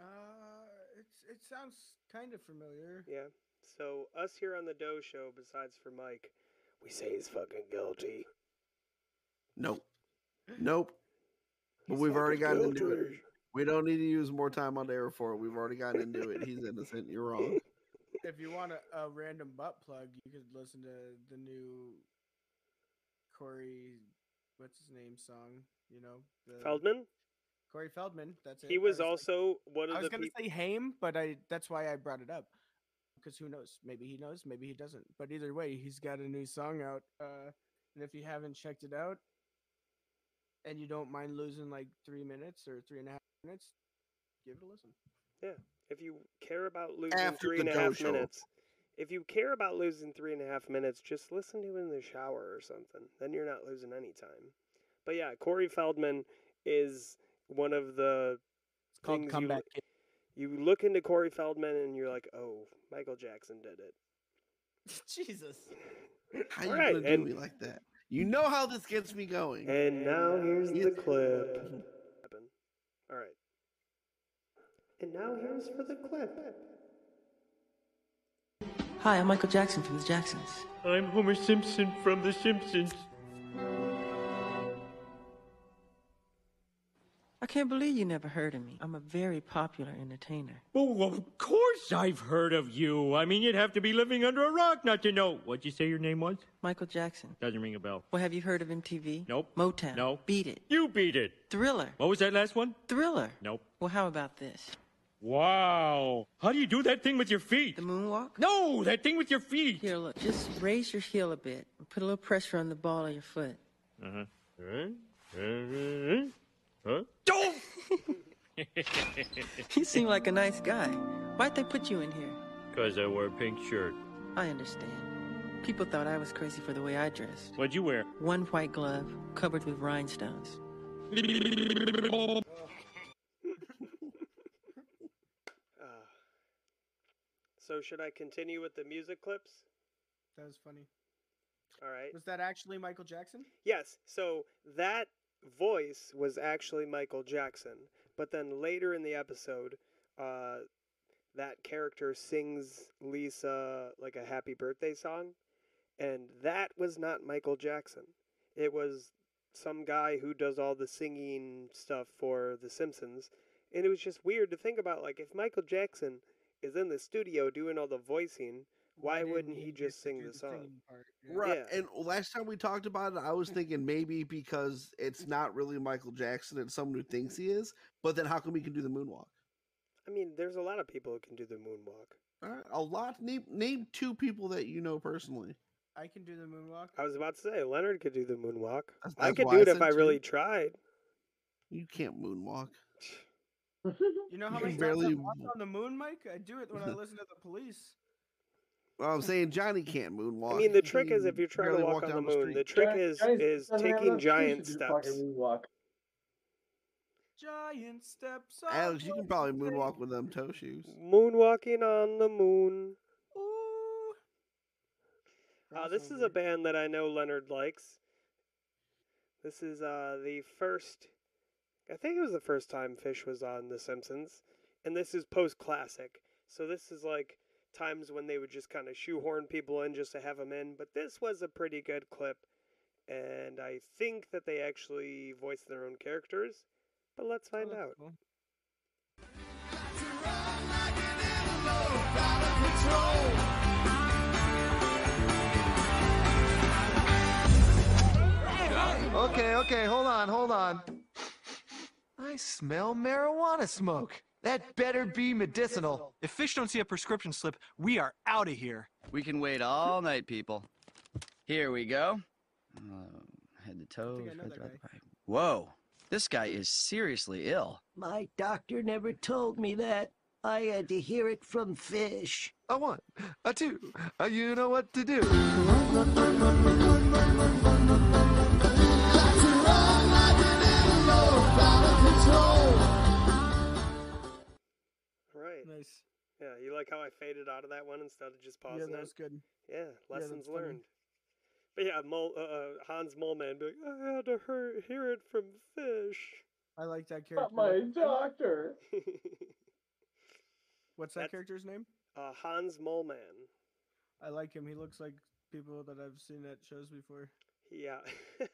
Uh, it's it sounds kind of familiar. Yeah. So us here on the Doe Show, besides for Mike, we say he's fucking guilty. Nope. Nope. But He's we've already fucking gotten into it. We don't need to use more time on the air for it. We've already gotten into it. He's innocent. You're wrong. If you want a, a random butt plug, you could listen to the new Corey, what's his name song? You know, the Feldman? Corey Feldman. That's it. He I was like- also one of the. I was gonna peop- say Haim, but I that's why I brought it up. Because who knows? Maybe he knows, maybe he doesn't. But either way, he's got a new song out. Uh, and if you haven't checked it out, and you don't mind losing like three minutes or three and a half minutes, give it a listen. Yeah. If you care about losing After three the and a half Doe Show. minutes, if you care about losing three and a half minutes, just listen to it in the shower or something. Then you're not losing any time. But yeah, Corey Feldman is one of the It's called things Comeback you, you look into Corey Feldman and you're like, oh, Michael Jackson did it. Jesus. How you Alright, gonna do me like that? You know how this gets me going. And now here's the clip. All right. And now here's for the clip. Hi, I'm Michael Jackson from the Jacksons. I'm Homer Simpson from The Simpsons. Can't believe you never heard of me. I'm a very popular entertainer. Oh, of course I've heard of you. I mean, you'd have to be living under a rock not to know. What'd you say your name was? Michael Jackson. Doesn't ring a bell. Well, have you heard of MTV? Nope. Motown. No. Beat It. You beat it. Thriller. What was that last one? Thriller. Nope. Well, how about this? Wow. How do you do that thing with your feet? The moonwalk? No, that thing with your feet. Here, look. Just raise your heel a bit and put a little pressure on the ball of your foot. Uh-huh. Uh-huh. Huh? You seem like a nice guy. Why'd they put you in here? Because I wore a pink shirt. I understand. People thought I was crazy for the way I dressed. What'd you wear? One white glove covered with rhinestones. Uh, so should I continue with the music clips? That was funny. All right. Was that actually Michael Jackson? Yes. So that voice was actually Michael Jackson, but then later in the episode, uh, that character sings Lisa like a happy birthday song, and that was not Michael Jackson. It was some guy who does all the singing stuff for The Simpsons, and it was just weird to think about. Like, if Michael Jackson is in the studio doing all the voicing, why, wouldn't he just sing the song? Right. Yeah. And last time we talked about it, I was thinking maybe because it's not really Michael Jackson, it's someone who thinks he is. But then how come he can do the moonwalk? I mean, there's a lot of people who can do the moonwalk. All right, a lot. Name name two people that you know personally. I can do the moonwalk. I was about to say Leonard could do the moonwalk. That's- I could why do I it if I two. really tried. You can't moonwalk. You know how You many times barely- I've walked on the moon, Mike? I do it when I listen to the police. Well, I'm saying Johnny can't moonwalk. I mean, the trick He is if you're trying to barely walk on the down moon, the street. trick Johnny- is Johnny is taking giant shoes to do fucking steps. Giant steps. Alex, you can probably moonwalk with them toe shoes. Moonwalking on the moon. Uh, this is a band that I know Leonard likes. This is uh, the first, I think it was the first time Phish was on The Simpsons, and this is post classic. So this is like times when they would just kind of shoehorn people in just to have them in. But this was a pretty good clip, and I think that they actually voiced their own characters. But let's find oh, out. Okay, okay, hold on, hold on. I smell marijuana smoke. That better be medicinal. If Phish don't see a prescription slip, we are out of here. We can wait all night, people. Here we go. Uh, head to toe. Head to Whoa, this guy is seriously ill. My doctor never told me that. I had to hear it from Phish. A one, a two, a you know what to do. Nice. Yeah, you like how I faded out of that one instead of just pausing Yeah, that it? was good. Yeah, lessons that's funny. learned. But yeah, Mole, uh, uh, Hans Moleman, be like, I had to hear, hear it from Phish. I like that character. Not my doctor. What's that That's- character's name? Uh, Hans Moleman. I like him. He looks like people that I've seen at shows before. Yeah.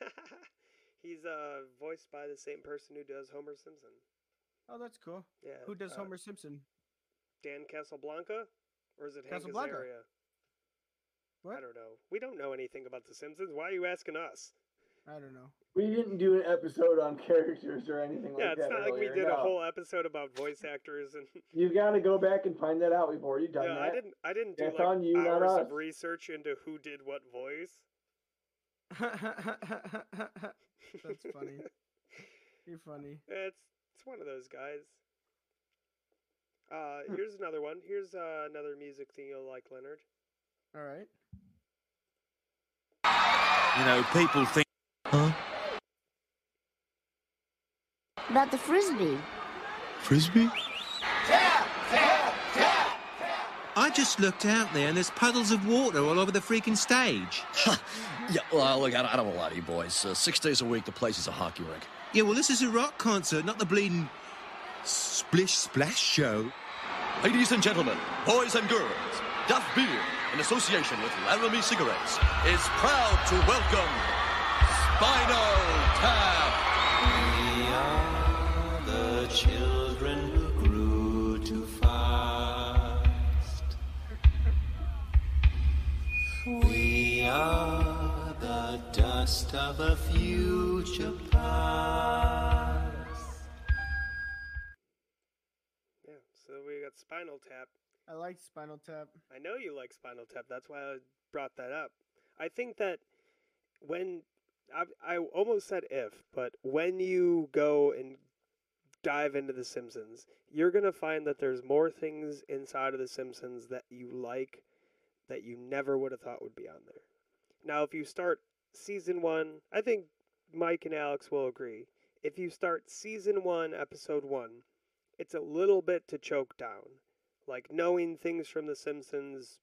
He's uh, voiced by the same person who does Homer Simpson. Oh, that's cool. Yeah. Who does uh, Homer Simpson? Dan Casablanca? Or is it Hank Casablanca. Azaria? What? I don't know. We don't know anything about The Simpsons. Why are you asking us? I don't know. We didn't do an episode on characters or anything yeah, like it's that. not like we earlier, did a whole episode about voice actors and You've got to go back and find that out. We've already done yeah, that. I didn't I didn't do That's like on you, not hours us. of research into who did what voice. That's funny. You're funny. It's it's one of those guys. Uh, here's another one. Here's uh, another music thing you'll like, Leonard. All right. You know, people think. Huh? About the frisbee. Frisbee? I just looked out there and there's puddles of water all over the freaking stage. Yeah, well, look, I don't, I don't want to lie to you boys. Uh, six days a week, the place is a hockey rink. Yeah, well, this is a rock concert, not the bleeding splish splash show. Ladies and gentlemen, boys and girls, Duff Beer, in association with Laramie Cigarettes, is proud to welcome Spinal Tap. We are the children who grew too fast. We are the dust of a future past. Spinal Tap. I like Spinal Tap. I know you like Spinal Tap. That's why I brought that up. I think that when I, I almost said if, but when you go and dive into The Simpsons, you're gonna find that there's more things inside of The Simpsons that you like that you never would have thought would be on there. Now, if you start season one, I think Mike and Alex will agree. If you start season one, episode one, it's a little bit to choke down. Like knowing things from The Simpsons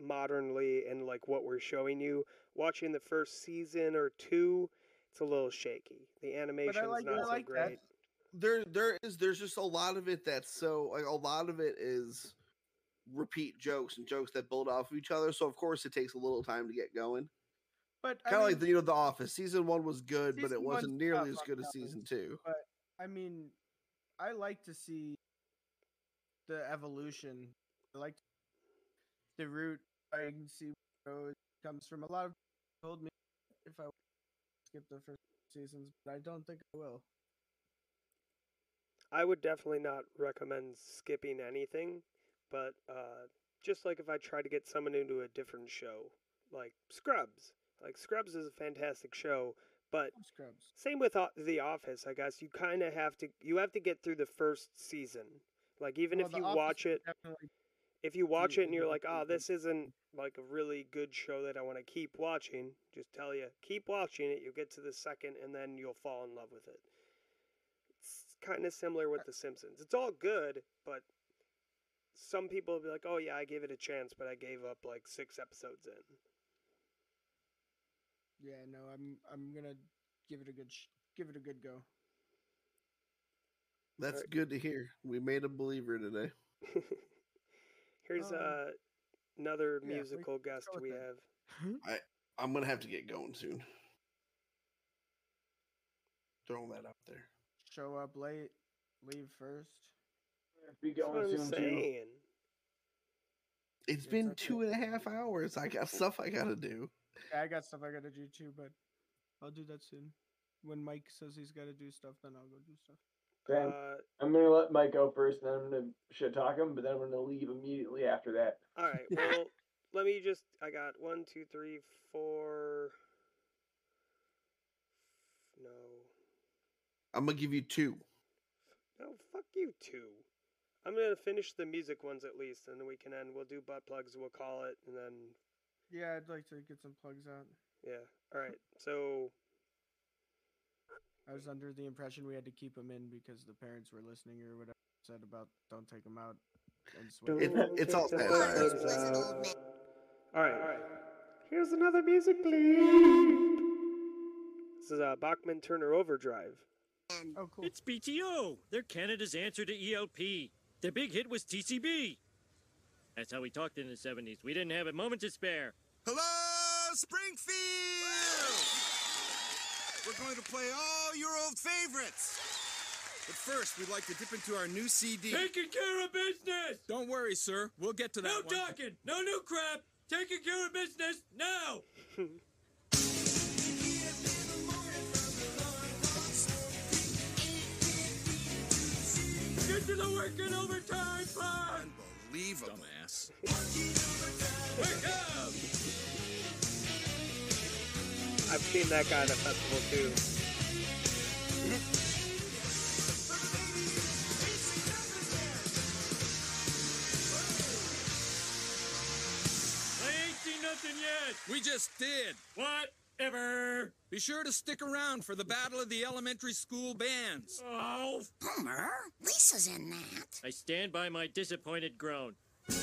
modernly and like what we're showing you, watching the first season or two, it's a little shaky. The animation's like- not I so like that. great. There, there is. There's just a lot of it that's so. Like a lot of it is repeat jokes and jokes that build off of each other. So of course it takes a little time to get going. But Kind of like the, you know the Office. Season one was good, but it wasn't nearly as good as season two. But I mean, I like to see the evolution. I like the root. I can see where it comes from. A lot of people told me if I skip the first seasons, but I don't think I will. I would definitely not recommend skipping anything, but uh, just like if I try to get someone into a different show, like Scrubs. Like Scrubs is a fantastic show, but Scrubs. same with The Office. I guess you kind of have to you have to get through the first season. Like even Well, if you watch it, if you watch it and you're like, oh, this isn't like a really good show that I want to keep watching, just tell you, keep watching it. You'll get to the second, and then you'll fall in love with it. It's kind of similar with The Simpsons. It's all good, but some people will be like, "Oh yeah, I gave it a chance, but I gave up like six episodes in." Yeah, no, I'm I'm gonna give it a good sh- give it a good go. That's good to hear. We made a believer today. Here's Um, uh, another yeah, we- musical guest we that. have. I I'm gonna have to get going soon. Throwing that out there. Show up late, leave first. Be That's what going I'm soon too. saying. It's been two and a half hours. I got stuff I gotta do. Yeah, I got stuff I gotta do too, but I'll do that soon. When Mike says he's gotta do stuff, then I'll go do stuff. Graham, Uh, I'm gonna let Mike go first, and then I'm gonna shit talk him, but then I'm gonna leave immediately after that. All right. Well, let me just. I got one, two, three, four. No. I'm gonna give you two. No, fuck you two. I'm gonna finish the music ones at least, and then we can end. We'll do butt plugs. We'll call it, and then Yeah, I'd like to get some plugs out. yeah. All right. So I was under the impression we had to keep them in because the parents were listening or whatever said about don't take them out and swing. It- it's all take the satire. butt plugs out. All right. Here's another music bleed. This is uh, Bachman Turner Overdrive. Oh, cool. It's BTO. They're Canada's answer to ELP. Their big hit was TCB. That's how we talked in the 70s. We didn't have a moment to spare. Hello, Springfield! We're going to play all your old favorites. But first, we'd like to dip into our new CD. Taking care of business! Don't worry, sir. We'll get to that No one. talking! No new crap! Taking care of business now! Get to the working overtime fund! Unbelievable. Dumbass. Wake up! I've seen that guy at a festival too. I ain't seen nothing yet! We just did. Whatever! Be sure to stick around for the Battle of the Elementary School Bands. Oh! Homer, Lisa's in that. I stand by my disappointed groan. Who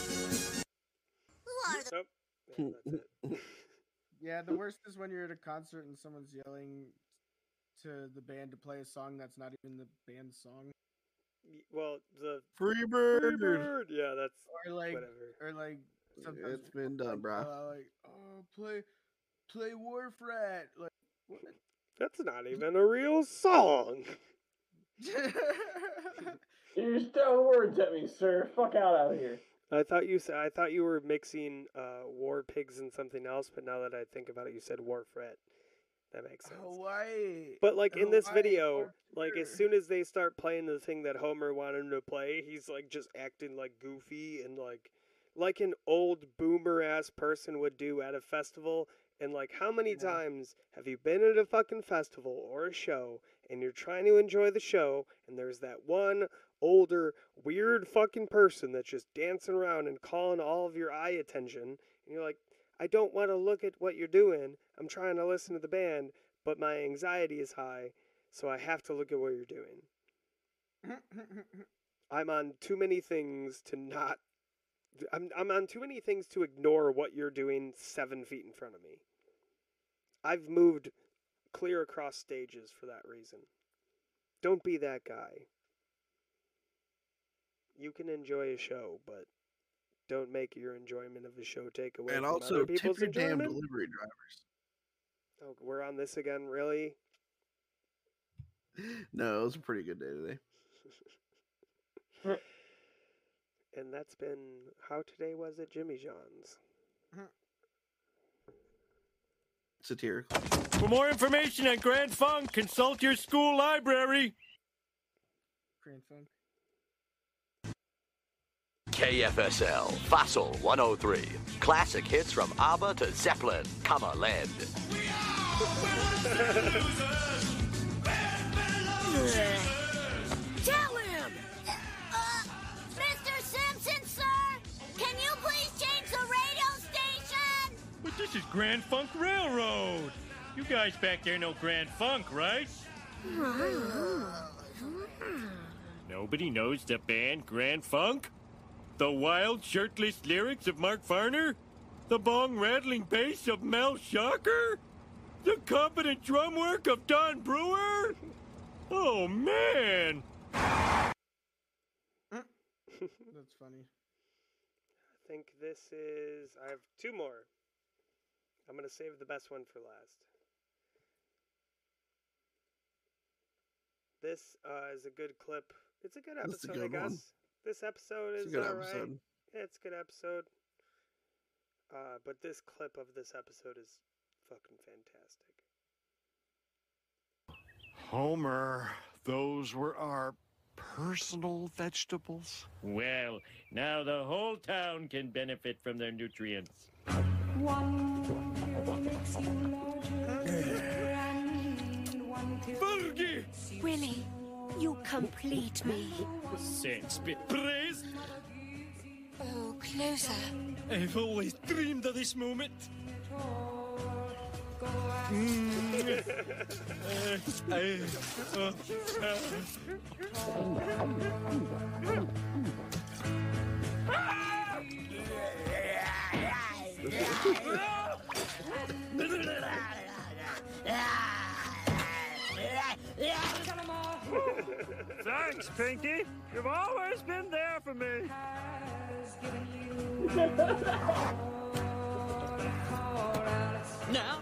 are the... Nope. Yeah, that's it. Yeah, the worst is when you're at a concert and someone's yelling to the band to play a song that's not even the band's song. Well, the Freebird. Freebird. Yeah, that's Or like whatever. or like sometimes It's been done, bro. uh, like oh play play Wharf Rat like what? That's not even a real song. You're just throwing words at me, sir. Fuck out out of here. I thought you said I thought you were mixing uh, War Pigs and something else, but now that I think about it, you said Wharf Rat. That makes sense. Hawaii. But like in this Hawaii video, like as soon as they start playing the thing that Homer wanted him to play, he's like just acting like goofy and like like an old boomer ass person would do at a festival. And like how many times have you been at a fucking festival or a show and you're trying to enjoy the show and there's that one older weird fucking person that's just dancing around and calling all of your eye attention and you're like I don't want to look at what you're doing. I'm trying to listen to the band, but my anxiety is high, so I have to look at what you're doing. I'm on too many things to not. I'm, I'm on too many things to ignore what you're doing seven feet in front of me. I've moved clear across stages for that reason. Don't be that guy. You can enjoy a show, but don't make your enjoyment of the show take away And from also other tip people's your damn delivery drivers. Oh, we're on this again, really? No, it was a pretty good day today. And that's been how today was at Jimmy John's. Satirical. For more information on Grand Funk, consult your school library. Grand funk. KFSL Fossil 103. Classic hits from ABBA to Zeppelin, comma, Led. Tell him! Uh, Mr. Simpson, sir? Can you please change the radio station? But This is Grand Funk Railroad. You guys back there know Grand Funk, right? Nobody knows the band Grand Funk? The wild, shirtless lyrics of Mark Farner? The bong rattling bass of Mel Schacher? The competent drum work of Don Brewer? Oh, man! That's funny. I think this is. I have two more. I'm gonna save the best one for last. This uh, is a good clip. It's a good That's a episode, I guess. one. Guess. This episode It's a is good alright. episode. Yeah, it's a good episode. Uh, but this clip of this episode is fucking fantastic. Homer, those were our personal vegetables. Well, now the whole town can benefit from their nutrients. Fergie! Willie, you complete me. Sense bit praise. Oh, closer. I've always dreamed of this moment. Mm. Uh, I- uh, Thanks, Pinky. You've always been there for me. No.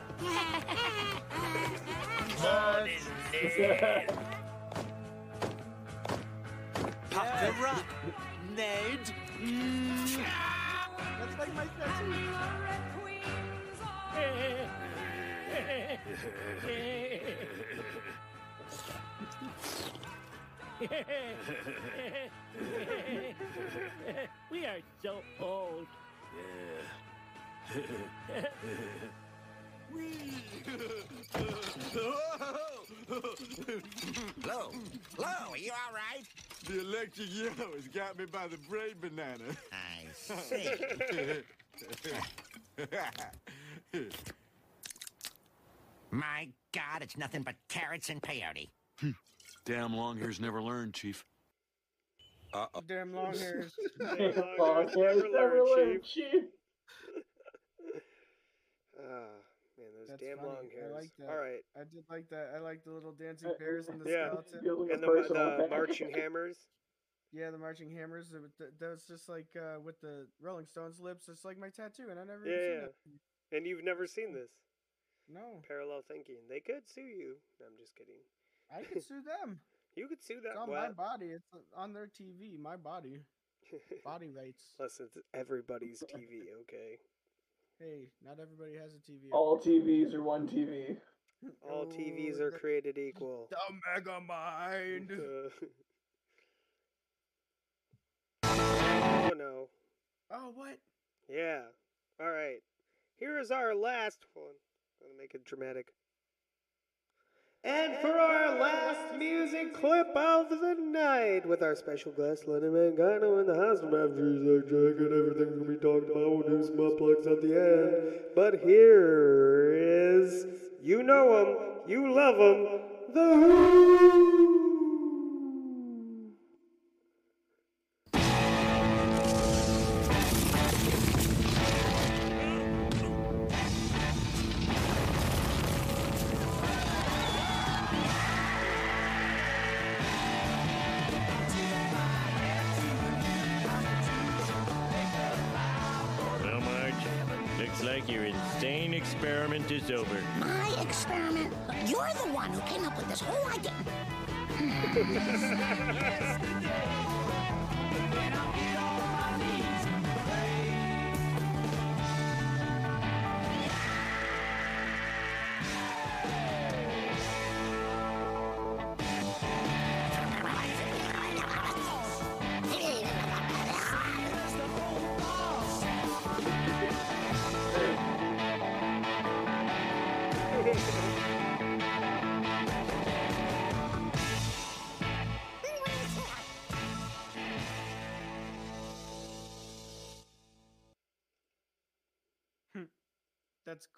Pop the rock, Ned. That's like my tattoo. we are so old. Flo, Flo, are you all right? The electric yellow has got me by the brain banana. I see. My God, it's nothing but carrots and peyote. Hmm. Damn long hairs never learn, Chief. Uh-oh. Damn long hairs. Long hairs never learn, Chief. Ah, man, those That's damn funny. long hairs. I like that. All right. I did like that. I like the little dancing bears and the Yeah, skeleton. and the, the marching hammers. Yeah, the marching hammers. it was- th- That was just like uh, with the Rolling Stones lips. It's like my tattoo, and I never Yeah, even yeah. seen it. And you've never seen this. No, Parallel thinking. They could sue you. No, I'm just kidding. I could sue them. You could sue It's them. on Well, my body. It's on their TV. My body. Body rights. listen, it's everybody's TV, okay? Hey, not everybody has a TV. All TVs are one TV. All TVs Oh, are the- created equal. The Mega Mind. oh no. Oh, what? Yeah. All right. Here is our last one. I'm gonna make it dramatic. And for our last music clip of the night, with our special guest Lennon Mangano in the house, after Zach uh, Jack and everything's gonna be talked about, we'll do at the end. But here is, you know him, you love him, The Who. Is over. My experiment? You're the one who came up with this whole idea.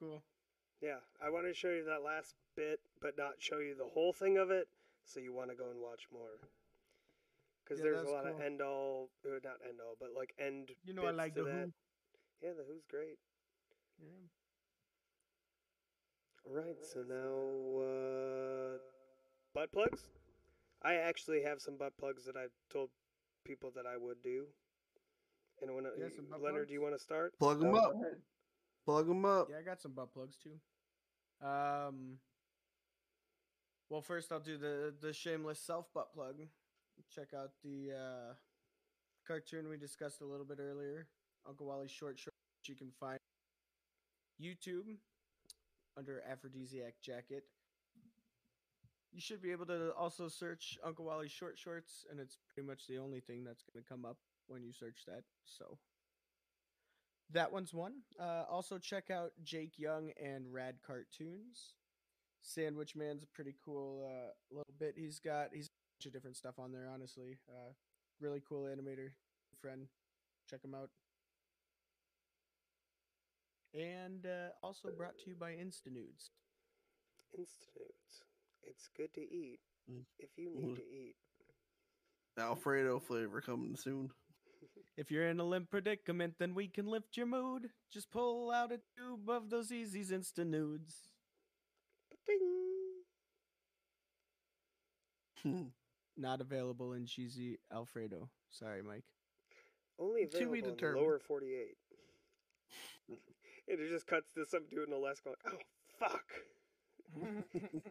cool. Yeah, I wanted to show you that last bit, but not show you the whole thing of it, so you want to go and watch more. Because Yeah, there's a that's lot of end all, uh, not end all, but like end. You know I like The that. Who. Yeah, the Who's great. Yeah. Right, so now uh, butt plugs. I actually have some butt plugs that I've told people that I would do. And when Yeah, some butt Leonard, do you want to start? Plug them Go up. Plug them up. Yeah, I got some butt plugs too. Um. Well, first I'll do the the shameless self butt plug. Check out the uh, cartoon we discussed a little bit earlier, Uncle Wally's short short. You can find YouTube under Aphrodisiac Jacket. You should be able to also search Uncle Wally's short shorts, and it's pretty much the only thing that's going to come up when you search that. So that one's one. Uh, also, check out Jake Young and Rad Cartoons. Sandwich Man's a pretty cool uh, little bit. He's got he's a bunch of different stuff on there. Honestly, uh, really cool animator friend. Check him out. And uh, also brought to you by Instanudes. Instanudes. It's good to eat Mm. if you need Mhm. to eat. Alfredo flavor coming soon. If you're in a limp predicament, then we can lift your mood. Just pull out a tube of those Easy's Insta Nudes. Not available in cheesy Alfredo. Sorry, Mike. Only available in determined. lower 48. and it just cuts to some dude in Alaska like, oh, fuck.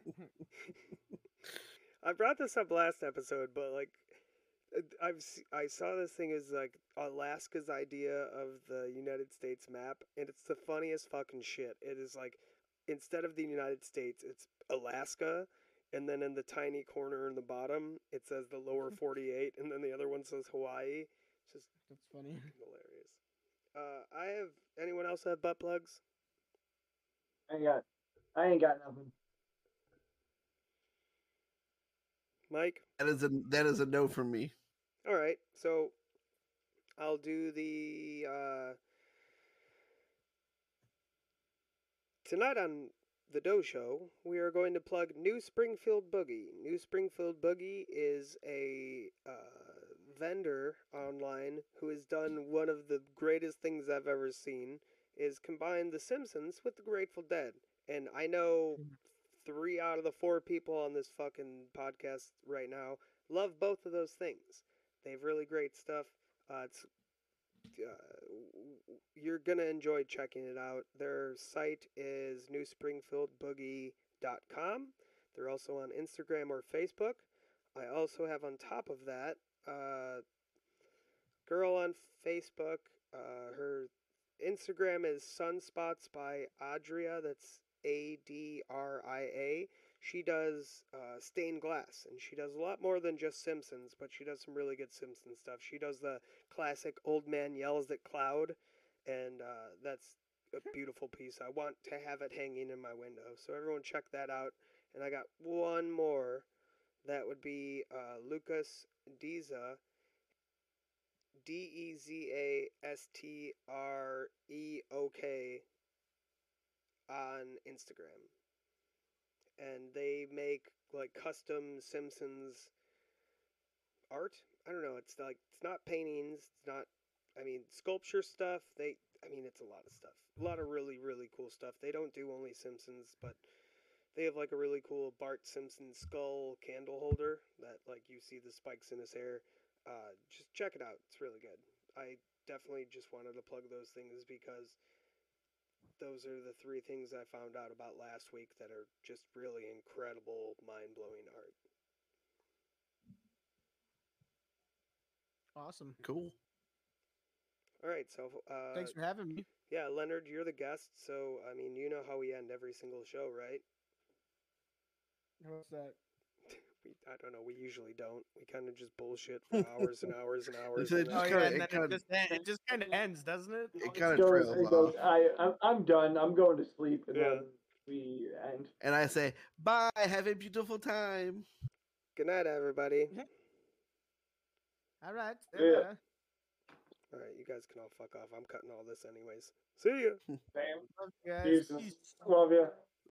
I brought this up last episode, but like, I've s- I saw this thing as like Alaska's idea of the United States map, and it's the funniest fucking shit. It is like instead of the United States, it's Alaska, and then in the tiny corner in the bottom, it says the lower 48, and then the other one says Hawaii. It's just That's funny. hilarious. Uh, I have anyone else have butt plugs? I ain't got, I ain't got nothing. Mike? That is a that is a no from me. All right, so I'll do the uh, tonight on the Doe Show. We are going to plug New Springfield Boogie. New Springfield Boogie is a uh, vendor online who has done one of the greatest things I've ever seen. Is combine The Simpsons with The Grateful Dead, and I know three out of the four people on this fucking podcast right now love both of those things. They have really great stuff. Uh, it's uh, you're gonna enjoy checking it out. Their site is newspringfieldboogie.com. They're also on Instagram or Facebook. I also have on top of that uh, girl on Facebook. Uh, her Instagram is Sunspots by Adria. That's A D R I A. She does uh, stained glass, and she does a lot more than just Simpsons, but she does some really good Simpsons stuff. She does the classic "Old Man Yells at Cloud," and uh, that's a beautiful piece. I want to have it hanging in my window, so everyone check that out. And I got one more. That would be uh, Lucas Diza, D E Z A S T R E O K on Instagram. And they make like custom Simpsons art. I don't know, it's like it's not paintings, it's not I mean sculpture stuff. They I mean it's a lot of stuff. A lot of really really cool stuff. They don't do only Simpsons, but they have like a really cool Bart Simpson skull candle holder that like you see the spikes in his hair. Uh, just check it out. It's really good. I definitely just wanted to plug those things because those are the three things I found out about last week that are just really incredible, mind blowing art. Awesome. Cool. All right, so uh, Thanks for having me. Yeah, Leonard, you're the guest, so I mean, you know how we end every single show, right? What's that? We, I don't know. We usually don't. We kind of just bullshit for hours and hours and hours. Oh, it and just Oh kinda- it kinda- it just en- it just kind of ends, doesn't it? It kind of Goes- trails it goes, off. I, I'm, I'm done. I'm going to sleep, and Yeah. then we end. And I say, bye, have a beautiful time. Good night, everybody. All right. Yeah. All right, you guys can all fuck off. I'm cutting all this anyways. See ya. Sam. Love you guys. Peace. Peace. Love you.